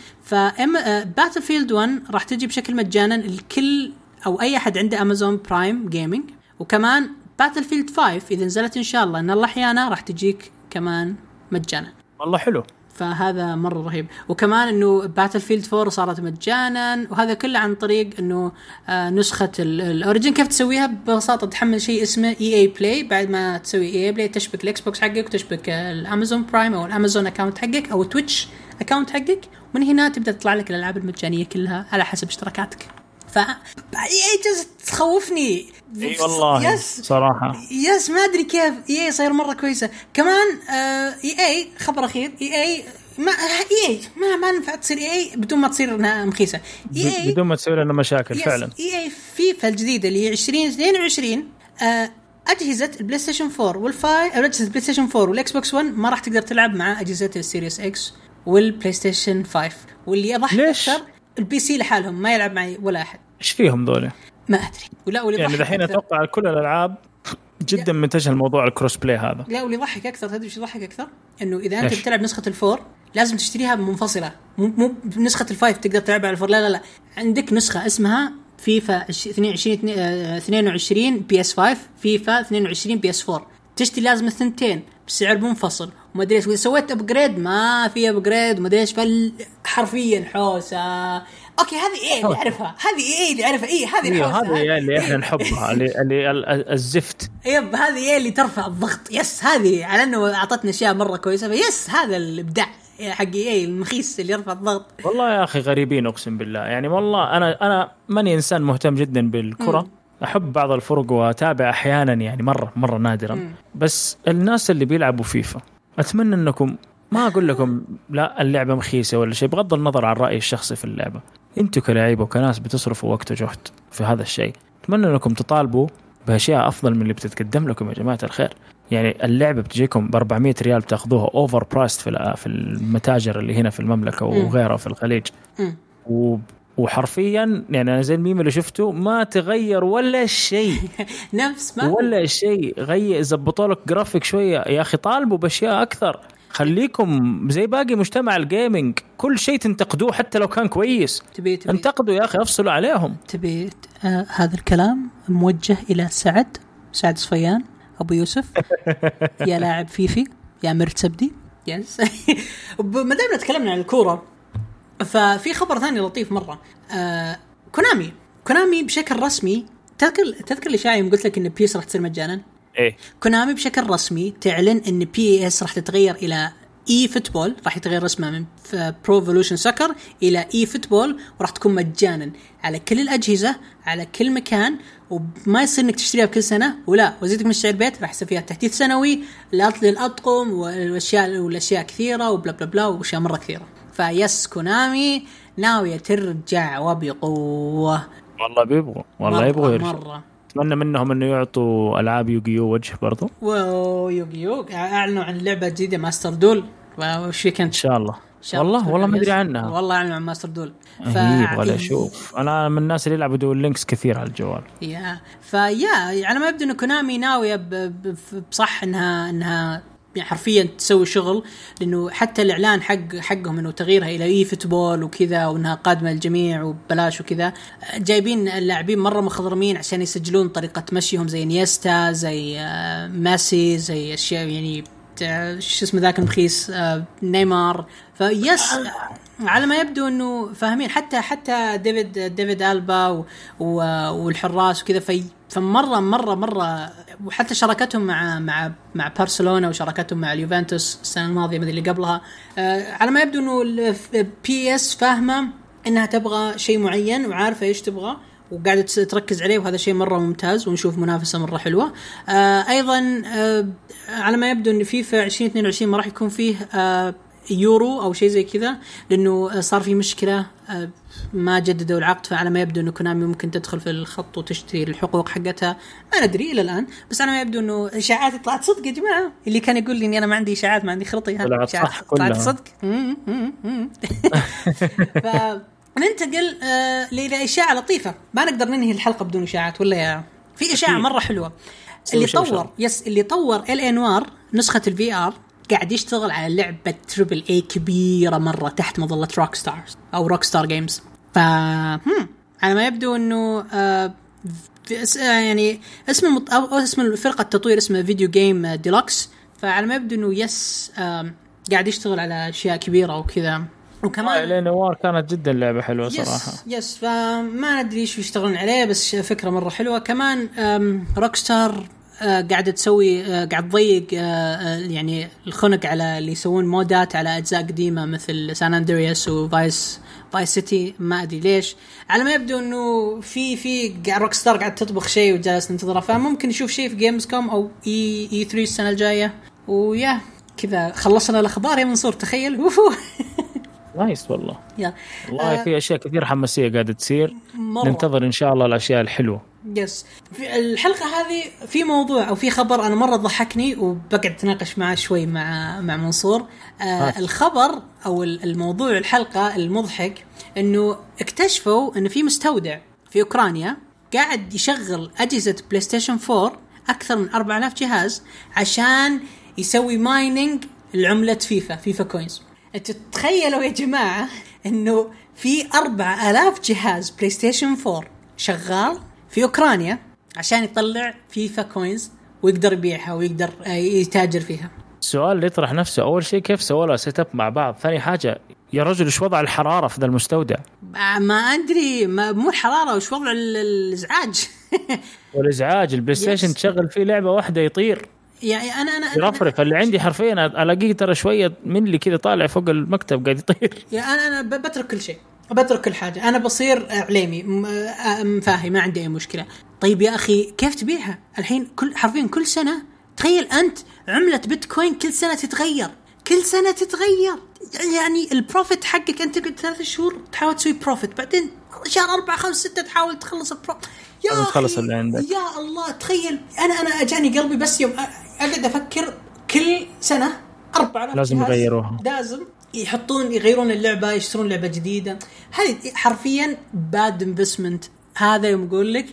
S1: Battlefield 1 راح تجي بشكل مجانا للكل أو أي أحد عنده امازون برايم Gaming وكمان Battlefield 5 إذا نزلت إن شاء الله. إن الله أحيانا راح تجيك كمان مجانا.
S2: والله حلو.
S1: فهذا مرة رهيب. وكمان إنه Battlefield 4 صارت مجانا. وهذا كله عن طريق إنه آه نسخة ال Origin كيف تسويها؟ ببساطة تحمل شيء اسمه EA Play بعد ما تسوي EA Play تشبك ال Xbox حقك وتشبك ال Amazon Prime أو ال Amazon account حقك أو Twitch account حقك. ومن هنا تبدأ تطلع لك الألعاب المجانية كلها على حسب اشتراكاتك. ف EA جالسه تخوفني.
S2: إي والله yes صراحة.
S1: yes ما أدري كيف. EA صاير مرة كويسة. كمان آه EA خبر أخير. EA ما EA ما ما ينفع تصير EA بدون ما تصير إنها
S2: مخيسة. EA بدون ما تسوي لنا مشاكل فعلا.
S1: EA FIFA الجديده اللي هي 2022 آه أجهزة ال PlayStation 4 والفاي أجهزة ال PlayStation 4 وال Xbox 1 ما راح تقدر تلعب مع أجهزة ال Series X وال PlayStation 5 واللي يضحك
S2: ليش؟
S1: أكثر ال PC لحالهم ما يلعب معي ولا أحد.
S2: إيش فيهم ذولا؟
S1: ما أدري. ولا واللي
S2: يعني دحين أتوقع كل الألعاب جدا منتشر الموضوع ال cross play هذا.
S1: لا واللي يضحك أكثر. تدري إيش يضحك أكثر؟ إنه إذا أنت بتلعب نسخة ال four لازم تشتريها منفصله مو مو بنسخة ال five تقدر تلعبها على ال four. لا لا لا. عندك نسخة اسمها فيفا 22 22 PS 5 فيفا 22 PS 4 تشتري لازم الثنتين بسعر منفصل. وما أدري إيش وإذا سويت upgrade ما في upgrade وما أدري إيش حرفيا حوسة. okay هذه EA اللي أعرفها. هذه EA اللي أعرفها. إيه هذه
S2: الحوسة. هذه EA اللي إحنا نحبها اللي, الزفت.
S1: yep هذه EA اللي ترفع الضغط. yes هذه على إنه اعطتنا أشياء مرة كويسة. ف yes هذا الإبداع. حق EA المخيس اللي يرفع الضغط.
S2: والله يا أخي غريبين أقسم بالله. يعني والله أنا أنا ماني إنسان مهتم جدا بالكرة. م. أحب بعض الفرق وأتابع أحيانا يعني مرة مرة نادرا. م. بس الناس اللي بيلعبوا فيفا أتمنى إنكم ما أقول لكم لا اللعبة مخيسة ولا شيء بغض النظر عن رأيي الشخصي في اللعبة. أنتم كلاعيبه وكناس بتصرفوا وقت وجهد في هذا الشيء. أتمنى إنكم تطالبوا بأشياء أفضل من اللي بتتقدم لكم يا جماعة الخير. يعني اللعبة بتجيكم ب 400 ريال بتأخذوها overpriced في في المتاجر اللي هنا في المملكة وغيرها في الخليج. و وحرفيا يعني أنا زي الميم اللي شفته ما تغير ولا شيء.
S1: نفس ما
S2: ولا شيء. غير زبطوا لك جرافيك شوية. يا أخي طالبوا بأشياء أكثر. خليكم زي باقي مجتمع الجيمنج كل شيء تنتقدوه حتى لو كان كويس.
S1: تبي تبي.
S2: انتقدوا يا أخي افصلوا عليهم.
S1: تبي آه هذا الكلام موجه إلى سعد. سعد صفيان أبو يوسف. يا لاعب فيفي يا مرت سبدي يس ما دام تكلمنا عن الكورة ففي خبر ثاني لطيف مرة. آه كونامي. كونامي بشكل رسمي تذكر تذكر الاشاعه يوم قلت لك إن PES راح تصير مجانا؟
S2: إيه.
S1: كونامي بشكل رسمي تعلن إن PES راح تتغير إلى eFootball راح يتغير اسمها من Pro Evolution Soccer إلى eFootball وراح تكون مجانا. على كل الأجهزة على كل مكان وما يصير إنك تشتريها بكل سنة ولا. وزيدك من الشعر البيت راح يصير فيها تحديث سنوي للاطقم والاشياء والأشياء كثيرة وبلا بلا بلا وأشياء مرة كثيرة. ف yes كونامي ناويه ترجع وبقوة.
S2: والله بيبغوا والله يبغوا يرجعوا مرة. أتمنى منهم إنه يعطوا ألعاب يوغيو وجه برضو.
S1: wow يوغيو. أعلنوا عن لعبة جديدة Master Duel. وش في كنت
S2: إن شاء الله. والله والله ما أدري عنها.
S1: والله أعلنوا عن Master Duel.
S2: ف... يبغى أشوف. أنا من الناس اللي يلعبوا Duel Links كثير على الجوال.
S1: yeah. ف yeah على ما يبدو انه كونامي ناوية بصح انها إنها حرفيا تسوي شغل لأنه حتى الإعلان حق حقهم إنه تغييرها إلى eFootball وكذا وإنها قادمة للجميع وببلاش وكذا. جايبين اللاعبين مرة مخضرمين عشان يسجلون طريقة مشيهم زي انيستا زي آه، ميسي زي أشياء يعني شو اسمه ذاك المخيس آه، نيمار. ف yes على ما يبدو إنه فاهمين. حتى حتى ديفيد ديفيد ألابا والحراس وكذا في فمره مره مرة وحتى شراكتهم مع مع مع برشلونه وشراكتهم مع اليوفنتوس السنة الماضية اللي قبلها آه على ما يبدو إنه ال PES فاهمة إنها تبغى شيء معين وعارفة إيش تبغى وقاعدة تركز عليه وهذا شيء مرة ممتاز ونشوف منافسة مرة حلوة. آه أيضا آه على ما يبدو إن فيفا 2022 ما راح يكون فيه آه يورو أو شيء زي كذا لأنه صار في مشكلة آه، ما جددوا العقد فعلى ما يبدو إنه كونامي ممكن تدخل في الخط وتشتري الحقوق حقتها. ما ندري إلى الآن بس على ما يبدو إنه إشاعات طلعت صدق يا جماعة. اللي كان يقول لي إني أنا ما عندي إشاعات ما عندي خرطي
S2: طلعت صح
S1: طلعت
S2: كلها.
S1: صدق. مم، مم. فننتقل آه لاشاعه لطيفة. ما نقدر ننهي الحلقة بدون إشاعات ولا yeah؟ في إشاعة مرة حلوة. اللي. طور yes اللي طور L.A. Noire نسخة ال VR قاعد يشتغل على لعبة triple A كبيرة مرة تحت مظلة Rockstars أو Rockstar Games ف على ما يبدو إنه آه آه، يعني اسم المط... أو اسم فرقه التطوير اسمها Video Games Deluxe فعلى ما يبدو إنه yes آم، قاعد يشتغل على أشياء كبيرة وكذا. وكمان
S2: L.A. Noire كانت جدا لعبة حلوة صراحة.
S1: يس يس فما ندري إيش يشتغلون عليه بس فكرة مرة حلوة. كمان Rockstar قاعدة تسوي آه، قاعد تضيق آه، آه، يعني الخنق على اللي يسوون مودات على أجزاء قديمة مثل سان اندرياس وفايس فايس سيتي ما أدري ليش. على ما يبدو إنه في في Rockstar قاعد تطبخ شيء وجالس ننتظره. فممكن نشوف شيء في Gamescom أو E3 السنة الجاية. و yeah كذا خلصنا الأخبار يا منصور تخيل.
S2: nice والله.
S1: yeah.
S2: والله في أشياء كثير حماسية قاعدة تصير. ننتظر إن شاء الله الأشياء الحلوة.
S1: yes. في الحلقة هذه في موضوع أو في خبر أنا مرة ضحكني وبقعد أتناقش معه شوي مع مع منصور. آه
S2: هات.
S1: الخبر أو ال- الموضوع الحلقة المضحك إنه اكتشفوا انه في مستودع في أوكرانيا قاعد يشغل أجهزة بلاي ستيشن 4 أكثر من 4000 جهاز عشان يسوي mining لعملة فيفا فيفا coins أنتوا تخيلوا يا جماعة إنه في 4000 جهاز بلاي ستيشن 4 شغال في أوكرانيا عشان يطلع فيفا coins ويقدر يبيعها ويقدر آه، يتاجر فيها.
S2: السؤال اللي يطرح نفسه أول شيء كيف سووا له setup مع بعض؟ ثاني حاجة يا رجل إيش وضع الحرارة في ذا المستودع؟
S1: آه، ما أدري ما مو الحراره وش وضع ال- الإزعاج؟
S2: والإزعاج البلاي ستيشن. تشغل فيه لعبة واحدة يطير.
S1: يعني أنا أنا
S2: يرفرف. اللي عندي حرفيا ألاقيه ترى شوية من اللي كذا طالع فوق المكتب قاعد يطير.
S1: يعني أنا أنا بترك كل شيء. بترك كل حاجة. أنا بصير آه، مفاهي ما عندي أي مشكلة. طيب يا أخي كيف تبيعها؟ الحين كل حرفيا كل سنة تخيل أنت عملة بيتكوين كل سنة تتغير. كل سنة تتغير. يعني ال profit حقك أنت قلت ثلاث شهور تحاول تسوي profit بعدين شهر أربعة خمسة ستة تحاول تخلص ال
S2: profit
S1: يا
S2: تخلص اللي عندك.
S1: يا الله تخيل. أنا أنا أجاني قلبي بس يوم أقعد أفكر كل سنة 4000
S2: لازم يغيروها.
S1: لازم. يحطون يغيرون اللعبة يشترون لعبة جديدة. هذه حرفيا bad investment هذا يوم أقول لك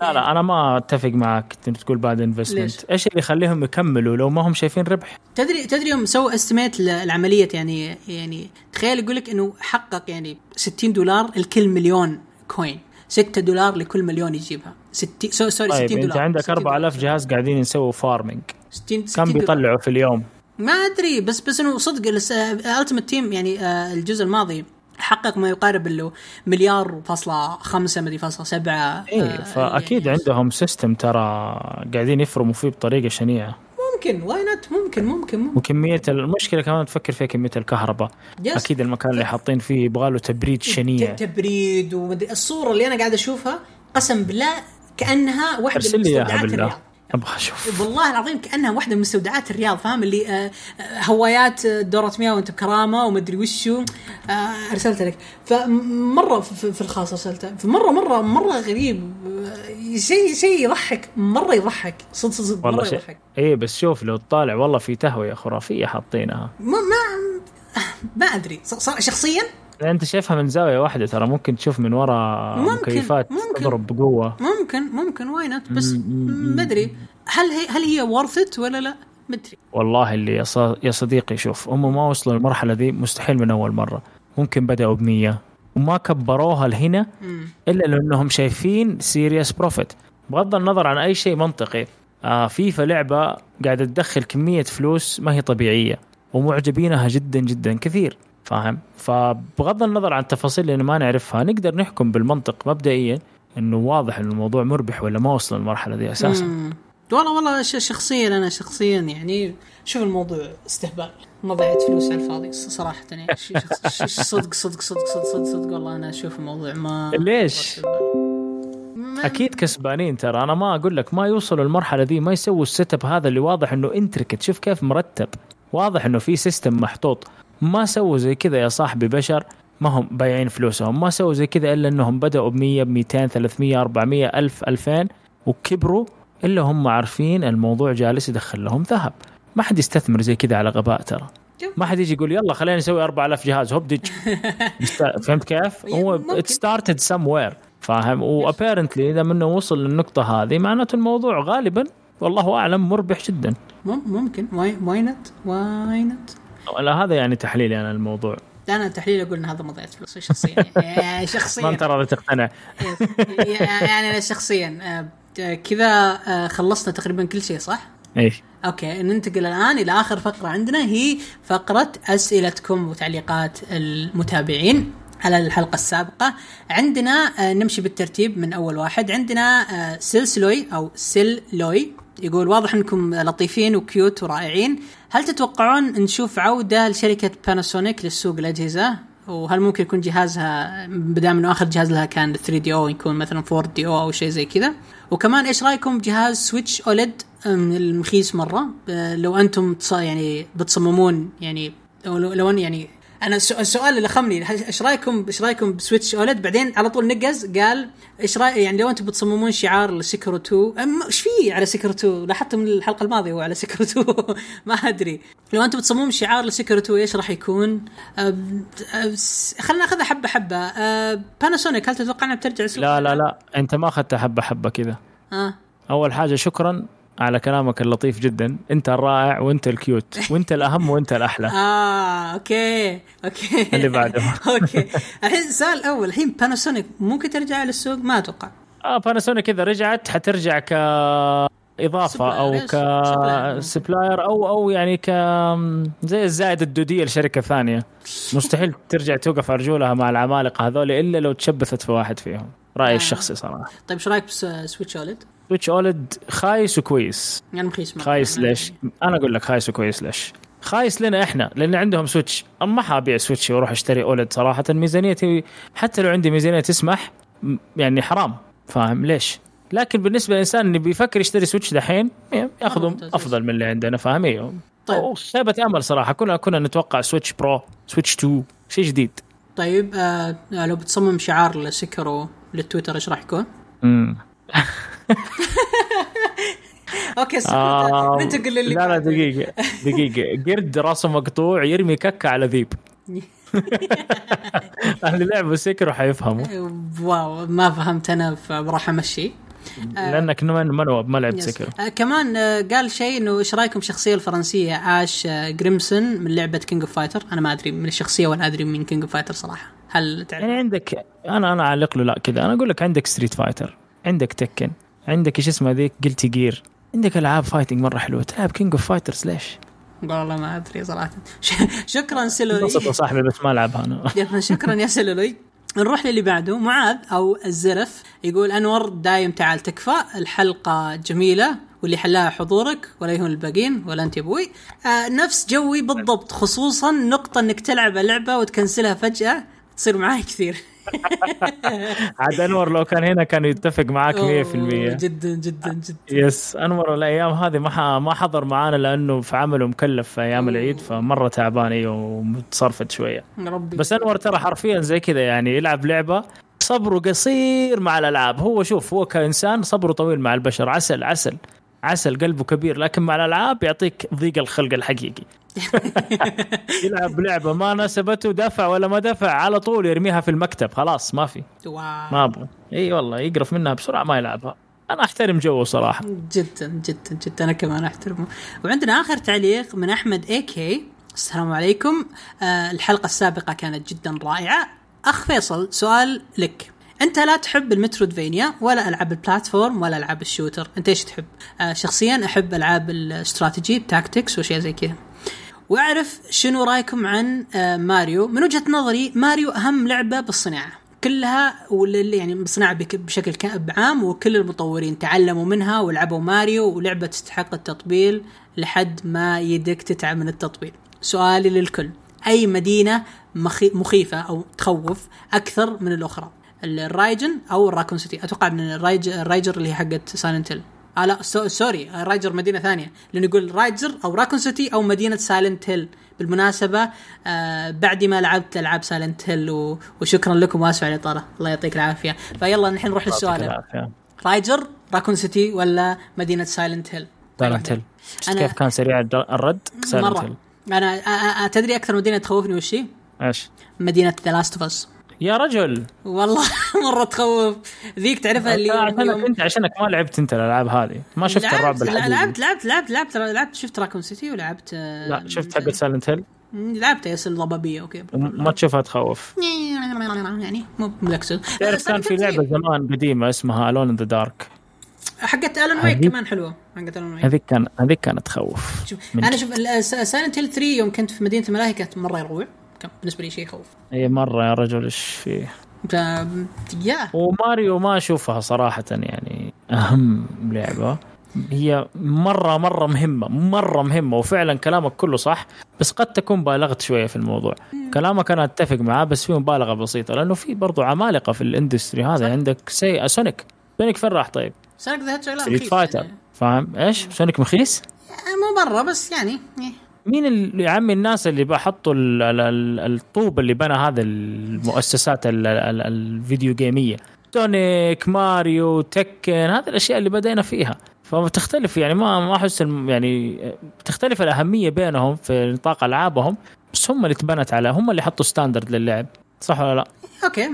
S2: لا لا أنا ما أتفق معك انت تقول
S1: ليش؟
S2: investment إيش اللي يخليهم يكملوا لو ما هم شايفين ربح؟
S1: تدري تدري يوم سووا estimate للعمليه يعني يعني تخيل يقول لك إنه حقق يعني 60 دولار لكل مليون coin 6 دولار لكل مليون يجيبها. 60 so- sorry 60
S2: طيب
S1: دولار
S2: أنت عندك
S1: 60 دولار.
S2: 4000 جهاز قاعدين يسووا farming
S1: 60
S2: كم
S1: 60 دولار.
S2: بيطلعوا في اليوم؟
S1: ما أدري بس بس إنه صدق Ultimate Team يعني آه، الجزء الماضي حقق ما يقارب له مليار فاصلة خمسة مدري فاصلة سبعة
S2: إيه
S1: آه،
S2: فأكيد
S1: يعني.
S2: عندهم system ترى قاعدين يفرموا فيه بطريقة شنيعة.
S1: ممكن why not ممكن ممكن ممكن.
S2: وكمية المشكلة كمان تفكر فيها كمية الكهرباء.
S1: Yes.
S2: أكيد المكان اللي حاطين فيه يبغى له تبريد شنيع.
S1: تبريد ومدري الصورة اللي أنا قاعد أشوفها قسم بالله كأنها واحدة
S2: ارسل
S1: من مستودعات الرياض.
S2: أبغى أشوف.
S1: والله العظيم كأنها واحدة من مستودعات الرياض فاهم؟ اللي آه، آه، هوايات آه، دورة مياه وأنت بكرامة ومدري وشو. آه، ارسلت لك. فمرة في الخاص ارسلته فمرة مرة مرة غريب. شيء شيء يضحك. مرة يضحك. صدق صدق
S2: والله
S1: مره
S2: شيء.
S1: يضحك.
S2: إيه بس شوف لو تطالع والله في تهوية خرافية حاطينها.
S1: ما ما ما أدري. شخصيا؟
S2: أنت شايفها من زاوية واحدة ترى ممكن تشوف من ورا
S1: ممكن،
S2: مكيفات
S1: ممكن.
S2: تضرب بقوة.
S1: ممكن. ممكن why not بس ما أدري. هل هي هل هي worth it ولا لا؟ ما أدري.
S2: والله اللي يا صديقي شوف هم ما وصلوا للمرحلة دي مستحيل من أول مرة. ممكن بدأوا بمية. وما كبروها لهنا إلا لأنهم شايفين serious profit بغض النظر عن أي شيء منطقي آه فيفا لعبة قاعدة تدخل كمية فلوس ما هي طبيعية. ومعجبينها جدا جدا كثير فاهم؟ فبغض النظر عن التفاصيل اللي ما نعرفها نقدر نحكم بالمنطق مبدئيا. إنه واضح ان الموضوع مربح ولا ما وصل للمرحلة دي أساسا.
S1: مم. والله والله شخصيا أنا شخصيا يعني شوف الموضوع استهبال. ما ضيعت فلوس على الفاضي صراحة يعني. صدق صدق صدق صدق صدق, صدق والله أنا أشوف الموضوع ما
S2: ليش؟ أكيد كسبانين ترى. أنا ما أقول لك ما يوصلوا المرحله ذي ما يسووا ال setup هذا اللي واضح إنه intricate شوف كيف مرتب. واضح إنه في system محطوط. ما سووا زي كذا يا صاحبي بشر. ما هم بايعين فلوسهم ما سووا زي كذا إلا إنهم بدأوا ب 100 ب 200 300 400 1000 2000 وكبروا إلا هم عارفين الموضوع جالس يدخل لهم ذهب. ما حد يستثمر زي كذا على غباء ترى. ما حد يجي يقول يلا خلينا نسوي 4000 جهاز هوب دج. است- فهمت كيف؟ هو
S1: ممكن.
S2: it started somewhere فاهم؟ و apparently إذا منه وصل للنقطة هذه معناته الموضوع غالبا والله أعلم مربح جدا.
S1: مم- ممكن. why why not why
S2: لا هذا يعني تحليلي أنا الموضوع
S1: أنا تحليل أقول إن هذا ما ضيعت فلوس شخصيا. يعني
S2: ما
S1: شخصيا
S2: أنت راضي تقتنع.
S1: يعني أنا شخصيا آه، كذا آه، خلصنا تقريبا كل شيء صح؟
S2: إيه
S1: أوكي ننتقل الآن إلى آخر فقرة عندنا هي فقرة أسئلتكم وتعليقات المتابعين على الحلقة السابقة. عندنا آه، نمشي بالترتيب من أول واحد. عندنا آه، سلسلوي أو سلوي يقول واضح إنكم لطيفين و cute ورائعين. هل تتوقعون نشوف عودة لشركة باناسونيك للسوق الأجهزة؟ وهل ممكن يكون جهازها بدام انه آخر جهاز لها كان 3 D أو يكون مثلا 4 D أو أو شيء زي كذا؟ وكمان إيش رأيكم بجهاز Switch OLED؟ من المخيس مرة. آه، لو أنتم يعني بتصممون يعني لو, أن يعني أنا السؤ- السؤال اللي خمني إيش رايكم إيش رأيكم ب Switch OLED بعدين على طول نقز قال إيش راي يعني لو أنتم بتصممون شعار ل Sekiro 2 أم- إيش في على Sekiro 2 لاحظت من الحلقة الماضية هو على Sekiro 2 ما أدري. لو أنتم بتصممون شعار ل Sekiro 2 إيش راح يكون؟ أب- أب- س- خلينا ناخذها حبة حبة. أه باناسونيك هل تتوقع إنها بترجع السوق؟
S2: لا لا لا. أنت ما اخذت حبة حبة كذا.
S1: آه.
S2: أول حاجة شكرا. على كلامك اللطيف جدا. أنت الرائع وأنت ال cute. وأنت الأهم وأنت
S1: الأحلى. آه أوكي. أوكي.
S2: اللي بعده.
S1: أوكي. الحين السؤال الأول الحين باناسونيك ممكن ترجع للسوق؟ ما أتوقع.
S2: آه باناسونيك إذا رجعت حترجع ك إضافة أو.
S1: ك supplier
S2: أو أو يعني ك زي الزائد الدودية لشركة ثانية. مستحيل ترجع توقف على رجولها مع العمالقة هذول إلا لو تشبثت في واحد فيهم. رأيي
S1: آه.
S2: الشخصي صراحة
S1: طيب إيش رأيك ب Switch
S2: OLED؟ Switch OLED خايس وكويس
S1: يعني مخيس.
S2: خايس ليش؟ أنا أقول لك خايس وكويس ليش؟ خايس لنا إحنا لأن عندهم Switch أما ما حابيع Switch وأروح أشتري OLED صراحة ميزانيتي حتى لو عندي ميزانية تسمح يعني حرام فاهم ليش؟ لكن بالنسبة للإنسان اللي بيفكر يشتري Switch دحين ياخذهم. أفضل من اللي عندنا فاهم.
S1: طيب
S2: خيبة أمل صراحة كنا كنا نتوقع Switch Pro Switch 2 شيء جديد
S1: طيب آه لو بتصمم شعار ل Sekiro للتويتر إيش راح يكون؟ أوكي
S2: آه
S1: أنت قل لي
S2: لا لا. دقيقة دقيقة قرد راسه مقطوع يرمي ككة على ذيب اللي لعبوا Sekiro حيفهموا.
S1: wow ما فهمت أنا فراح أمشي.
S2: لأنك من منوب ما لعبت. Sekiro
S1: آه كمان آه قال شيء إنه إيش رأيكم بالشخصيه الفرنسية؟ Ash آه Crimson من لعبة King of Fighter أنا ما أدري من الشخصية ولا أدري من King of Fighter صراحة. هل تعرف؟
S2: يعني عندك أنا أنا أعلق له لا كذا. أنا أقول لك عندك Street Fighter عندك Tekken عندك إيش اسمه ذيك Guilty Gear عندك ألعاب fighting مرة حلوة. تلعب King of Fighters ليش؟
S1: والله ما أدري صراحة. شكرا
S2: يا صاحبي بس ما العبها
S1: أنا. شكرا يا سيلولي نروح للي بعده. معاذ أو الزرف يقول أنور دايم تعال تكفى. الحلقة جميلة واللي حلاها حضورك ولا يهون الباقيين ولا أنت أبوي. آه نفس جوي بالضبط خصوصا نقطة إنك تلعب اللعبة وتكنسلها فجأة تصير معاي كثير.
S2: عاد أنور لو كان هنا كان يتفق معاك 100%
S1: أوه، جدا جدا جدا.
S2: يس أنور الأيام هذه ما ما حضر معانا لأنه في عمله مكلف في أيام العيد فمرة تعبان أيوه ومتصرفت شوية.
S1: ربي.
S2: بس أنور ترى حرفيا زي كذا يعني يلعب لعبة صبره قصير مع الألعاب. هو شوف هو كإنسان صبره طويل مع البشر. عسل عسل عسل قلبه كبير لكن مع الألعاب يعطيك ضيق الخلق الحقيقي. يلعب لعبة ما ناسبته دفع ولا ما دفع على طول يرميها في المكتب خلاص ما في.
S1: wow.
S2: ما أبغى. إي والله يقرف منها بسرعة ما يلعبها. أنا أحترم جوه صراحة.
S1: جدا جدا جدا. أنا كمان أحترمه. وعندنا آخر تعليق من أحمد AK السلام عليكم. آه الحلقة السابقة كانت جدا رائعة. أخ فيصل سؤال لك. أنت لا تحب ال Metroidvania ولا ألعاب ال platform ولا ألعاب ال shooter. أنت إيش تحب؟ آه شخصيا أحب ألعاب ال strategy ال tactics وشيء زي كذا. واعرف شنو رايكم عن آه ماريو. من وجهة نظري ماريو أهم لعبة بالصناعة. كلها واللي يعني بك- بشكل عام وكل المطورين تعلموا منها ولعبوا ماريو ولعبة تستحق التطبيل لحد ما يدك تتعب من التطبيل. سؤالي للكل. أي مدينة مخي مخيفة أو تخوف أكثر من الأخرى؟ الراكون سيتي؟ أتوقع الرايج الرايجر اللي هي حقت سايلنت آه لا so sorry رايجر مدينة ثانية. لأنه يقول رايجر أو راكون سيتي أو مدينة سايلنت هيل. بالمناسبة آه بعد ما لعبت ألعاب سايلنت هيل و... وشكرا لكم واسف على الاطاله الله يعطيك العافية. فيلا الحين نروح للسؤال. رايجر راكون سيتي ولا مدينة سايلنت هيل؟
S2: سايلنت هيل.
S1: أنا-
S2: كيف كان سريع الرد؟ سايلنت هيل.
S1: أنا أ- أ- تدري أكثر مدينة تخوفني وش؟
S2: إيش؟
S1: مدينة The Last of Us
S2: يا رجل.
S1: والله مرة تخوف. ذيك تعرفها اللي
S2: عشانك أنت عشانك ما لعبت أنت الألعاب هذه. ما شفت الرعب
S1: لعبت
S2: الحقيقي
S1: لعبت لعبت لعبت لعبت لعبت شفت راكون سيتي ولعبت آه،
S2: لا شفت حق سايلنت هيل.
S1: لعبت yes الضبابية okay.
S2: ما تشوفها تخوف.
S1: يعني مو ملكسل
S2: تعرف كان في لعبة زمان قديمة اسمها Alone in the Dark
S1: حقت Alan
S2: Wake
S1: كمان حلوة. حقت Alan Wake
S2: هذيك كان هذيك كانت تخوف.
S1: أنا شوف سايلنت هيل 3 يوم كنت في مدينة الملاهي كانت مرة يروع. كان بالنسبة لي شيء يخوف
S2: إي مرة يا رجل إيش فيه
S1: ف يا.
S2: وماريو ما أشوفها صراحة يعني أهم لعبة. هي مرة مرة مهمة مرة مهمة وفعلا كلامك كله صح بس قد تكون بالغت شوية في الموضوع. كلامك أنا أتفق معاه بس في مبالغة بسيطة لأنه في برضو عمالقة في ال industry هذا عندك سي سونيك. سونيك فين راح طيب؟
S1: سونيك
S2: ستريت فايتر
S1: يعني.
S2: فاهم؟ إيش؟ سونيك مخيس؟
S1: مو مره بس يعني إيه.
S2: مين اللي يا عمي الناس اللي بحطوا ال- ال- ال- الطوب اللي بنى هذا المؤسسات ال- ال- الفيديو جيمية؟ سونيك ماريو تكن هذه الأشياء اللي بدينا فيها. فبتختلف يعني ما ما أحس يعني تختلف الأهمية بينهم في نطاق ألعابهم بس هم اللي تبنت على هم اللي حطوا ستاندرد للعب. صح ولا لا؟
S1: أوكي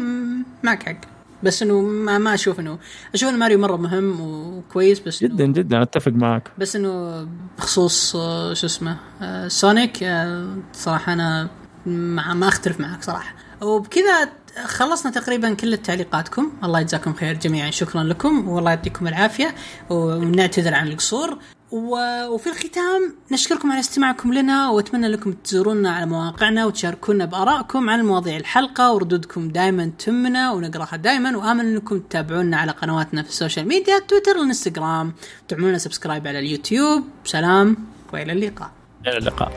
S1: معك حق بس إنه ما, ما أشوف انه أشوف ان ماريو مرة مهم وكويس بس
S2: جدا جدا أتفق معك.
S1: بس إنه بخصوص آه، شو اسمه آه، سونيك آه، صراحة أنا ما, أختلف معك صراحة. وبكذا خلصنا تقريبا كل تعليقاتكم. الله يجزاكم خير جميعا. شكرا لكم والله يعطيكم العافية ونعتذر عن القصور. وفي الختام نشكركم على استماعكم لنا وأتمنى لكم تزورونا على مواقعنا وتشاركونا بآرائكم عن مواضيع الحلقة وردودكم دائما تهمنا ونقراها دائما وآمل أنكم تتابعونا على قنواتنا في ال social media تويتر والانستغرام تعملونا سبسكرايب على اليوتيوب. سلام وإلى اللقاء.
S2: إلى اللقاء.